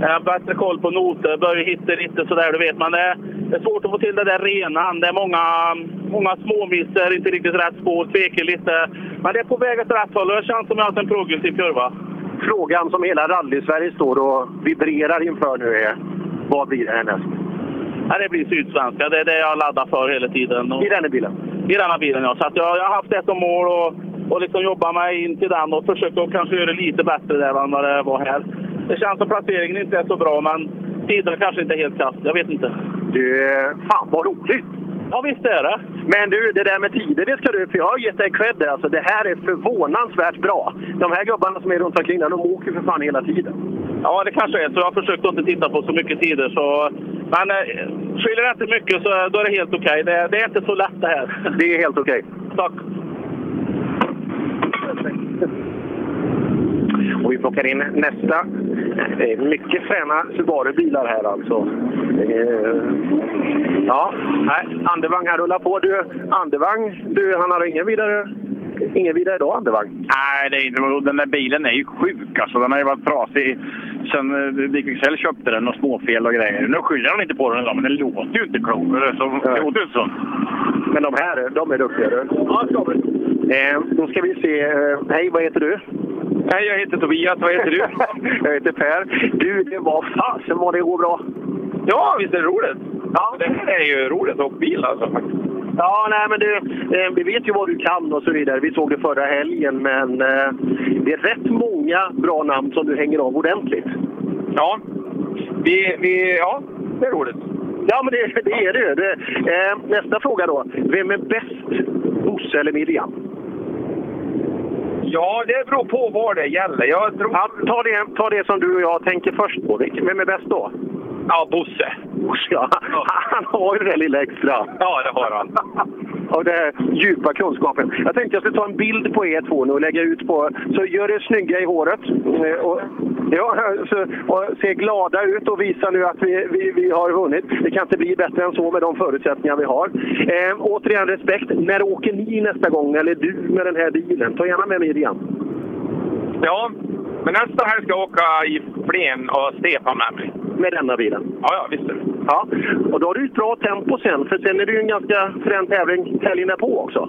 Eh, bättre koll på noter, börjar hitta lite sådär, du vet. Men det är, det är svårt att få till det där rena. Det är många, många småmissar, inte riktigt rätt spår, tvekar lite. Men det är på väg åt rätt håll och det känns som jag har en progressiv kurva. Frågan som hela rally-Sverige står och vibrerar inför nu är vad blir det härnäst? Ja, det blir Sydsvenska. Det är det jag laddar för hela tiden. Och, I den här bilen? I denna bilen, ja. Så att jag, jag har haft det som mål och, och liksom jobba mig in till den och försöka att kanske göra det lite bättre där än vad det var här. Det känns som placeringen inte är så bra, men tiden kanske inte är helt kast. Jag vet inte. Du, eh, fan vad roligt! Ja, visst är det. Men du, det där med tider, det ska du, för jag har gett dig cred där. Alltså, det här är förvånansvärt bra. De här gubbarna som är runt omkring där, de åker för fan hela tiden. Ja, det kanske är så. Jag har försökt att inte titta på så mycket tider. Så... Men eh, skiljer det inte mycket så då är det helt okej. Det, det är inte så lätt det här. Det är helt okej. Tack. Och vi plockar in nästa. Det är mycket fräna Subaru-bilar här alltså. Det är- Ja, Andevang här rullar på. Du, Andevang, du, han har ingen vidare, ingen vidare idag, Andevang. Nej, det är inte, den där bilen är ju sjuk alltså. Den har ju varit trasig sen eh, Dick Wicksell köpte den och småfel och grejer. Nu skyller han inte på den idag, men den låter ju inte klokt. Det det låter inte så. Men de här, de är duktiga du. Ja, vi. Eh, då ska vi se. Eh, hej, vad heter du? Hej, jag heter Tobias. Vad heter du? jag heter Per. Du, det var fasen vad det går bra. Ja, visst är det roligt? Ja. Det här är ju roligt att åka bil alltså. Ja, nej men du, eh, vi vet ju vad du kan och så vidare. Vi såg det förra helgen, men eh, det är rätt många bra namn som du hänger av ordentligt. Ja, vi, vi, ja det är roligt. Ja, men det, det är det. Det, eh, nästa fråga då. Vem är bäst, Bosse eller Miriam? Ja, det beror på vad det gäller. Jag tror... Ja, ta, det, ta det som du och jag tänker först på. Vem är bäst då? Ja, Bosse. Ja. Han har ju det lilla extra. Ja, det har han. Och den djupa kunskapen. Jag tänkte jag skulle ta en bild på er två nu och lägga ut på... Så gör er snygga i håret. Eh, Och, ja, så, och se glada ut och visa nu att vi, vi, vi har vunnit. Det kan inte bli bättre än så med de förutsättningar vi har. Eh, återigen respekt. När åker ni nästa gång? Eller du med den här bilen? Ta gärna med Miriam. Ja, men nästa helg ska jag åka i Flen och Stefan med mig. Med denna bilen? Ja, ja, visst är det. Ja, och då har du ett bra tempo sen, för sen är det ju en ganska frän tävling helgen på också.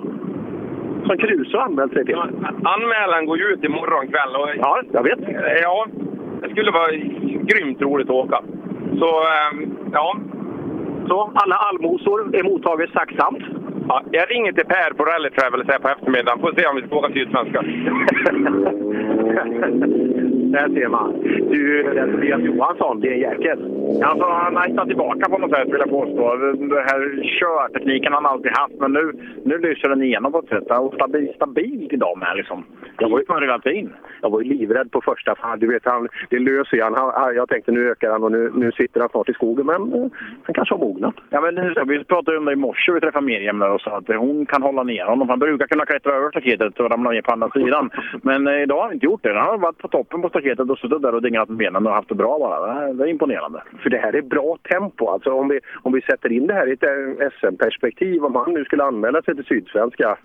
Som Kruse har anmält sig till. Anmälan går ju ut imorgon kväll. Och, ja, jag vet. Ja, det skulle vara grymt roligt att åka. Så, ehm, ja. Så, alla allmosor är mottaget tacksamt. Ja, jag ringer till Per på Rally Travels här på eftermiddagen. Får se om vi ska åka Sydsvenska. Där ser man. Du, Tobias Johansson, det är en jäkel. Alltså, han har hittat tillbaka på något sätt vill jag påstå. Den här körtekniken han alltid haft, men nu, nu lyser den igenom på ett sätt. Och stabil, stabilt idag med liksom. Jag var ju fan redan fin. Jag var ju livrädd på första. Fan, du vet, han, det löser han. han. Jag tänkte nu ökar han och nu, nu sitter han snart i skogen. Men eh, han kanske har mognat. Ja, men nu- vi pratade om det i morse vi träffade Miriam där och sa att hon kan hålla ner honom. Han brukar kunna klättra över staketet och ramla ner på andra sidan. Men eh, idag har han inte gjort det. Han har varit på toppen på staketet och suttit där och dingat med benen och haft det bra bara. Det är, det är imponerande. För det här är bra tempo. Alltså om vi, om vi sätter in det här i ett eh, SM-perspektiv. Om han nu skulle anmäla sig till Sydsvenska.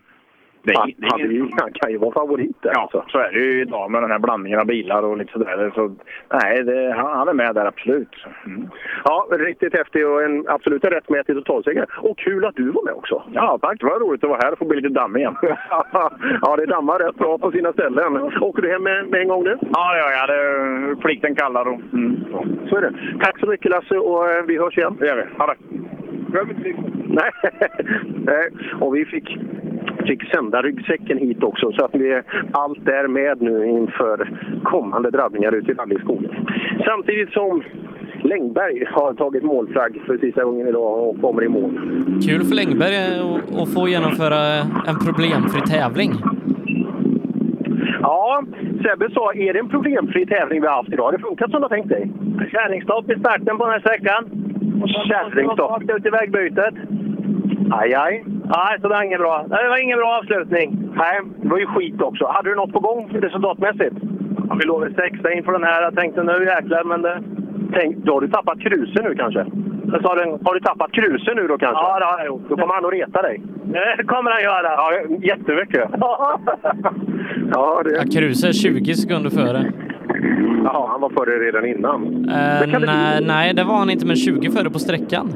Det han, det han, är ju- han kan ju vara favorit där. Ja, alltså. så är det ju idag med den här blandningen av bilar och lite sådär. Så, nej, det, han, han är med där absolut. Mm. Ja, riktigt häftig och en absolut en rättmätig totalseger. Och kul att du var med också. Ja, tack. Det var roligt att vara här och få bli lite dammig igen. ja, det dammar rätt bra på sina ställen. Åker du hem med, med en gång nu? Ja, ja, ja. Det, plikten kallar. Och, mm. Så är det. Tack så mycket Lasse och eh, vi hörs igen. Det gör vi. Ha det. Nej. Nej, och vi fick, fick sända ryggsäcken hit också så att vi, allt är med nu inför kommande drabbningar ute i rallyskogen. Samtidigt som Längberg har tagit målflagg för sista gången idag och kommer i mål. Kul för Längberg att- att få genomföra en problemfri tävling. Ja, Sebbe sa, är det en problemfri tävling vi har haft idag? Har det funkat som du har tänkt dig? Kärringstopp i starten på den här sträckan. Kärringstopp. Rakt ut i vägbytet. Aj, aj. Nej, så det var inget bra. Det var ingen bra avslutning. Nej, det var ju skit också. Hade du något på gång resultatmässigt? Ja, vi låg väl sexa inför den här. Jag tänkte nu jäklar, men det... Tänk, då har du tappat Kruse nu kanske? Vad sa? Har du tappat Kruse nu då kanske? Ja, det har jag gjort. Då kommer han att reta dig. Det kommer han göra. Ja, jättemycket. ja, det... Ja, Kruse är 20 sekunder före. Jaha, han var före redan innan. Eh, kan det nej, nej, det var han inte, men 20 före på sträckan.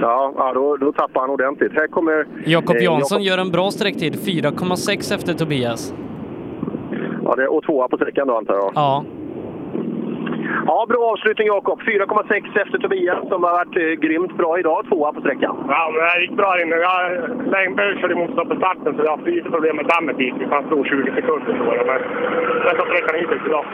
Ja, ja då, då tappar han ordentligt. Här kommer... Jakob eh, Jansson Jakob- gör en bra sträcktid, 4,6 efter Tobias. Ja, det, och tvåa på sträckan då antar jag. Ja. Ja, bra avslutning Jakob. 4,6 efter Tobias som har varit eh, grymt bra idag. Tvåa på sträckan. Ja, men det gick bra inne. Jag Längberg körde motstånd på starten så jag har haft lite problem med dammet hit. Vi fanns nog 20 sekunder så det, men bästa sträckan hittills idag.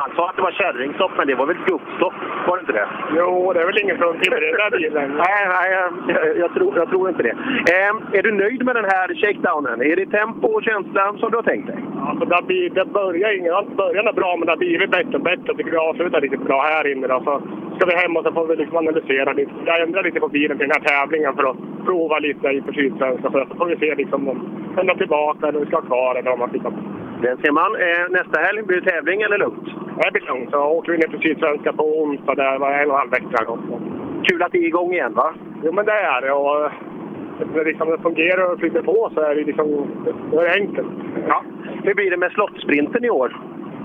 Han sa att det var kärringstopp, men det var väl gubbstopp? Var det inte det? Jo, det är väl ingen fruntimmer i den där bilen. Nej, nej jag, jag, tror, jag tror inte det. Eh, är du nöjd med den här shakedownen? Är det tempo och känslan som du har tänkt dig? Alltså, det, det börjar ingen, allt började bra, men det har blivit bättre och bättre. Jag tycker vi avslutar riktigt bra här inne. Då. Så ska vi hem och så får vi liksom analysera lite. Jag ändrar lite på bilen till den här tävlingen för att prova lite inför Sydsvenska. Så får vi se liksom om den är tillbaka eller om vi ska ha kvar eller om man tittar på. Det ser man. Eh, nästa helg, blir det tävling eller lugnt? Det blir lugnt. Så åker vi ner till Sydsvenska på onsdag. Där var en och en halv vecka. Kul att det är igång igen, va? Jo, men det är det. Och när liksom det fungerar och flyter på så är det, liksom, då är det enkelt. Ja. Hur blir det med slottsprinten i år?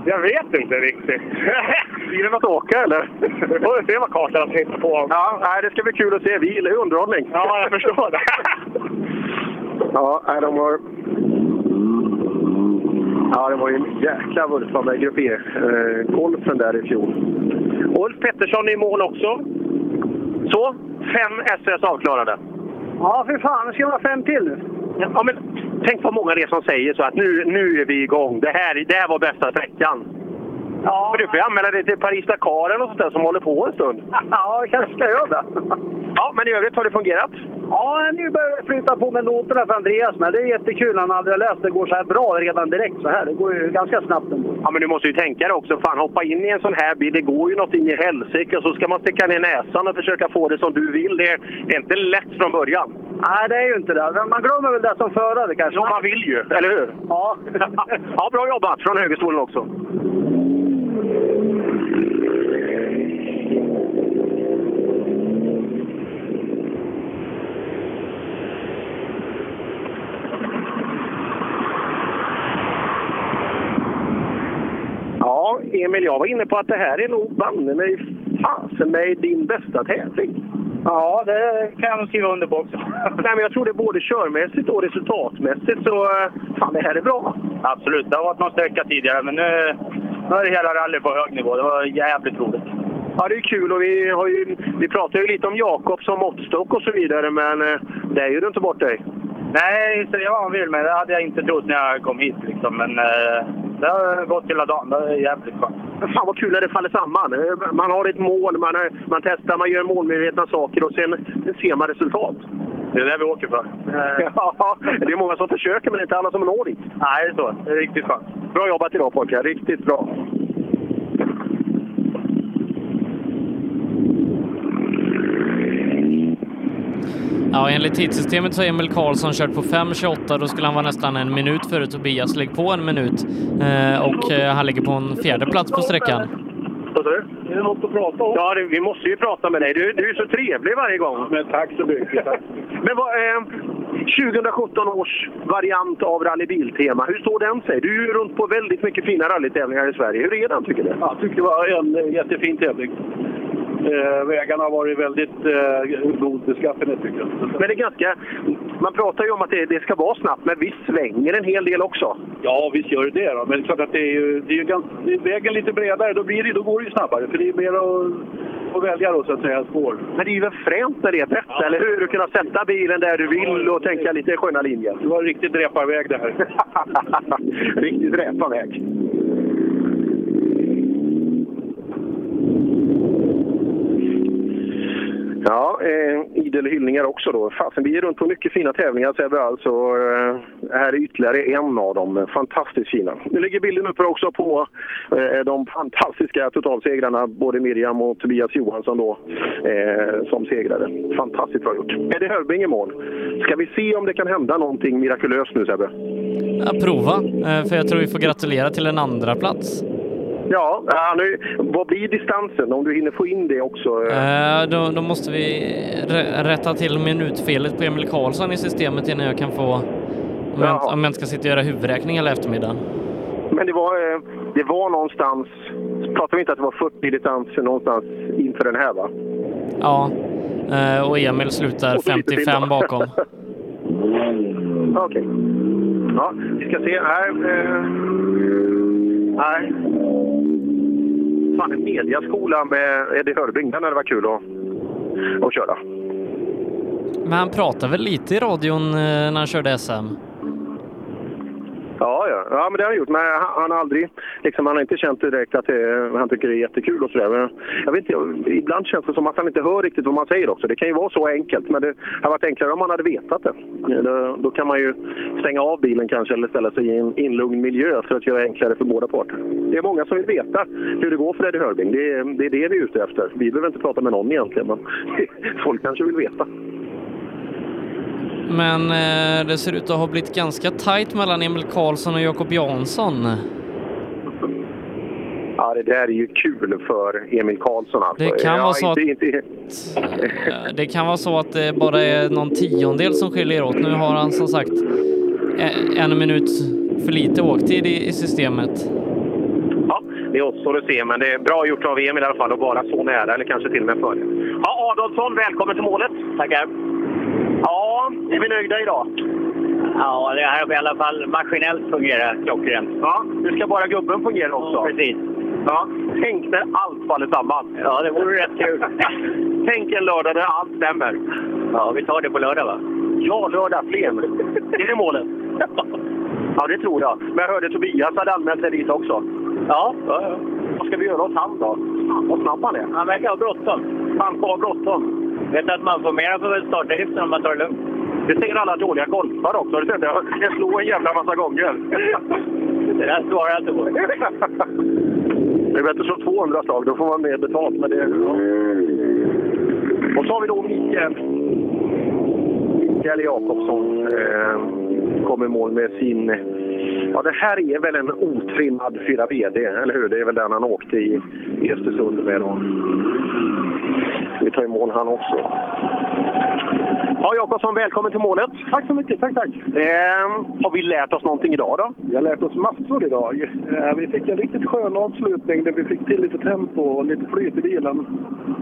Jag vet inte riktigt. blir det något åka eller? Vi får se vad kartan hittar på. Ja, nej, det ska bli kul att se. Vi gillar ju underhållning. Ja, jag förstår det. ja, nej, de har... Ja, det var ju en jäkla vurpa med Grupp E. Eh, golfen där i fjol. Ulf Pettersson i mål också. Så, fem SS avklarade. Ja, för fan. Det ska vara fem till nu. Ja, men tänk vad många det är som säger så att nu, nu är vi igång. Det här, det här var bästa sträckan. Ja. Men du får ju anmäla dig till Paris-Dakar eller något sånt där som håller på en stund. Ja, jag kanske ska göra det. Ja, men i övrigt har det fungerat? Ja, nu börjar jag flytta på med noterna för Andreas med. Det är jättekul. Han hade läst det går så här bra redan direkt så här. Det går ju ganska snabbt ändå. Ja, men du måste ju tänka dig också. Fan, hoppa in i en sån här bil. Det går ju något in i helsike. Och så ska man sticka ner näsan och försöka få det som du vill. Det är, det är inte lätt från början. Nej, det är ju inte det. Man glömmer väl det som förare kanske. Ja, man vill ju, eller hur? Ja. ja, bra jobbat från högerstolen också. Ja, Emil, jag var inne på att det här är nog banne mig fasen mig din bästa tävling. Ja, det kan jag nog skriva under på också. Nej, men jag tror det är både körmässigt och resultatmässigt, så eh, fan det här är bra. Absolut, det har varit någon sträcka tidigare, men nu, nu är det hela rally på hög nivå. Det var jävligt roligt. Ja, det är kul och vi, har ju, vi pratar ju lite om Jakob som måttstock och så vidare, men eh, där gör du inte bort dig. Nej, säga vad man vill, men det hade jag inte trott när jag kom hit. Liksom. Men eh, det har gått hela dagen. Det är jävligt skönt. Fan vad kul när det faller samman. Eh, Man har ett mål, man, är, man testar, man gör målmedvetna saker och sen ser man resultat. Det är det vi åker för. Ja, det är många som försöker men inte alla som når dit. Nej, det är så. Det är riktigt skönt. Bra jobbat idag pojkar, riktigt bra. Ja, enligt tidssystemet så har Emil Karlsson kört på 5.28. Då skulle han vara nästan en minut före Tobias. Lägg på en minut. Eh, och eh, han ligger på en fjärde plats på sträckan. Vad sa du? Är det något att prata om? Ja, det, vi måste ju prata med dig. Du, du är så trevlig varje gång. Men tack så mycket. Tack. Men vad, eh, 2017 års variant av rallybiltema, hur står den sig? Du är ju runt på väldigt mycket fina rallytävlingar i Sverige. Hur är den tycker du? Jag tycker det var en jättefin tävling. Eh, vägarna har varit väldigt eh, god beskaffenhet tycker jag. Men det är ganska... Man pratar ju om att det, det ska vara snabbt, men visst svänger en hel del också? Ja, visst gör det det. Då. Men det är klart att det är ju, det är ju ganska, det är vägen lite bredare, då, blir det, då går det ju snabbare. För det är mer att, att välja då, så att säga, spår. Men det är ju väl fränt när det är rätt, eller hur? Du kunna sätta bilen där du vill och tänka lite sköna linjer. Det var en riktigt reparväg det här. riktigt reparväg. Ja, eh, idel hyllningar också då. Fasen, vi är runt på mycket fina tävlingar Sebbe alltså. Eh, här är ytterligare en av dem. Fantastiskt fina. Nu ligger bilden uppe också på eh, de fantastiska totalsegrarna, både Miriam och Tobias Johansson då, eh, som segrade. Fantastiskt bra gjort. Eddie Hörbing i mål. Ska vi se om det kan hända någonting mirakulöst nu Sebbe? Ja, prova, eh, för jag tror vi får gratulera till en andra plats. Ja, nu, vad blir distansen om du hinner få in det också? Eh, då, då måste vi rä- rätta till minutfelet på Emil Karlsson i systemet innan jag kan få, om jag, Jaha. om jag inte ska sitta och göra huvudräkning hela eftermiddagen. Men det var, eh, det var någonstans, pratar vi inte att det var 40 distans någonstans inför den här va? Ja, och Emil slutar Och så lite till 55 då. bakom. Okej. Ja, vi ska se här. Nej. Fan, en mediaskola med Eddie Hörbing, den hade varit kul att, att köra. Men han pratade väl lite i radion eh, när han körde SM? Ja, ja. ja men det har han gjort. Men han, han har aldrig, liksom, han har inte känt direkt att det, han tycker det är jättekul och sådär. Jag vet inte, ibland känns det som att han inte hör riktigt vad man säger också. Det kan ju vara så enkelt, men det hade varit enklare om han hade vetat det. Då, då kan man ju stänga av bilen kanske eller ställa sig i en inlugn miljö för att göra det enklare för båda parter. Det är många som vill veta hur det går för Eddie Hörbing. Det det är det vi är ute efter. Vi behöver inte prata med någon egentligen, men folk kanske vill veta. Men eh, det ser ut att ha blivit ganska tajt mellan Emil Karlsson och Jakob Jansson. Ja, det där är ju kul för Emil Karlsson alltså. Det kan ja, vara så att- inte, inte, Eh, Det kan vara så att det bara är någon tiondel som skiljer åt. Nu har han som sagt eh, en minut för lite åktid i, i systemet. Ja, det återstår att se, men det är bra gjort av Emil i alla fall att vara så nära, eller kanske till och med före. Ja, Adolfsson, välkommen till målet. Tackar. Ja, är vi nöjda idag? Ja, det här har i alla fall maskinellt fungerat klockrent. Ja, nu ska bara gubben fungera också. Precis. Ja, tänk när allt faller samman. Ja, det vore rätt kul. tänk en lördag när allt stämmer. Ja, vi tar det på lördag va? Ja, lördag, Flen. Är det målet? Ja, det tror jag. Men jag hörde Tobias hade anmält sig dit också. Ja, ja, ja. Vad ska vi göra åt han då? Fan vad snabb han är. Han verkar ha bråttom. Han får ha bråttom. Vet att man får mera för väl starta driften om man tar det lugnt. Det säger alla dåliga golfare också. Det säger jag. Jag slår en jävla massa gånger. Det där svarar jag inte på. Det är bättre att slå 200 slag, då får man mer betalt. Men det, ja. Och så har vi då Mikael. Mikael Jakobsson eh, kommer i mål med sin... Ja, det här är väl en otrimmad 4 VD, eller hur? Det är väl den han åkte i, i Östersund med. Då. Vi tar i mål han också. Ja, Jakobsson, välkommen till målet. Tack så mycket. Tack, tack. Eh, har vi lärt oss någonting idag då? Vi har lärt oss massor idag. Eh, Vi fick en riktigt skön avslutning där vi fick till lite tempo och lite flyt i bilen.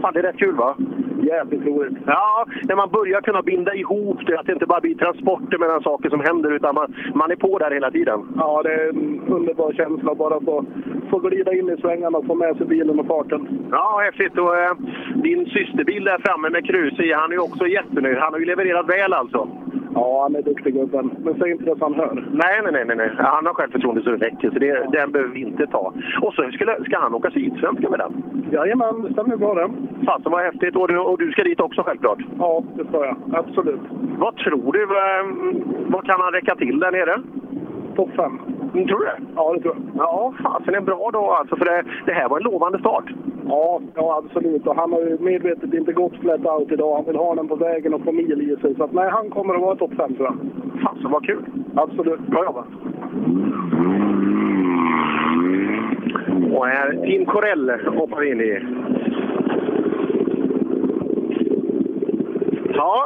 Fan, det är rätt kul va? Jävligt roligt. Ja, när man börjar kunna binda ihop det, att det inte bara blir transporter mellan saker som händer, utan man, man är på där hela tiden. Ja, det är en underbar känsla att bara få, få glida in i svängarna och få med sig bilen och farten. Ja, häftigt. Och, eh, din systerbil där framme med krus i, han är ju också jättenöjd. Han har ju levererat väl alltså. Ja, han är duktig gubben. Men säg inte det så han hör. Nej, nej, nej, nej. Han har självförtroende så det räcker, så det, den behöver vi inte ta. Och så skulle, ska han åka Sydsvenska med den. Jajamän, det stämmer bra det. Fasen vad häftigt. Och du, och du ska dit också självklart. Ja, det ska jag. Absolut. Vad tror du? eh, Vad kan han räcka till där nere? Topp fem. Mm, Tror du det? Ja, det tror jag. Ja, fasen en bra dag alltså. För det, det här var en lovande start. Ja, ja, absolut. Och han har ju medvetet inte gått flat out idag. Han vill ha den på vägen och få mil i sig. Så att, nej, han kommer att vara topp fem tror jag. Fasen vad kul! Absolut. Bra jobbat! Och här, Tim Corell hoppar vi in i. Ja,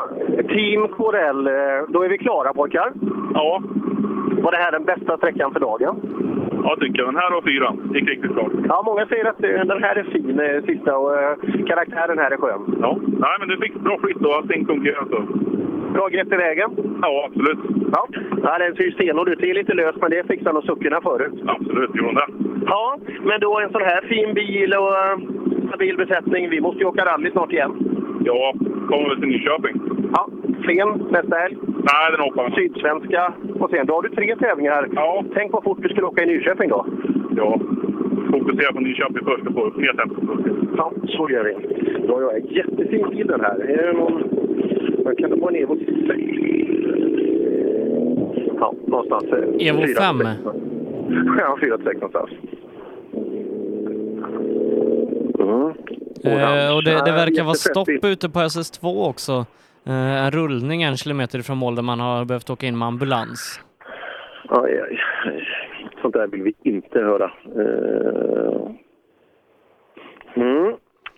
Team Corell. eh, Då är vi klara pojkar. Ja. Var det här den bästa sträckan för dagen? Ja, tycker jag. Den här och fyran gick riktigt bra. Ja, många säger att eh, den här är fin, eh, sista, och eh, karaktären här är skön. Ja. Nej, men du fick bra flytt och allting funkar alltså. Bra grepp i vägen? Ja, absolut. Ja, ja den ser ju stenhård ut. Det är lite löst, men det fixade nog suckorna förut. Absolut, gjorde det. Ja, men då en sån här fin bil och stabil besättning. Vi måste ju åka rally snart igen. Ja, kommer väl till Nyköping. Ja, Flen nästa helg. Nej, den hoppar Sydsvenska. Och sen då har du tre tävlingar. Ja. Tänk vad fort du skulle åka i Nyköping då. Ja, fokusera på Nyköping först och få upp mer tempo. Ja, så gör vi. Då har jag en jättefin bil den här. Är det någon... Vad kan det vara en Evo 6? Ja, någonstans. eh, Evo fyra, 5. sex. Ja, 4 6 någonstans. Mm. Eh, och det, det verkar vara stopp ute på SS2 också. Eh, en rullning en kilometer från mål där man har behövt åka in med ambulans. Aj, aj, aj. Sånt där vill vi inte höra. Eh, Mm.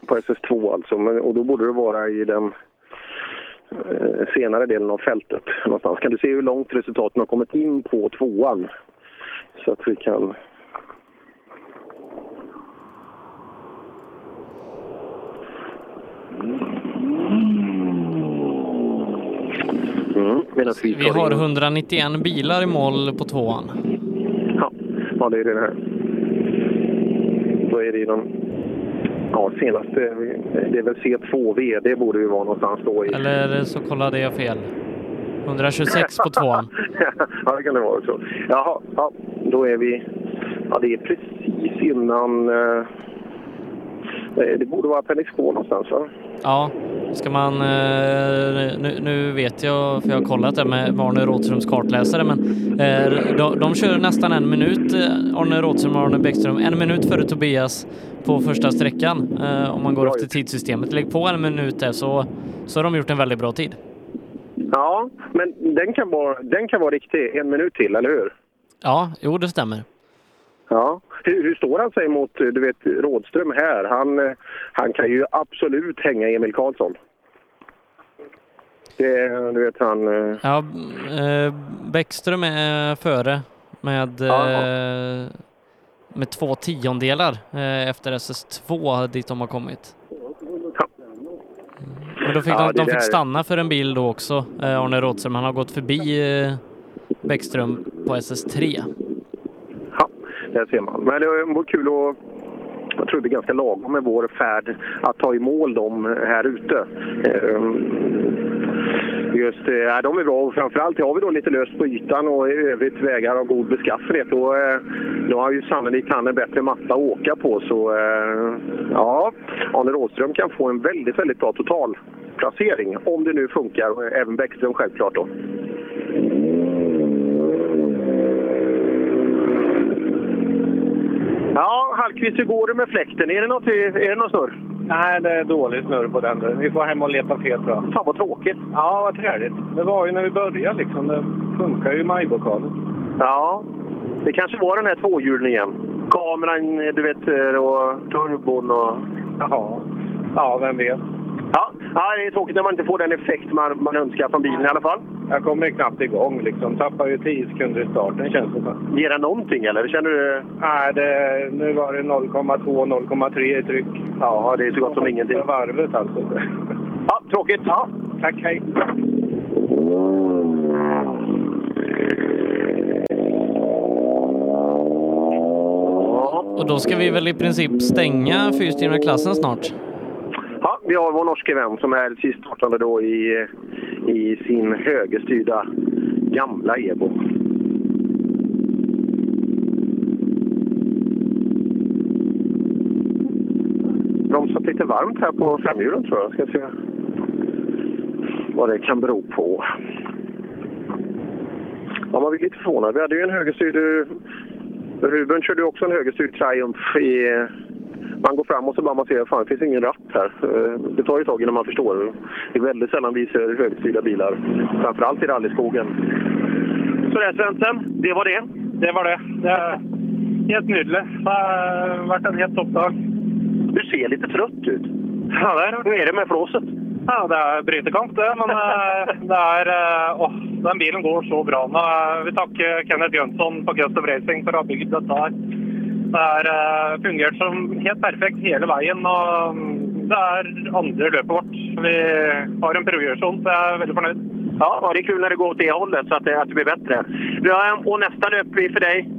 På SS2 alltså, Men, och då borde det vara i den eh, senare delen av fältet någonstans. Kan du se hur långt resultaten har kommit in på tvåan? Så att vi kan... Mm, medan vi, Vi har in- 191 bilar i mål på tvåan. Ja, ja det är det här. Då är det i de ja, senaste, det är väl C2V, det borde ju vara någonstans då i. Eller så kollade jag fel. 126 på tvåan. ja, det kan det vara också. Jaha, ja, då är vi, ja det är precis innan, eh, det borde vara Appendix 2 någonstans va? Ja, ska man... eh, Nu, nu vet jag, för jag har kollat det med Arne Rådströms kartläsare, men eh, de, de kör nästan en minut, eh, Arne Rådström och Arne Bäckström, en minut före Tobias på första sträckan. Om man går efter tidssystemet. Lägg på en minut där så, så har de gjort en väldigt bra tid. Ja, men den kan, vara, den kan vara riktig en minut till, eller hur? Ja, jo det stämmer. Ja. Hur, hur står han sig mot du vet, Rådström här? Han, eh, han kan ju absolut hänga Emil Karlsson. Det, du vet, han... eh, Ja, eh, Bäckström är före med, eh, med två tiondelar eh, efter SS2 dit de har kommit. Men då fick Ja, de, de fick där- stanna för en bil då också, eh, Arne Rådström. Han har gått förbi eh, Bäckström på SS3. Där ser man. Men eh, det var kul att... Jag tror det är ganska lagom med vår färd att ta i mål dem här ute. Ehm, just eh, det, de är bra och framförallt har vi då lite löst på ytan och i övrigt vägar av god beskaffenhet. Då, eh, då har ju sannolikt han en bättre matta att åka på. Så ja, Arne Rådström kan få en väldigt, väldigt bra totalplacering om det nu funkar. Även Bäckström självklart då. Ja, Hallqvist, hur går det med fläkten? Är det något, är det något snurr? Nej, det är dålig snurr på den. Vi får hem och leta fel tror jag. Fan vad tråkigt. Ja, vad träligt. Det var ju när vi började liksom. Det funkar ju i majbokalen. Ja, det kanske var den här tvåhjulningen. Kameran, du vet, och turbon och... Jaha. Ja, vem vet. Ja, ja, det är tråkigt när man inte får den effekt man, man önskar från bilen i alla fall. Jag kommer ju knappt igång liksom. Tappar ju 10 sekunder i starten känns det som. Ger den någonting eller? Känner du... Nej, det, nu var det 0,2 0,3 i tryck. Ja, det är så gott som ingenting. Varvet alltså. Ja, tråkigt. Ja, tack. Hej. Och då ska vi väl i princip stänga fyrstjärniga klassen snart? Vi har vår norske vän som är sist startande då i, i sin högerstyrda gamla Evo. Bromsat lite varmt här på framhjulen tror jag. Ska se vad det kan bero på. Ja, man blir lite förvånad. Vi hade ju en högerstyrd... Eh, Ruben körde också en högerstyrd Triumph i... Man går fram och så bara man ser fan det finns ingen ratt här. Eh, Det tar ju ett tag innan man förstår. Det är väldigt sällan vi ser högerstyrda bilar. Framförallt i rallyskogen. Så det Svensson, det var det. Det var det. det er helt nydelig. Det har vært en helt topp dag. Du ser lite trött ut. Ja, det er Hur är det med flåset? Ja, det er brytekamp, det. Men eh, det er eh, Åh, den bilen går så bra. Vi takker Kenneth Jønsson på Custom Racing for å ha bygd dette her. Det har eh, fungert som helt perfekt hele veien. og mm, Det er andre løpet vårt. Vi har en progresjon, så jeg er veldig fornøyd. Ja, ja, det är kul när det går åt det hållet så att det, att det blir bättre. Ja, och nästa löp blir för dig?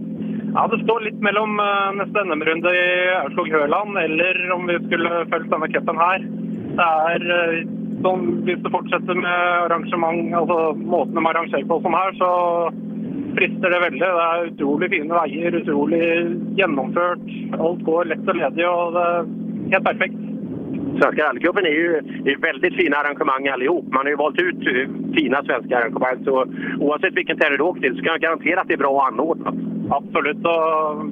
Ja, Det står litt mellom eh, neste NM-runde i Aurskog-Høland eller om vi skulle fulgt denne cupen her. Det er eh, sånn, Hvis det fortsetter med arrangement, altså måten de arrangerer på sånn her, så frister det veldig. Det er utrolig fine veier, utrolig gjennomført. Alt går lett og ledig, og det er helt perfekt. Svenska rallycupen är ju är väldigt fina arrangemang allihop. Man har ju valt ut eh, fina svenska arrangemang. Så oavsett vilken tävling du åker till så kan jag garantera att det är bra anordnat. Absolutt. Og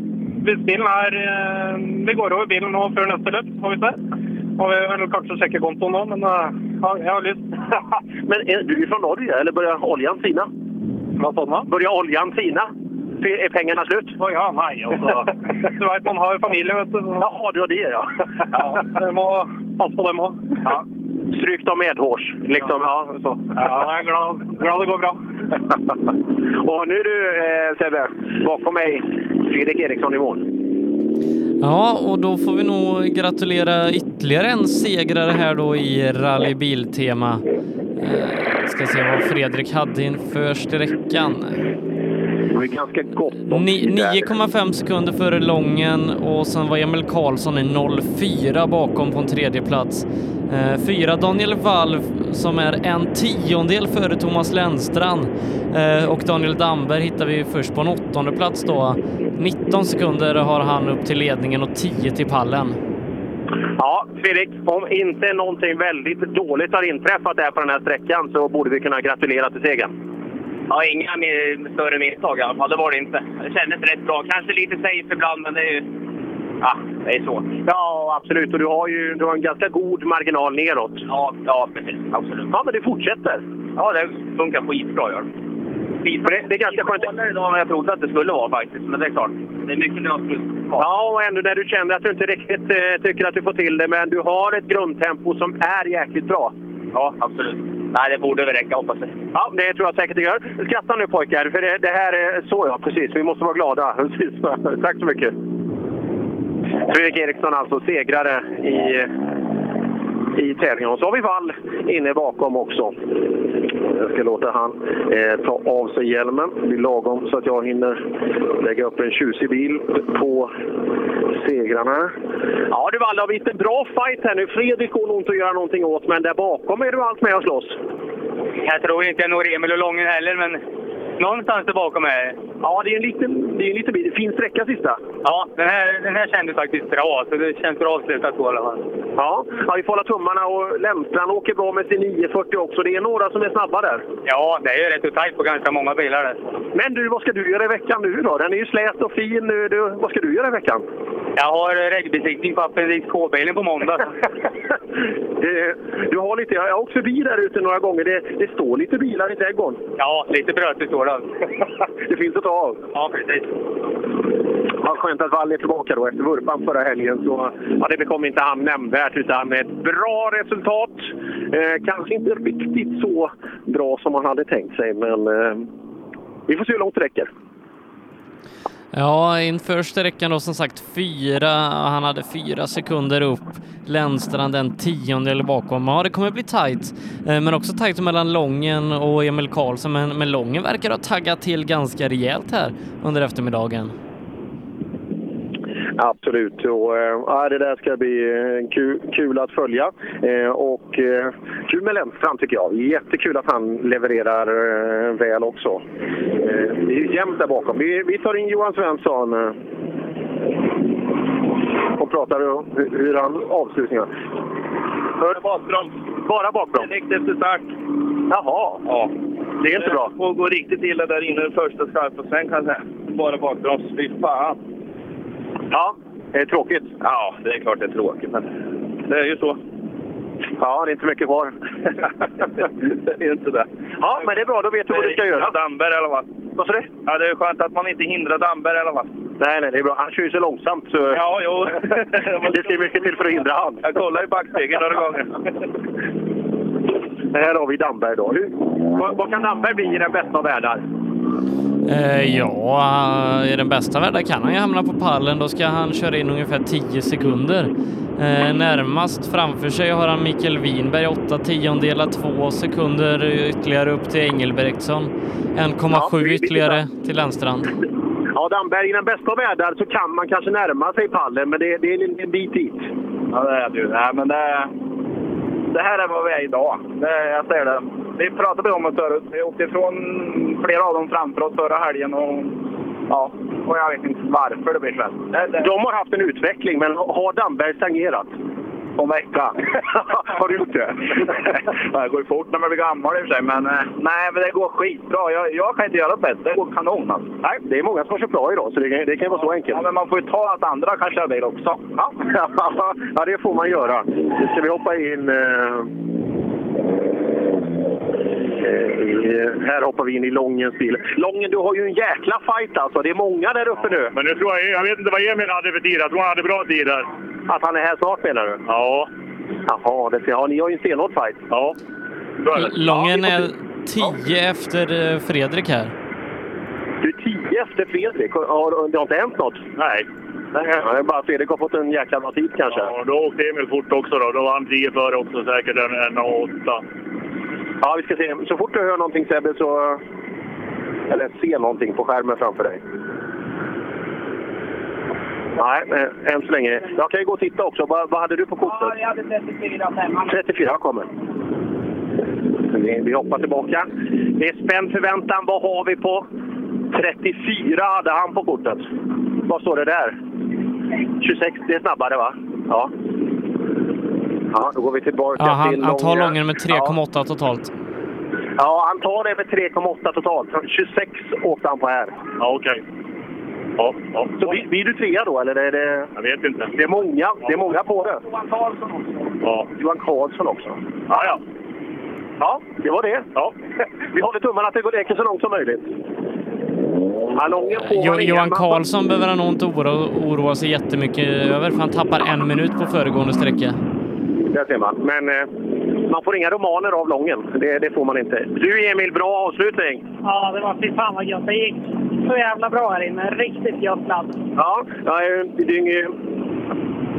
hvis bilen er eh, Vi går over bilen nå før neste løp, får vi se. Og vi vil kanskje sjekke kontoen nå, men eh, ja, jeg har lyst. Men är du från Norge eller börjar oljan sina? Vad sa? Börjar oljan sina? Är är pengarna slut? Å ja, altså. Du veit man har familie, vet du. Jaha, du har det ja. Ja, vi må passe på dem òg. ja. Stryk dem medhårs. Liksom, ja, så. Ja, jeg er glad, glad det går bra. Och nu är du, eh, Sebbe, bakom mig Fredrik Eriksson i mål. Ja, och då får vi nog gratulera ytterligare en segrare här då i Rally Biltema. Eh, ska se vad Fredrik hade inför sträckan. Det är ganska gott om Ni- tid där. 9,5 sekunder före Lången och sen var Emil Karlsson i 04 bakom på en tredje plats. Eh, fyra Daniel Valv som är en tiondel före Thomas Lennstrand eh, och Daniel Damberg hittar vi först på en åttonde plats då. 19 sekunder har han upp till ledningen och 10 till pallen. Ja, Fredrik, om inte någonting väldigt dåligt har inträffat där på den här sträckan så borde vi kunna gratulera till segern. Ja, inga mer, större misstag i alla fall. Det var det inte. Det kändes rätt bra. Kanske lite safe ibland, men det är ju... Ja, det är svårt. Ja, absolut. Och du har ju du har en ganska god marginal neråt. Ja, ja precis. Absolut. Ja, men det fortsätter. Ja, det funkar skitbra gör det. Det, det är ganska skönt. idag än jag trodde att det skulle vara faktiskt. Men det är klart, det är mycket lösbruk Ja, och ändå när du känner att du inte riktigt eh, tycker att du får till det, men du har ett grundtempo som är jäkligt bra. Ja, absolut. Nej, det borde väl räcka hoppas jag. Ja, det tror jag säkert det gör. Skratta nu pojkar, för det, det här är så ja, precis. Vi måste vara glada. Precis. Tack så mycket. Fredrik Eriksson alltså segrare i, i tävlingen. Och så har vi Wall inne bakom också. Jag ska låta han eh, ta av sig hjälmen. Det blir lagom så att jag hinner lägga upp en tjusig bil på segrarna. Ja du Wall, det har blivit en bra fight här nu. Fredrik går nog inte att göra någonting åt, men där bakom är du allt med och slåss. Jag tror inte jag når Emil och Lången heller, men någonstans där bakom är Ja, det är en liten, det är en liten bil. Fin sträcka sista. Ja, den här, den här kändes faktiskt bra, så det känns bra avslutat på i alla fall. Ja, ja, vi får hålla tummarna och Lennstrand åker bra med sin 940 också. Det är några som är snabba där. Ja, det är rätt så tajt på ganska många bilar där. Men du, vad ska du göra i veckan nu då? Den är ju slät och fin. nu. Du, vad ska du göra i veckan? Jag har regbesiktning på Appendix K-bilen på måndag. Du har lite, jag har åkt förbi där ute några gånger. Det, det står lite bilar i trädgården. ja, lite brötigt står det. det finns att ta av. Ja, precis. Ja, skönt att Wall är tillbaka då efter vurpan förra helgen. Så, ja, det bekom inte han nämnvärt utan ett bra resultat. Eh, kanske inte riktigt så bra som man hade tänkt sig, men eh, vi får se hur långt det räcker. Ja, inför sträckan då som sagt fyra, han hade fyra sekunder upp. Lennstrand en tiondel bakom. Ja, det kommer bli tajt, eh, men också tajt mellan Lången och Emil Karlsson. Men, men Lången verkar ha taggat till ganska rejält här under eftermiddagen. Absolut. Och, eh, ja, det där ska bli eh, kul, kul att följa. Eh, och kul med Lennstrand tycker jag. Jättekul att han levererar väl också. Det är jämnt där bakom. Vi, vi tar in Johan Svensson och pratar om hur, han avslutningar. Bara bakbroms. Bara bakbroms? Direkt efter start. Jaha. Ja. Det är inte bra. Det får gå riktigt illa där inne den första skarpa sväng kan jag säga. Bara bakbroms. Fy fan. Ja, det är tråkigt. Ja, det är klart det är tråkigt, men det är ju så. Ja, det är inte mycket kvar. det är inte det. Ja, men det är bra. Då vet du vad du ska göra. Damberg i alla fall. Vad sa du? Ja, det är skönt att man inte hindrar Damberg i alla fall. Nej, nej, det är bra. Han kör ju så långsamt så Ja, jo. det ska mycket till för att hindra han. Jag kollar i backspegeln några gånger. Här har vi Damberg då. Hur, vad, vad kan Damberg bli i den bästa av världar? Eh, ja, i den bästa världen kan han ju hamna på pallen. Då ska han köra in ungefär 10 sekunder. Eh, närmast framför sig har han Mikael Winberg, 8 tiondelar, 2 sekunder ytterligare upp till Engelbrektsson. 1,7 Ja, ytterligare till Lennstrand. Ja, Damberg, i den bästa av världar så kan man kanske närma sig pallen, men det, det är en, en bit dit. Ja, det är det ju. Nej, men det, det här är vad vi är idag. Det, jag säger det. Vi pratade om det förut. Vi åkte ifrån flera av dem framför oss förra helgen. Och, ja, och jag vet inte varför det blir så här. Det, det, De har haft en utveckling, men har Damberg stagnerat? På en vecka. Har du gjort det? Det går ju fort när man blir gammal i och för sig, men eh, nej, men det går skitbra. Jag, jag kan inte göra det bättre. Det går kanon alltså. Nej, det är många som har kört bra idag, så det, kan- det kan ju vara så enkelt. Ja, men man får ju ta att andra kan köra bil också. Ja, ja, det får man göra. Nu ska vi hoppa in... Eh, eh, här hoppar vi in i Långens bil. Lången, du har ju en jäkla fight alltså. Det är många där uppe nu. Men nu tror jag, jag vet inte vad Emil hade för tid. Jag tror han hade bra tid där. Att han är här snart menar du? Ja. Jaha, det ser, ja, ni har ju en stenhård fight. Ja. Lången är 10 efter eh, Fredrik här. Du är tio efter Fredrik. Har, det har inte hänt något? Nej. Nej, det är bara Fredrik har fått en jäkla bra tid kanske. Ja, då åkte Emil fort också då. Då var han 10 före också säkert, en, en åtta. Ja, vi ska se. Så fort du hör någonting Sebbe så... Eller ser någonting på skärmen framför dig. Nej, eh, än så länge. Jag kan ju gå och titta också. Vad, vad hade du på kortet? Ja, jag hade 34 femman. 34 kommer. Vi, vi hoppar tillbaka. Det är spänd förväntan. Vad har vi på? 34 hade han på kortet. Vad står det där? 26. Det är snabbare va? Ja. Ja, då går vi tillbaka Ja, han, till han tar. Lången med 3,8 totalt. Ja, han tar det med 3,8 totalt. 26 åkte han på här. Ja, okej. Ja, ja. Så blir, blir du trea då, eller? är det, Jag vet inte. det är många, det är många på det. Johan Karlsson också. Ja. Johan Karlsson också. Ja, ja. Ja, det var det. Ja. Vi håller tummarna att det går så långt som möjligt. Jo, Johan Karlsson behöver han nog inte oroa, oroa sig jättemycket över, för han tappar en minut på föregående sträcka. Där ser man. Men eh, man får inga romaner av Lången. Det, det får man inte. Du Emil, bra avslutning. Ja, det var fy fan vad gött. Det gick så jävla bra här inne. Riktigt gött ladd. Ja, ja eh, det.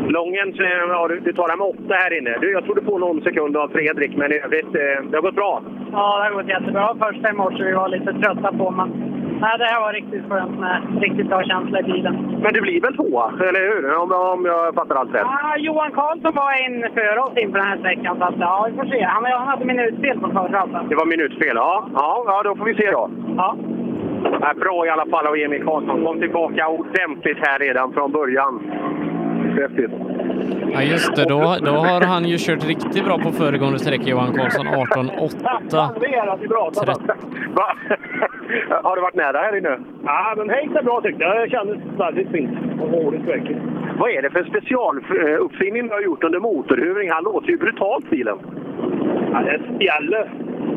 Lången, så, ja, du, du tar med åtta här inne. Du, jag tror du får någon sekund av Fredrik, men i övrigt, eh, det har gått bra. Ja, det har gått jättebra. Första i morse vi var lite trötta på, men nej, det här var riktigt skönt med riktigt bra känsla i bilen. Men du blir väl tvåa, eller hur? Om, om jag fattar allt rätt. Ja, Johan Karlsson var en före oss in på den här sträckan, så att, ja, vi får se. Han, han hade minutspel på förra. Alltså. Det var minutspel, ja. ja. Ja, då får vi se då. Ja. Ja, bra i alla fall av Emil Karlsson. Kom tillbaka ordentligt här redan från början. Häftigt. Ja just det, då, då har han ju kört riktigt bra på föregående sträcka, Johan Karlsson. 18.8. Det är att vi pratar. Va? Har du varit nära här inne? Ja, men det gick bra tyckte jag. Det kändes väldigt fint och roligt verkligen. Vad är det för specialuppfinning du har gjort under motorhuvring? Han låter ju brutalt bilen. Ja, det är spjället.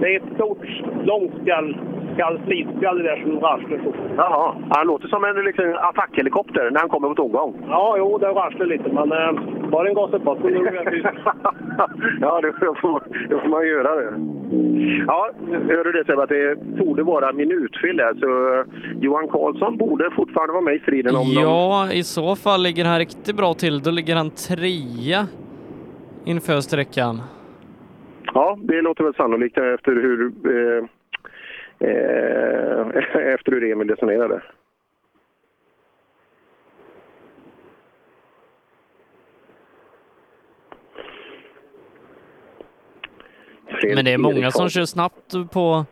Det är ett stort, långt spjäll. Skall, slitspjäll det där som rasslar så. Jaha, han låter som en liksom, attackhelikopter när han kommer på tomgång. Ja, jo, det rasslar lite, men eh, bara en är det Ja, då får, då får man göra det. Ja, hör du det Sebbe, att det torde vara minutfel där, så eh, Johan Karlsson borde fortfarande vara med i striden om de... Ja, i så fall ligger han riktigt bra till. Då ligger han trea inför sträckan. Ja, det låter väl sannolikt efter hur, eh, efter hur Emil resonerade. Men det är många som kör snabbt på,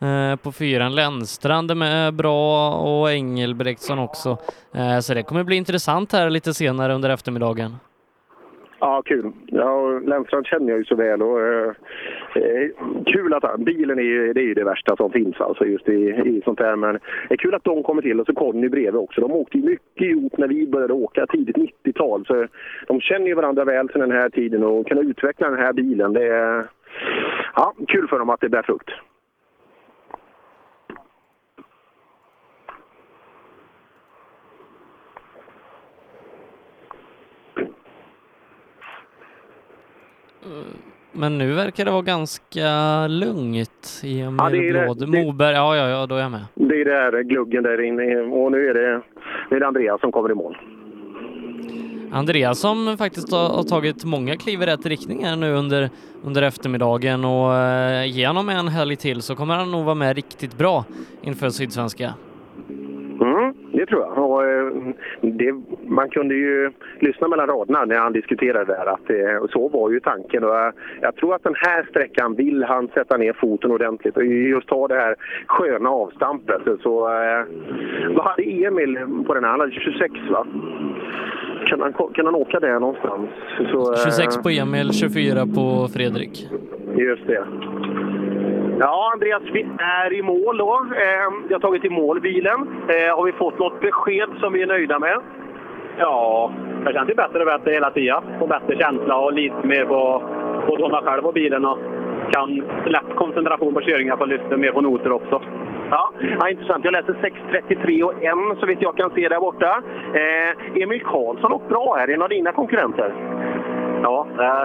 eh, på fyran. Lennstrand är med bra och Engelbrektsson också. Eh, så det kommer bli intressant här lite senare under eftermiddagen. Ja, kul. Ja, Lennstrand känner jag ju så väl. Och, eh, eh, kul att han, bilen är ju, det är ju det värsta som finns alltså just i, i sånt här. Men det är kul att de kommer till och så Conny bredvid också. De åkte ju mycket ihop när vi började åka tidigt 90-tal. Så de känner ju varandra väl sedan den här tiden och kunna utveckla den här bilen. Det är ja, kul för dem att det bär frukt. Men nu verkar det vara ganska lugnt i Emil Ja, det är det. Moberg, ja, ja, ja, då är jag med. Det är där gluggen där inne och nu är det, nu är det Andreas som kommer i mål. Andreas som faktiskt har, har tagit många kliv i rätt riktning här nu under, under eftermiddagen och eh, genom en helg till så kommer han nog vara med riktigt bra inför Sydsvenska. Mm, det tror jag. Och, eh, det, man kunde ju lyssna mellan raderna när han diskuterade där att eh, och så var ju tanken. Och jag, jag tror att den här sträckan vill han sätta ner foten ordentligt och just ta det här sköna avstampet. Så, eh, vad hade Emil på den här? Han hade 26 va? Kan han, kan han åka där någonstans? Så, eh, 26 på Emil, 24 på Fredrik. Just det. Ja, Andreas, vi är i mål då. Eh, jag har tagit i mål bilen. Eh, har vi fått något besked som vi är nöjda med? Ja, det känns ju bättre och bättre hela tiden. Få bättre känsla och lite mer på både hålla själv och bilen och kan lätt koncentration på körningen att lyssna mer på noter också. Ja, ja, intressant. Jag läser 6.33 och 1 så vitt jag kan se där borta. Eh, Emil Karlsson åkt bra här. En av dina konkurrenter. Ja, eh,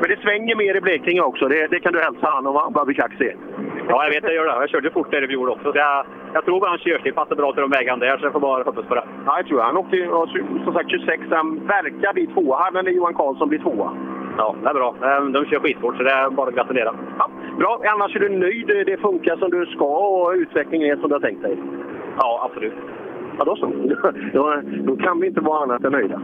men det svänger mer i Blekinge också. Det, det kan du hälsa han och Babby Kaxi. Ja, jag vet det gör det. Jag körde fort där i fjol också. Så jag, jag tror att hans körstil passar bra till de vägarna där, så jag får bara hoppas på det. Ja, jag tror han åkte som sagt 26. Han verkar bli tvåa. Han eller Johan Karlsson blir tvåa. Ja, det är bra. Eh, De kör skitfort, så det är bara att gratulera. Ja, bra. Annars är du nöjd? Det funkar som du ska och utvecklingen är som du har tänkt dig? Ja, absolut. Ja, då så. Då, då kan vi inte vara annat än nöjda.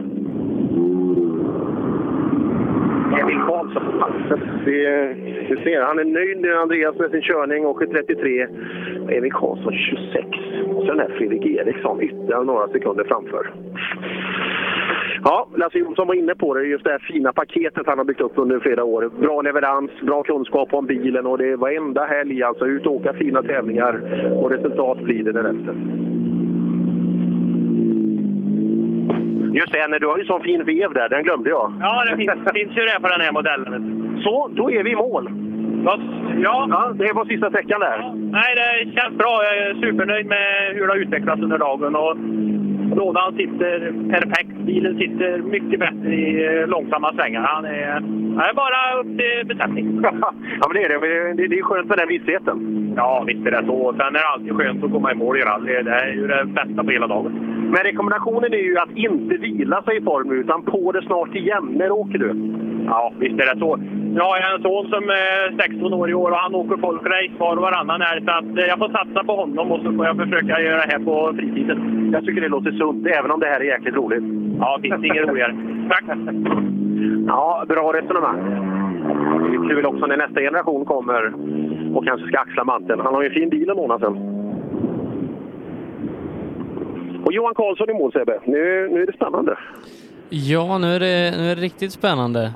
Emil Karlsson på passet. Det- ser, han är nöjd med Andreas med sin körning, åker 33. Emil Karlsson 26. Och så den här Fredrik Eriksson ytterligare några sekunder framför. Ja, Lasse Jonsson var inne på det, just det här fina paketet han har byggt upp under flera år. Bra leverans, bra kunskap om bilen och det är varenda helg alltså ut och åka fina tävlingar och resultat blir det därefter. Just det, när du har ju sån fin vev där, den glömde jag. Ja, det finns, finns ju det på den här modellen. Så, då är vi i mål. Ja. ja. Det var sista sträckan där. Nej, det känns bra. Jag är supernöjd med hur det har utvecklats under dagen. Och lådan sitter perfekt. Bilen sitter mycket bättre i eh, långsamma svängar. Han är, han är bara upp till besättning. ja, men det är det. Det det är skönt med den vissheten. Ja, visst är det så. Sen är det alltid skönt att komma i mål i rally. Det är ju det bästa på hela dagen. Men rekommendationen är ju att inte vila sig i form utan på det snart igen. När åker du? Ja, visst är det så. Jag har en son som är 16 år i år och han åker folkrace var och varannan här. Så att eh, jag får satsa på honom och så får jag försöka göra det här på fritiden. Jag tycker det låter sunt, även om det här är jäkligt roligt. Ja, finns inget roligare. Tack! Ja, bra resonemang. Det är kul också när nästa generation kommer och kanske ska axla manteln. Han har ju en fin bil en månad sedan. Och Johan Karlsson i mål Sebbe. Nu, nu är det spännande. Ja, nu är det, nu är det riktigt spännande.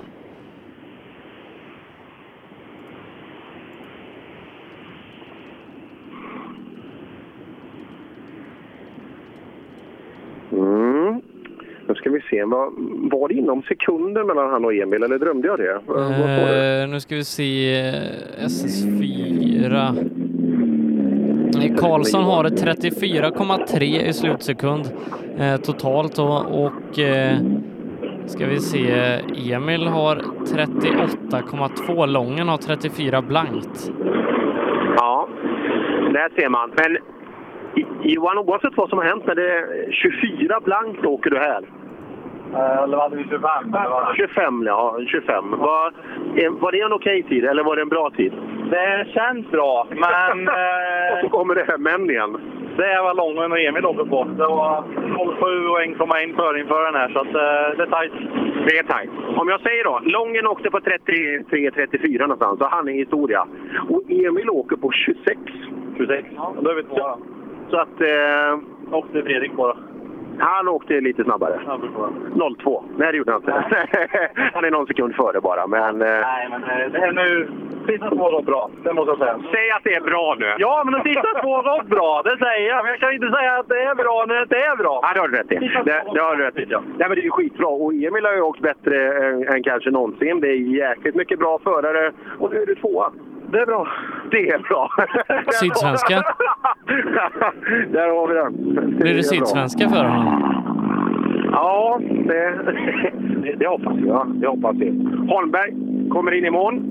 Mm. Nu ska vi se. Var, var det inom sekunder mellan han och Emil eller drömde jag det? Eh, nu ska vi se eh, SS4. Eh, Karlsson har 34,3 i slutsekund eh, totalt och, och eh, ska vi se, Emil har 38,2, Lången har 34 blankt. Ja, där ser man. Men Johan, oavsett vad som har hänt, när det är 24 blankt åker du här. Eller hade vi 25? 25, ja. 25. Var, eh, var det en okej tid eller var det en bra tid? Det känns bra, men... Och så kommer det här men igen. Det var Lången och Emil uppe på. Det var 07 och 1,1 för inför den här, så att, eh, det är tajt. Det är tajt. Om jag säger då, Lången åkte på 33-34 någonstans, så han är historia. Och Emil åker på 26. 26? Ja, då är vi två. Så att... Eh, åkte Fredrik på då? Han åkte lite snabbare. 02. Nej, det gjorde han inte. han är någon sekund före bara, men... Eh, Nej, men eh, det är nu... Sista två gått bra, det måste jag säga. Säg att det är bra nu! Ja, men de sista två gått bra, det säger jag. Men jag kan inte säga att det är bra när det inte är bra. Ja, det har du rätt i. Det, det har du rätt i. Ja. Nej, men det är ju skitbra. Och Emil har ju åkt bättre än, än kanske någonsin. Det är jäkligt mycket bra förare. Och nu är du tvåa. Det är bra. Det är bra. Sydsvenska. Där har vi den. Blir är det bra. sydsvenska för honom? Ja, det, det, det hoppas jag. Det hoppas jag. Holmberg kommer in i mål.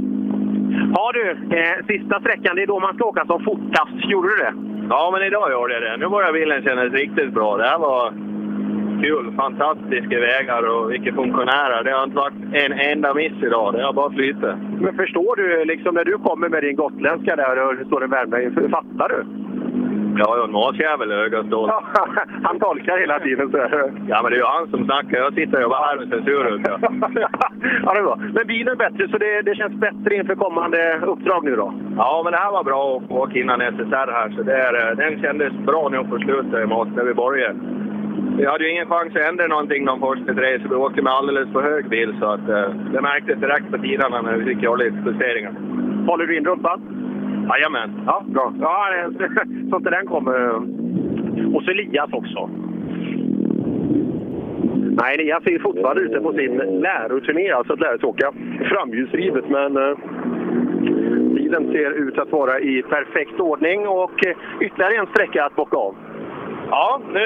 Ja du, eh, sista sträckan, det är då man ska åka som fortast. Gjorde du det? Ja, men idag gjorde jag det. Nu börjar bilen kännas riktigt bra. Det här var kul. Fantastiska vägar och vilka funktionärer. Det har inte varit en enda miss idag. Det har bara flyttat. Men förstår du, liksom när du kommer med din gotländska där och det står en värmlänning, fattar du? Ja, jag har en matjävel i ögat då. Han tolkar hela tiden. Så. Ja, men det är ju han som snackar. Jag sitter och bara här med censur ute. ja, det är bra. Men bilen är bättre, så det, det känns bättre inför kommande uppdrag nu då? Ja, men det här var bra att åka innan SSR här. Så det är, eh, den kändes bra nu på slutet emot när vi började. Vi hade ju ingen chans att ändra någonting de första tre, så vi åkte med alldeles för hög bil. Så att, eh, det märktes direkt på tiderna när vi fick göra lite justeringar. Håller du in rumpan? Jajamän. Ja, bra. Ja, så inte den kommer. Och så Elias också. Nej, Elias är ju fortfarande ute på sin läroturné, alltså att lära sig åka framhjulsdrivet. Men eh, bilen ser ut att vara i perfekt ordning och eh, ytterligare en sträcka att bocka av. Ja, nu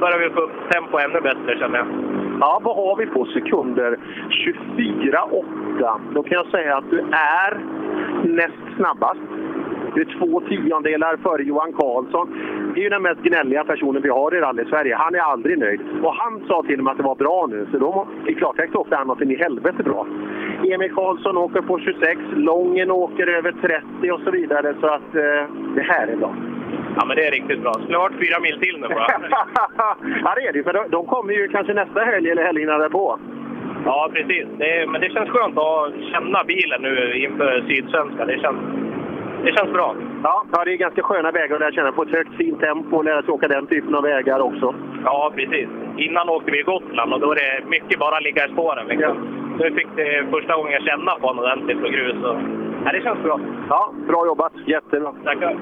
börjar vi få upp tempo ännu bättre känner jag. Ja, vad har vi på sekunder? 24,8. Då kan jag säga att du är näst snabbast. Du är två tiondelar före Johan Karlsson. Det är ju den mest gnälliga personen vi har i rally-Sverige. Han är aldrig nöjd. Och han sa till mig att det var bra nu, så då, i klartext åkte han något in i helvete bra. Emil Karlsson åker på 26, Lången åker över 30 och så vidare. Så att eh, det här är bra. Ja, men det är riktigt bra. Skulle ha varit fyra mil till nu bara. ja, det är det ju. För de, de kommer ju kanske nästa helg eller helgerna därpå. Ja, precis. Det men det känns skönt att känna bilen nu inför Sydsvenska. Det känns, det känns bra. Ja, ja, det är ganska sköna vägar att lära känna på ett högt fint tempo och lära sig åka den typen av vägar också. Ja, precis. Innan åkte vi i Gotland och då är det mycket bara ligga i spåren. Liksom. Nu fick det första gången jag känna på honom ordentligt på grus. Och, ja, det känns bra. Ja, bra jobbat. Jättebra. Tackar.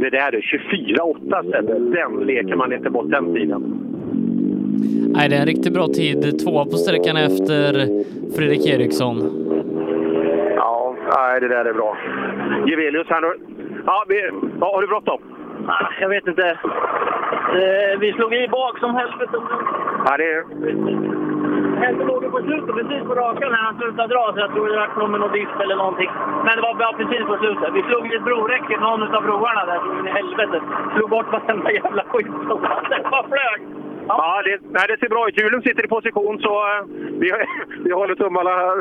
Det där är 24-8 Sebbe. Den leker man inte bort den tiden. Nej, det är en riktigt bra tid. Tvåa på sträckan efter Fredrik Eriksson. Ja, Nej, det där är bra. Gevelius, han. Ja, vi... ja, har du bråttom? Jag vet inte. Eh, vi slog i bak som helvete. Ja, det Helvete låg ju på slutet, precis på rakan när han slutade dra, så jag tror det med någon disk eller någonting. Men det var bara precis på slutet. Vi slog i ett broräcke, någon av broarna där, så in i helvete. Slog bort varenda jävla skit. Det bara flög. Ja, det, nej, det ser bra ut. Hjulen sitter i position, så eh, vi, vi håller tummarna här.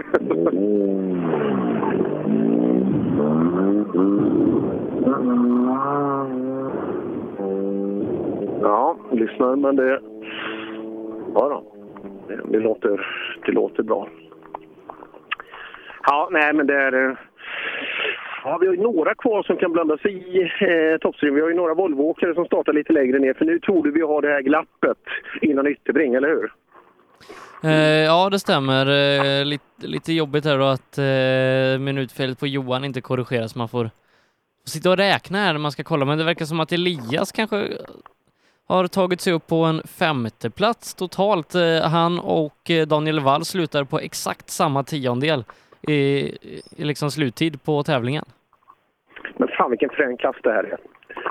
Ja, lyssnar men det... Ja då. Det, låter, det låter bra. Ja, nej men det är... Eh, ja, vi har ju några kvar som kan blanda sig i eh, toppstriden. Vi har ju några Volvoåkare som startar lite längre ner, för nu tror du vi har det här glappet innan ytterbring, eller hur? Eh, ja, det stämmer. Eh, lite, lite jobbigt här då att eh, minutfelet på Johan inte korrigeras. Man får, får sitta och räkna här när man ska kolla, men det verkar som att Elias kanske har tagit sig upp på en femte plats totalt. Eh, han och eh, Daniel Wall slutar på exakt samma tiondel i, i liksom sluttid på tävlingen. Men fan vilken frän klass det här är.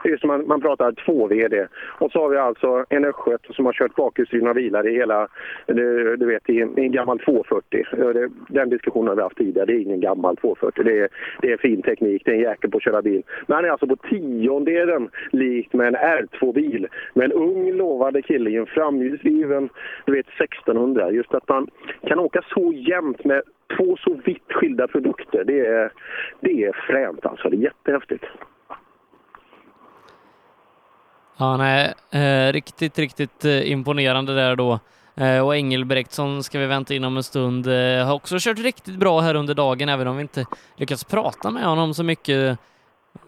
Det är som man, man pratar två VD. Och så har vi alltså en östgöte som har kört bakhjulsdrivna bilar i hela, du, du vet, i en, i en gammal 240. Det, den diskussionen har vi haft tidigare. Det är ingen gammal 240. Det är, det är fin teknik, det är en jäkel på att köra bil. Men han är alltså på tiondelen likt med en R2-bil. Med en ung lovande kille i en framhjulsdriven, du vet 1600. Just att man kan åka så jämnt med två så vitt skilda produkter. Det är, det är fränt alltså. Det är jättehäftigt. Ja, nej, eh, riktigt, riktigt eh, imponerande där då. Eh, och Engelbrektsson ska vi vänta in om en stund. Eh, har också kört riktigt bra här under dagen, även om vi inte lyckats prata med honom så mycket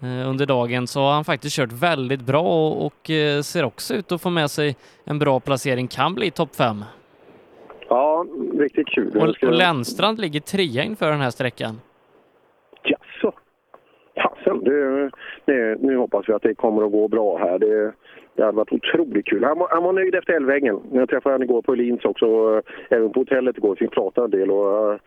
eh, under dagen så har han faktiskt kört väldigt bra och, och eh, ser också ut att få med sig en bra placering, kan bli topp fem. Ja, riktigt kul. Och, och Lennstrand ligger trea inför den här sträckan. Jaså? Fasen, nu hoppas vi att det kommer att gå bra här. Det, det hade varit otroligt kul. Han, var- han var nöjd efter Älvängen. Jag träffade honom igår på Öhlins också, och eh, även på hotellet igår. Fick prata en del. Och, eh,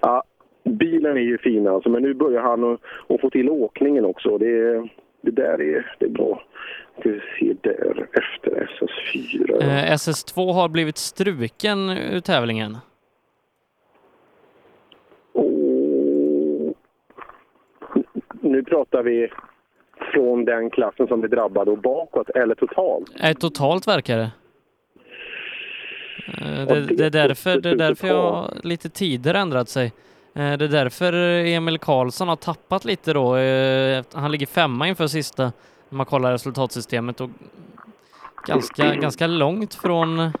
ja, bilen är ju fin alltså, men nu börjar han att, att få till åkningen också. Det, det där är, det är bra. Ska vi se där efter SS4. Eh, SS2 har blivit struken ur tävlingen. Nu pratar vi från den klassen som blir drabbad och bakåt, eller totalt. Eh, totalt verkar det. Eh, Det, det är därför, det är därför jag lite tider ändrat sig. Eh, Det är därför Emil Karlsson har tappat lite då. Eh, Han ligger femma inför sista när man kollar resultatsystemet och ganska, ganska långt från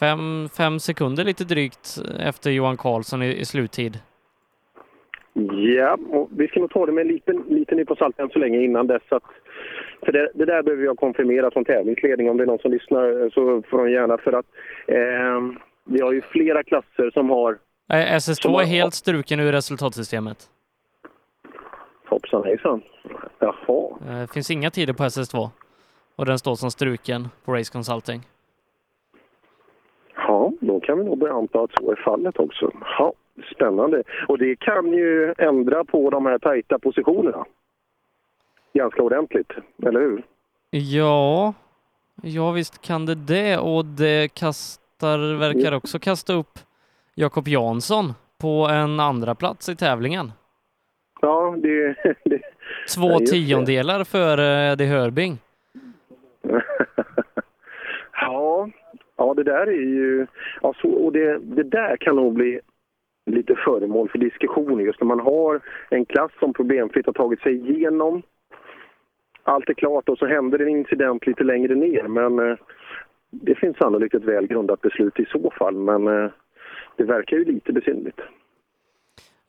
fem, fem sekunder lite drygt efter Johan Karlsson i, i sluttid. Ja, och vi ska nog ta det med en liten, liten nypa salt än så länge innan dess. Att, för det, det där behöver jag konfirmera från tävlingsledning. Om det är någon som lyssnar eh, så får de gärna. För att eh, vi har ju flera klasser som har Eh, SS2 Som har- är helt struken ur resultatsystemet. hoppsan hejsan. Jaha. Det finns inga tider på SS2 och den står som struken på Race Consulting. Ja, då kan vi nog börja anta att så är fallet också. Ja, spännande. Och det kan ju ändra på de här tajta positionerna. Ganska ordentligt, eller hur? Ja, ja visst kan det det och det kastar, verkar också kasta upp Jakob Jansson på en andra plats i tävlingen. Ja, det... det Två Ja, tiondelar före Eddie Hörbing. Ja, ja det där är ju... Alltså, och det, det där kan nog bli lite föremål för diskussion just när man har en klass som problemfritt har tagit sig igenom. Allt är klart och så händer en incident lite längre ner men eh, det finns sannolikt ett väl grundat beslut i så fall men eh, det verkar ju lite besynnerligt.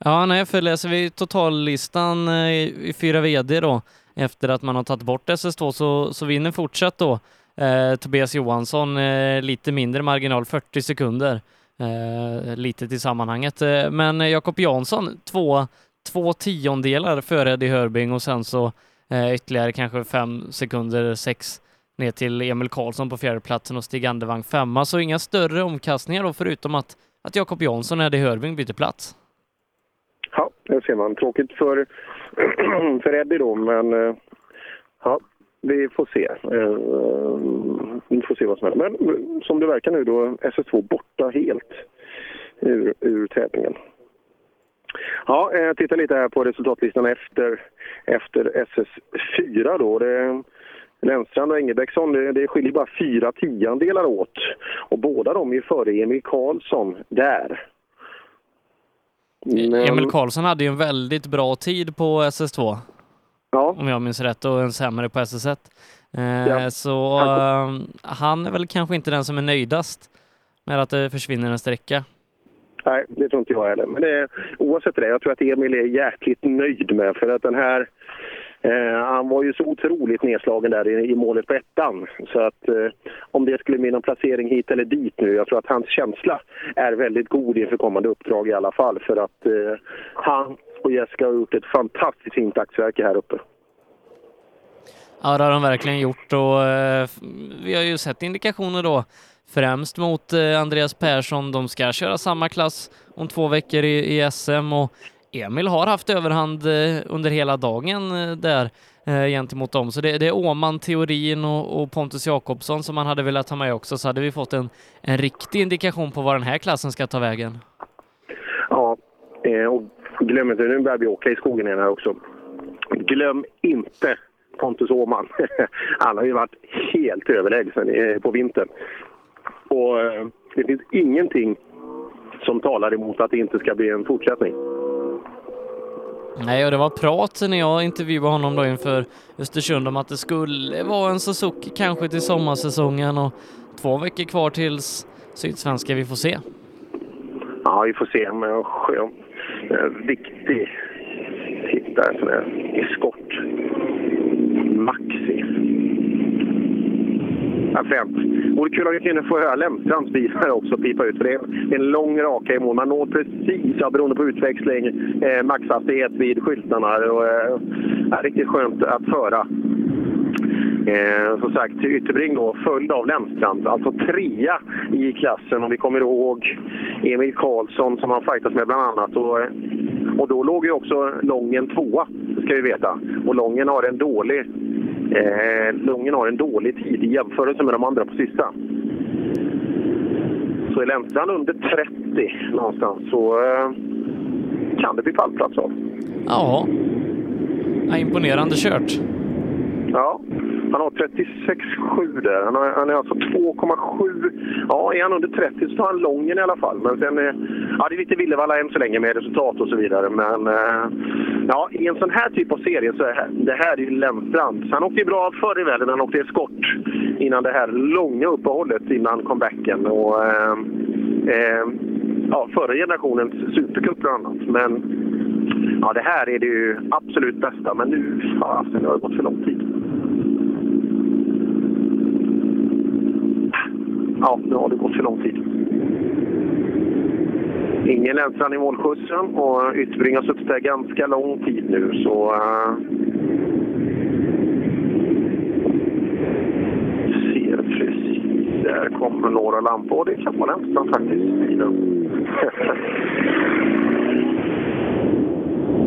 Ja, nej, för läser vi totallistan eh, i i fyra VD då, efter att man har tagit bort SS2 så, så vinner fortsatt då eh, Tobias Johansson eh, lite mindre marginal, 40 sekunder. Eh, lite till sammanhanget. Eh, men Jakob Jansson, två, två tiondelar före Eddie Hörbing och sen så eh, ytterligare kanske fem sekunder, sex ner till Emil Karlsson på fjärdeplatsen och Stig Andevang femma. Så inga större omkastningar då förutom att, att Jakob Jansson och Eddie Hörbing byter plats. Ja, det ser man. Tråkigt för, för Eddie då, men eh, ja, vi får se. Eh, vi får se vad som händer. Men som det verkar nu då, SS2 borta helt ur, ur tävlingen. Ja, eh, titta lite här på resultatlistan efter, efter SS4 då. Det, Lennstrand och Engelbrektsson, det, det skiljer bara fyra tiondelar åt. Och båda de är före Emil Karlsson där. Men- Emil Karlsson hade ju en väldigt bra tid på SS2. Ja. Om jag minns rätt och en sämre på SS1. Eh, Ja. Så eh, han är väl kanske inte den som är nöjdast med att det försvinner en sträcka. Nej, det tror inte jag heller. Men det, oavsett det, jag tror att Emil är jäkligt nöjd med för att den här eh, han var ju så otroligt nedslagen där i, i målet på ettan. Så att eh, om det skulle bli någon placering hit eller dit nu, jag tror att hans känsla är väldigt god inför kommande uppdrag i alla fall. För att eh, han och Jessica har gjort ett fantastiskt fint dagsverke här uppe. Ja, det har de verkligen gjort och eh, vi har ju sett indikationer då främst mot eh, Andreas Persson. De ska köra samma klass om två veckor i, i SM och Emil har haft överhand eh, under hela dagen där gentemot dem. Så det, det är Åman, Teorin och, och Pontus Jakobsson som man hade velat ha med också så hade vi fått en, en riktig indikation på var den här klassen ska ta vägen. Ja, och glöm inte, nu börjar vi åka i skogen igen här också. Glöm inte Pontus Åhman. Han har ju varit helt överlägsen på vintern. Och eh, det finns ingenting som talar emot att det inte ska bli en fortsättning. Nej, och det var prat när jag intervjuade honom då inför Östersund om att det skulle vara en Suzuki kanske till sommarsäsongen och två veckor kvar tills Sydsvenska. Vi får se. Ja, vi får se. Men Eh, viktig... eh, riktig tittare som är eskort. Maxi. Ja, främt. Vore kul om vi kunde få höra Lemstrands bil här också pipa ut. För det är en lång raka i mål. Man når precis, ja, beroende på utväxling, eh, maxhastighet vid skyltarna. Och, eh, riktigt skönt att höra. Eh, som sagt, Ytterbring då följd av Lemstrand. Alltså trea i klassen. Om vi kommer ihåg Emil Karlsson som han fightas med bland annat. Och, och då låg ju också Lången tvåa, ska vi veta. Och Lången har en dålig, eh, Lången har en dålig tid i jämförelse med de andra på sista. Så är Lemstrand under 30 någonstans så eh, kan det bli pallplats av. Ja. ja imponerande kört. Ja, han har 36,7 där. Han, har, han är alltså 2,7. Ja, är han under 30 så tar han lången i alla fall. Men sen, eh, ja, det är lite Villevalla än så länge med resultat och så vidare. Men eh, ja, i en sån här typ av serie så är det- här är ju Lennstrand. Han åkte ju bra förr i världen. Han åkte eskort innan det här långa uppehållet innan comebacken. Och, eh, eh, ja, förra generationens supercup bland annat. Men ja, det här är det ju absolut bästa. Men nu, fasen, det har gått för lång tid. Ja, nu har det gått för lång tid. Ingen ensam i målskjutsen och Ytterbring har suttit där ganska lång tid nu så... Uh, ser precis. Där kommer några lampor och det kan vara ensam faktiskt.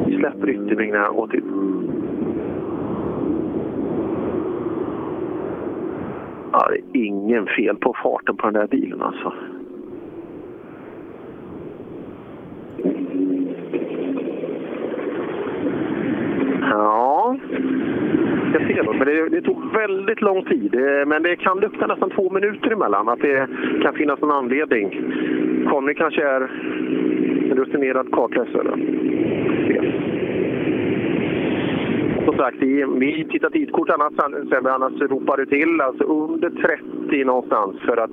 Vi släpper Ytterbring när han går till. Ja, det är ingen fel på farten på den där bilen alltså. Ja, jag ser det. Men det, det tog väldigt lång tid. Eh, men det kan lukta nästan två minuter emellan. Att det kan finnas någon anledning. Conny kanske är en rutinerad kartläsare. Som sagt, vi tittar tidkort annars, Sebbe, annars ropar du till. Alltså under 30 någonstans för att,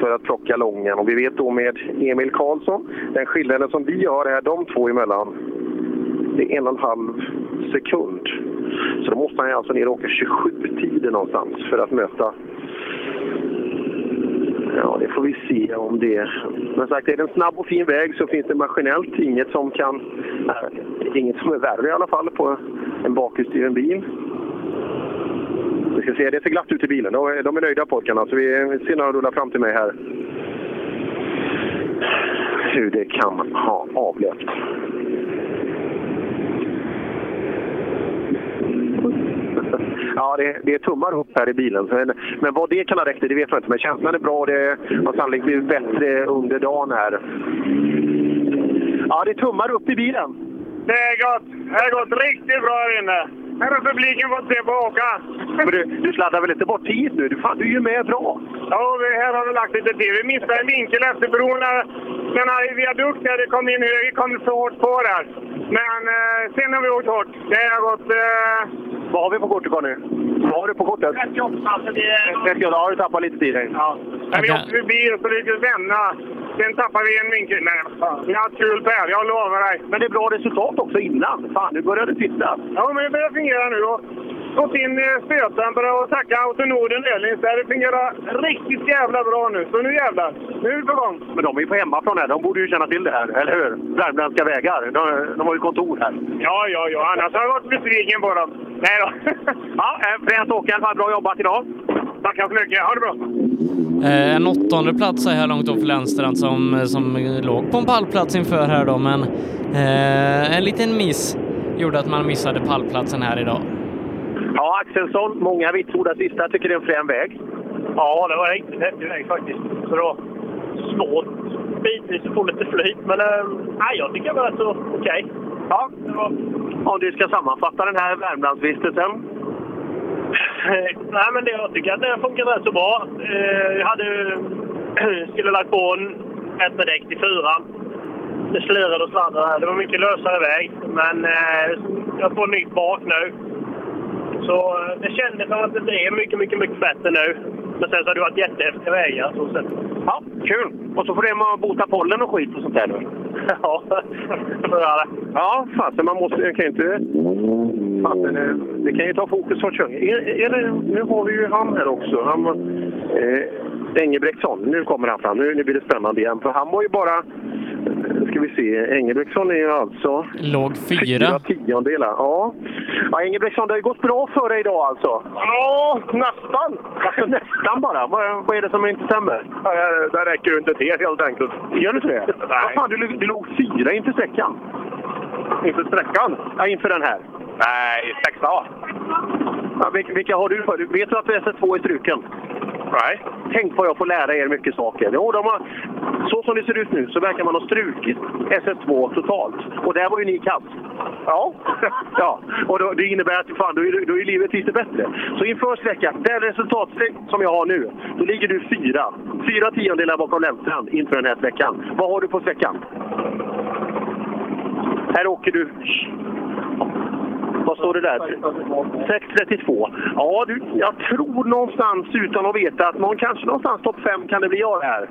för att plocka lången. Och vi vet då med Emil Karlsson, den skillnaden som vi har här, de två emellan, det är en och en halv sekund. Så då måste han alltså ner och åka 27-tider någonstans för att möta Ja, det får vi se om det... Men sagt, är det en snabb och fin väg så finns det maskinellt inget som kan... Nej, inget som är värre i alla fall på en bakhjulsdriven bil. Vi ska se, det ser glatt ut i bilen. De är, de är nöjda pojkarna, så vi ser när de rullar fram till mig här. Hur det kan ha avlöpt. Ja, det, det är tummar upp här i bilen. Så, men vad det kan ha räckt till, det vet jag inte. Men känslan är bra. Det har sannolikt blivit bättre under dagen här. Ja, det är tummar upp i bilen. Det är gott. Det har gått riktigt bra här inne. Här har publiken fått se på åka. Men du, du sladdar väl inte bort tid nu? Du, fan, du är ju med bra. Ja, vi, här har vi lagt lite tid. Vi missade en vinkel efter bron. Den här viadukten, det kom in höger, kom så hårt på där. Men eh, sen har vi åkt hårt. Det har gått... Eh... Vad har vi på kortet Conny? Vad har du på kortet? 38. Alltså det... 38, har du tappat lite tid? Ja. Men vi åkte förbi och så lyckades vända. Sen tappade vi en vinkel. Nej, fan. Vi har haft kul Per, jag lovar dig. Men det är bra resultat också innan. Fan, nu börjar det sitta. Ja, men det börjar fungera nu. Och gått in i spödämpare och tacka Auto Norden Öhlins. Det fungerar riktigt jävla bra nu. Så nu jävlar. Nu är vi på gång. Men de är ju på hemmaplan här. De borde ju känna till det här, eller hur? Värmländska vägar. De, de har ju kontor här. Ja, ja, ja. Annars har jag varit besviken på dem. Nej då. ja, eh, fränt åka i alla fall. Bra jobbat idag. Tackar så mycket. Ha det bra. Eh, en åttonde plats så här långt då för Lennstrand som, som låg på en pallplats inför här då, men eh, en liten miss gjorde att man missade pallplatsen här idag. Ja, Axelsson, många vitsordar sista. Tycker det är en frän väg. Ja, det var en riktigt häftig väg faktiskt. Så det var svårt bitvis att få lite flyt, men äh, nej, jag tycker det var så okej. Okay. Ja, var... om du ska sammanfatta den här Värmlandsvistelsen? nej, men det, jag tycker att det funkar rätt så bra. Eh, jag hade, skulle lagt på en ett däck till fyran. Det slirade och sladdrade. Det var mycket lösare väg, men eh, jag får nytt bak nu. Så eh, det kändes som att det blev mycket, mycket, mycket bättre nu. Men sen så har det varit jättehäftiga vägar. Så sen... Ja, kul! Och så får det bota pollen och skit och sånt där nu. ja, det. Ja, fasen man måste... Jag kan ju inte... Fasen, det kan ju ta fokus från körningen. Det, nu har vi ju han här också. Han, eh, Engelbrektsson. Nu kommer han fram. Nu, nu blir det spännande igen. För han var ju bara... Ska vi se. Engelbrektsson är ju alltså... Låg fyra. Fyra tiondelar. Ja. ja Engelbrektsson, det har ju gått bra för dig idag alltså? Ja, nästan. Alltså, nästan bara? Vad, vad är det som inte stämmer? Ja, det räcker ju inte till helt enkelt. Gör du inte det? Nej. Vad fan, du, du låg fyra inför sträckan. Inför sträckan? Ja, inför den här. Nej, sexa. Ja, vilka, vilka har du för? Vet du att SS2 är struken? Nej. Tänk vad jag får lära er mycket saker. Jo, de har, så som det ser ut nu så verkar man ha strukit SS2 totalt. Och där var ju ni kass. Ja. ja. Och då, det innebär att fan, då, är, då är livet lite bättre. Så inför sträckan, det resultat som jag har nu, då ligger du fyra. Fyra tiondelar bakom Lennstrand inför den här sträckan. Vad har du på sträckan? Här åker du... Vad står det där? 6.32. Ja, du, jag tror någonstans utan att veta att någon, kanske någonstans topp 5 kan det bli jag här.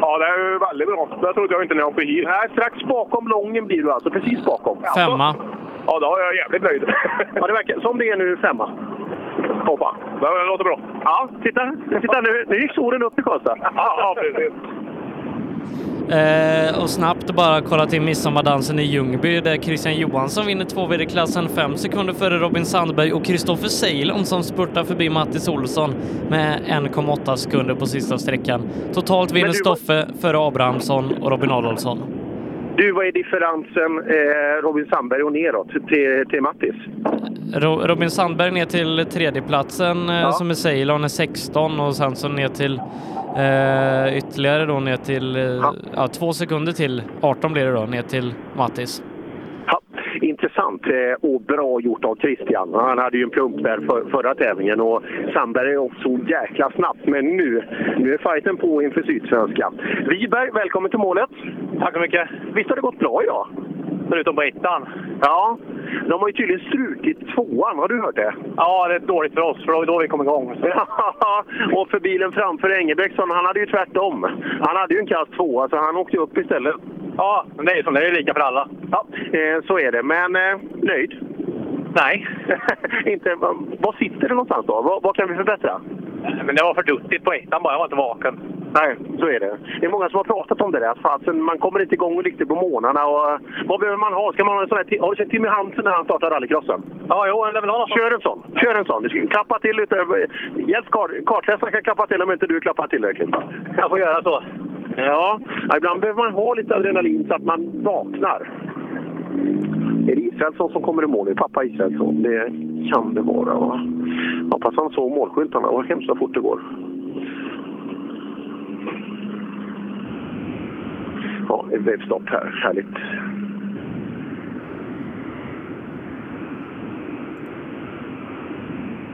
Ja, det är ju väldigt bra. Det trodde jag inte när jag åkte hit. Nej, strax bakom Lången blir du alltså. Precis bakom. Femma. Ja, då är jag jävligt nöjd. ja, det verkar som det är nu femma. Hoppa. Det låter bra. Ja, titta. titta nu, nu gick solen upp i Karlstad. ja, ja, precis. Eh, och snabbt bara kolla till midsommardansen i Ljungby där Christian Johansson vinner 2 vd klassen fem sekunder före Robin Sandberg och Kristoffer Ceylon som spurtar förbi Mattis Olsson med 1,8 sekunder på sista sträckan. Totalt vinner du... Stoffe före Abrahamsson och Robin Adolfsson. Du, vad är differensen eh, Robin Sandberg och neråt till, till Mattis? Ro Robin Sandberg ner till tredjeplatsen eh, Ja. som är Ceylon är 16 och sen så ner till eh, ytterligare då ner till eh, ja. två sekunder till 18 blir det då ner till Mattis. Ja, intressant eh, och bra gjort av Christian. Han hade ju en plump där för, förra tävlingen och Sandberg är också jäkla snabbt. Men nu, nu är fighten på inför Sydsvenska. Wiberg, välkommen till målet. Tack så mycket. Visst har det gått bra idag? Förutom på ettan. Ja, de har ju tydligen strukit tvåan. Har du hört det? Ja, det är dåligt för oss, för det var då vi kom igång. Ja, och för bilen framför Engelbrektsson, han hade ju tvärtom. Han hade ju en kass tvåa, så han åkte upp istället. Ja, men det är ju som det är lika för alla. Ja, eh, så är det. Men eh, nöjd? Nej. inte, var sitter det någonstans då? Vad, vad kan vi förbättra? Men det var för duttigt på ettan bara, jag var inte vaken. Nej, så är det. Det är många som har pratat om det där. Fasen, man kommer inte igång riktigt på månaderna. Och, vad behöver man ha? Ska man ha en sån här, har du sett Timmy Hansen när han startar rallycrossen? Ja, jo, jag vill ha något. Kör en sån. Kör en sån. Du klappa till lite. Hjälp kart, kartläsaren kan klappa till om inte du klappar tillräckligt. Jag får göra så. Ja, ibland behöver man ha lite adrenalin så att man vaknar. Är det Israelsson som kommer i mål Är Pappa Israelsson. Det kan det vara? Va? Hoppas han såg målskyltarna. Vad hemskt vad fort det går. Ja, det blev stopp här. Härligt.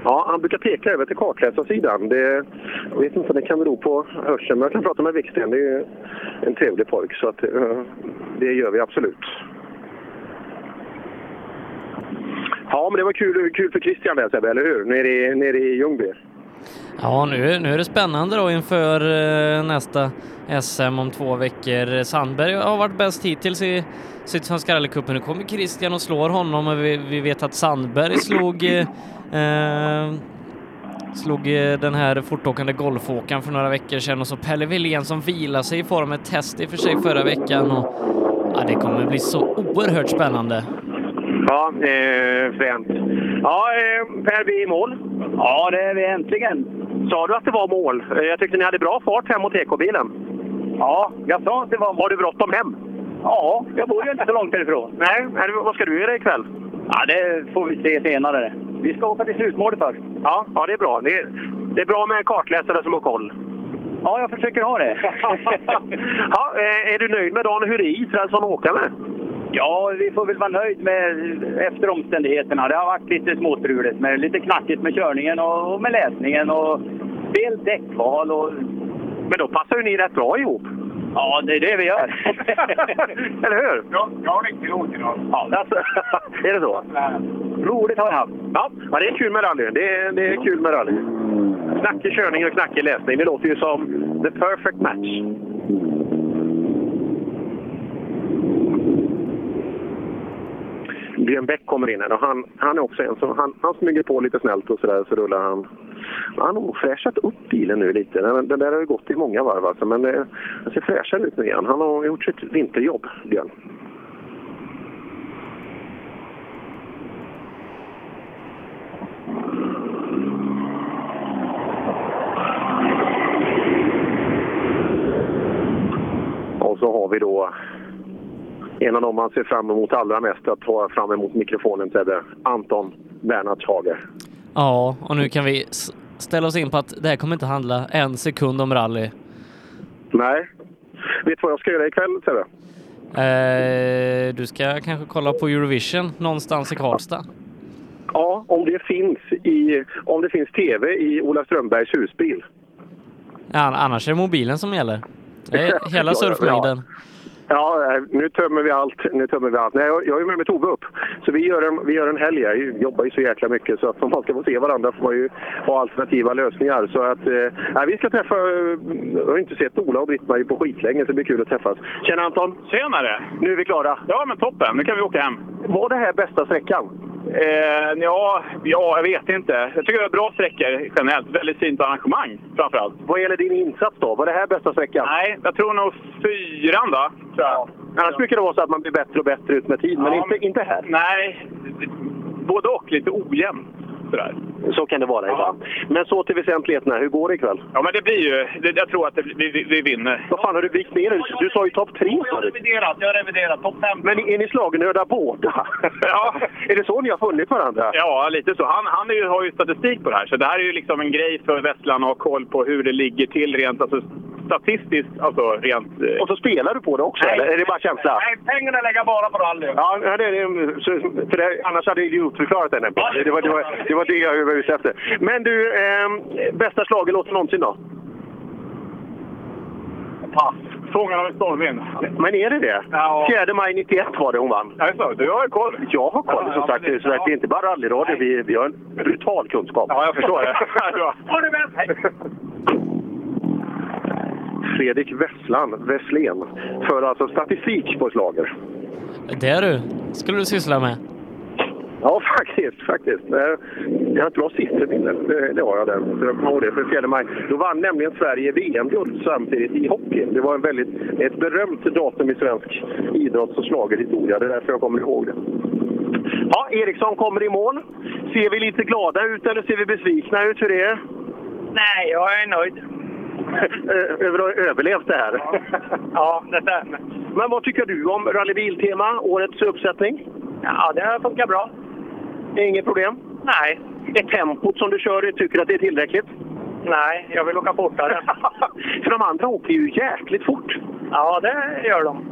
Ja, han brukar peka över till kartläsarsidan. Det, jag vet inte om det kan bero på hörseln, men jag kan prata med Viksten. Det är ju en trevlig pojk, så att, eh, det gör vi absolut. Ja, men det var kul, kul för Christian där Sebbe, eller hur? Nere i, nere i Ljungby. Ja, nu, nu är det spännande då inför eh, nästa SM om två veckor. Sandberg har varit bäst hittills i Sydsvenska rallycupen. Nu kommer Christian och slår honom och vi, vi vet att Sandberg slog eh, eh slog eh, den här fortåkande golfåkaren för några veckor sedan och så Pelle Wilén som vilar sig i form ett test i och för sig förra veckan. Och, ja, det kommer bli så oerhört spännande. Ja, eh, fränt. Ja, eh, Per, vi är i mål. Ja, det är vi äntligen. Sa du att det var mål? Eh, Jag tyckte ni hade bra fart hem mot EK-bilen. Ja, jag sa att det var... Har du bråttom hem? Ja, jag bor ju inte så långt härifrån. Nej, vad ska du göra ikväll? Ja, det får vi se senare. Vi ska åka till slutmålet först. Ja, ja det är bra. Det är, det är bra med en kartläsare som har koll. Ja, jag försöker ha det. ja, eh, är du nöjd med dagen? Hur är Israelsson att åka med? Ja, vi får väl vara nöjd med efter omständigheterna. Det har varit lite småstruligt, med lite knackigt med körningen och, och med läsningen och fel däckval. Och... Men då passar ju ni rätt bra ihop. Ja, det är det vi gör. Eller hur? Ja, jag har riktigt roligt idag. Ja, alltså, är det så? Roligt har jag haft. Ja, ja det är kul med rally. Det är, det är kul med rally. Knackig körning och knackig läsning. Det låter ju som the perfect match. Björn Bäck kommer in här och han, han är också en som han, han smyger på lite snällt och sådär så rullar han. Han har nog fräschat upp bilen nu lite. Den, den där har ju gått i många varv alltså, men det, den ser fräschare ut nu igen. Han har gjort sitt vinterjobb, Björn. Och så har vi då en av dem man ser fram emot allra mest att ta fram emot mikrofonen Tedde, Anton Bernhardshager. Ja, och nu kan vi ställa oss in på att det här kommer inte handla en sekund om rally. Nej. Vet du vad jag ska göra ikväll Tedde? Eh, du ska kanske kolla på Eurovision någonstans i Karlstad. Ja, om det finns, i, om det finns tv i Ola Strömbergs husbil. Ja, annars är det mobilen som gäller. Det är hela Ja, surfmängden. Ja, eh, nu tömmer vi allt. Nu tömmer vi allt. Nej, jag, jag är med med Tove upp. Så vi gör en, vi gör en helg. Jag jobbar ju så jäkla mycket så att om man ska få se varandra får man ju ha alternativa lösningar. Så att, eh, vi ska träffa... eh, Jag har inte sett Ola och Britt-Marie på skitlänge så det blir kul att träffas. Tjena Anton! Tjenare! Nu är vi klara. Ja, men toppen. Nu kan vi åka hem. Var det här bästa sträckan? Eh, ja, ja, jag vet inte. Jag tycker det är bra sträckor generellt. Väldigt fint arrangemang framför allt. Vad gäller din insats då? Var det här bästa sträckan? Nej, jag tror nog fyran då. Tror jag. Annars brukar det vara så att man blir bättre och bättre ut med tid, men Ja, inte, inte här. Nej, både och. Lite ojämnt. Sådär. Så kan det vara ibland. Men så till väsentligheterna. Hur går det ikväll? Ja, men det blir ju... Det, jag tror att det, vi, vi, vi vinner. Vad fan har du vikt ner dig? Du sa ju topp tre Jag har reviderat. Jag har reviderat. Topp fem. Men är ni slagenördar båda? Ja. är det så ni har funnit varandra? Ja, lite så. Han, han är ju, har ju statistik på det här. Så det här är ju liksom en grej för Vesslan att ha koll på hur det ligger till rent alltså, statistiskt. Alltså rent... eh, Och så spelar du på det också, eller är det bara känsla? Nej, pengarna lägger bara på rally. Ja, ja, det, det, för det, annars hade jag ju förklarat det. var det, var, det, var det jag var ute efter. Men du, eh, bästa schlagerlåten någonsin då? Pass. Fångarna av en stormvind. Men är det det? Ja. 4 maj 91 var det hon vann. Alltså, du har koll. Jag har koll, Ja, som ja, sagt. det- så att det är inte bara rallyradio, vi, vi har en brutal kunskap. Ja, jag förstår det. Ha det bäst! Fredrik Wesslan, Wesslén, för alltså statistik på slager. Det du, skulle du syssla med. Ja, faktiskt. faktiskt. Eh, Jag har ett bra sifferminne. Det, det har jag där. Så jag kommer ihåg det för 4 maj. Då vann nämligen Sverige VM-guld samtidigt i hockey. Det var en väldigt, ett berömt datum i svensk idrotts och schlagerhistoria. Det är därför jag kommer ihåg det. Ja, Eriksson kommer i mål. Ser vi lite glada ut eller ser vi besvikna ut? Hur är det? Nej, jag är nöjd. Över att ha överlevt det här. Ja, det stämmer. Men vad tycker du om Rally Biltema, årets uppsättning? Ja, det har funkat bra. Inget problem? Nej. Är tempot som du kör i, tycker du att det är tillräckligt? Nej, jag vill åka fortare. För de andra åker ju jäkligt fort. Ja, det gör de.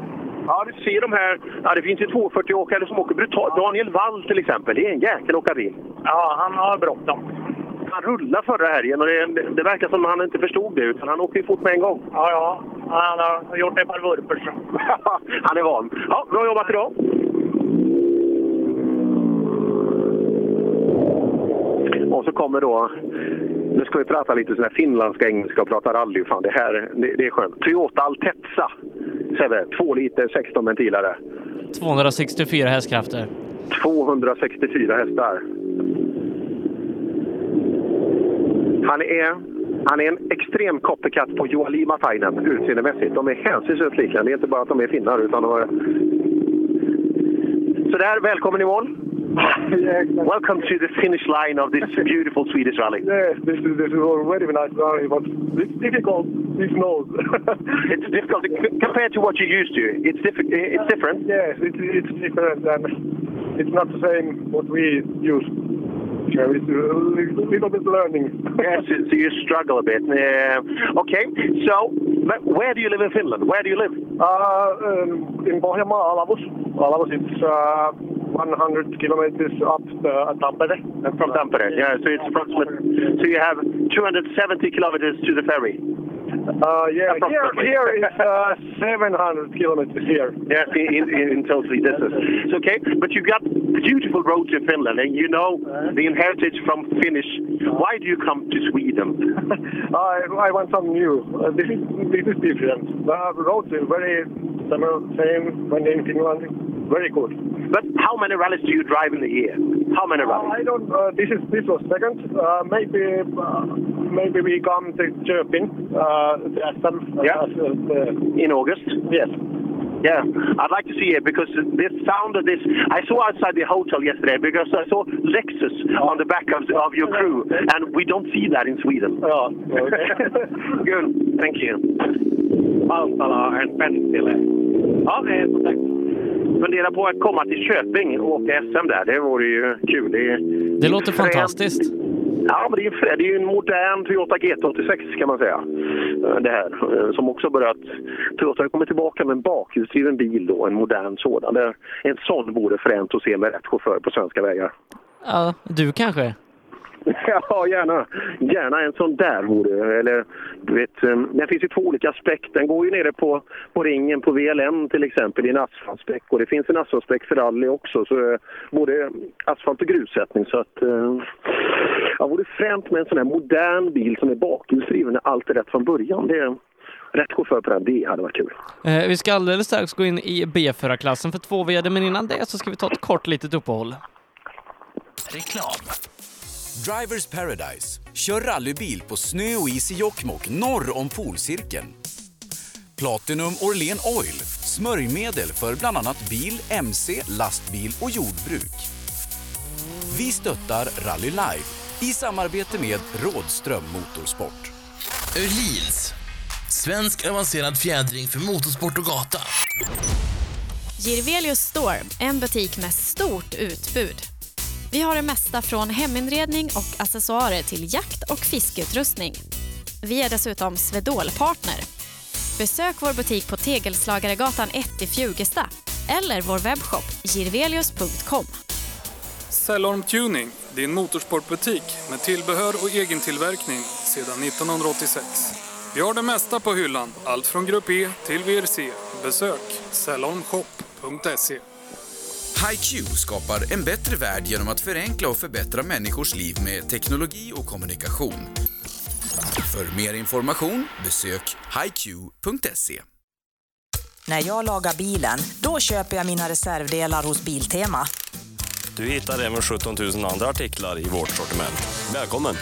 Ja, du ser de här. Ja, det finns ju 240-åkare som åker brutalt. Daniel Wall till exempel, det är en jäkel åkarbil. Ja, han har bråttom. Han rullade förra helgen och det, det verkar som att han inte förstod det, utan han åker ju fort med en gång. Ja, ja. Han har gjort ett par vurpor. han är van. Ja, bra jobbat idag! Och så kommer då, nu ska vi prata lite sån här finländska engelska och prata rally. Fan, det här det, det är skönt. Toyota Altezza, Sebbe. 2 liter 16 ventilare. 264 hästkrafter. 264 hästar. Han är, han är en extrem copycat på Joali Matainen utseendemässigt. De är hänsynslöst lika. Det är inte bara att de är finnar, utan de är... Så där, välkommen i mål! Welcome to the finish line of this beautiful Swedish rally. Yes, this is this is a very nice rally, but it's difficult. This nose. it's difficult compared to what you're used to. It's, diffi- it's different. Yes, it's it's different, and it's not the same what we use. So it's a little bit learning. yes, so you struggle a bit. Uh, okay, so where do you live in Finland? Where do you live? Uh, um, in Pohjanmaa, Alavus. Alavus, it's uh, 100 kilometers up uh, Tampere. From Tampere, yeah. So it's approximate. So you have 270 kilometers to the ferry. Uh, yeah, here, here is uh, 700 kilometers here. Yes, in, in, in totally distance. It's okay, but you got beautiful roads in Finland, and you know the inheritage from Finnish. Why do you come to Sweden? I, I want something new. Uh, this is this is different. The roads are very similar, same when in Finland. Very good. But how many rallies do you drive in a year? How many rallies? I don't. Uh, this is this was second. Uh, maybe uh, maybe we come to Köping. Uh, the SM. Yeah. Uh, in August? Yes. Yeah, I'd like to see it because this sound of this. I saw outside the hotel yesterday because I saw Lexus on the back of, of your crew, and we don't see that in Sweden. Oh, okay. Good, thank you. Paltala and Pentile. Ja, tack. Fundera på att komma till Köping och åka SM där. Det vore ju kul. Det, är Det låter fantastiskt. Ja, men det är, ju det är ju en modern Toyota GT86 kan man säga. Eh, Det här, eh, som också börjat... Toyota har kommit tillbaka med en bakhjulsdriven bil då, en modern sådan. En sån vore fränt att se med rätt chaufför på svenska vägar. Ja, du kanske? Ja, gärna. Gärna en sån där vore Eller, du vet, eh, det finns ju två olika späck. Den går ju nere på, på ringen på VLN till exempel i en asfaltspäck. Och det finns en asfaltspäck för rally också. Så eh, både asfalt och grussättning. Så att, eh, ja, vore fränt med en sån här modern bil som är bakhjulsdriven när allt är rätt från början. Det är rätt chaufför på den. Det hade varit kul. Eh, vi ska alldeles strax gå in i B4-klassen för två VD, men innan det så ska vi ta ett kort litet uppehåll. Reklam. Drivers Paradise. Kör rallybil på snö och is i Jokkmokk norr om polcirkeln. Platinum Orlen Oil. Smörjmedel för bland annat bil, mc, lastbil och jordbruk. Vi stöttar Rally Life i samarbete med Rådström Motorsport. Öhlins. Svensk avancerad fjädring för motorsport och gata. Girvelius Store, en butik med stort utbud. Vi har det mesta från heminredning och accessoarer till jakt och fiskeutrustning. Vi är dessutom Swedol-partner. Besök vår butik på Tegelslagaregatan 1 i Fjugesta eller vår webbshop girvelius.com. Cellorm Tuning, din motorsportbutik med tillbehör och egen tillverkning sedan 1986. Vi har det mesta på hyllan, allt från Grupp E till VRC. Besök cellormshop.se. HiQ skapar en bättre värld genom att förenkla och förbättra människors liv med teknologi och kommunikation. För mer information besök hiq.se. När jag lagar bilen, då köper jag mina reservdelar hos Biltema. Du hittar även 17 000 andra artiklar i vårt sortiment. Välkommen!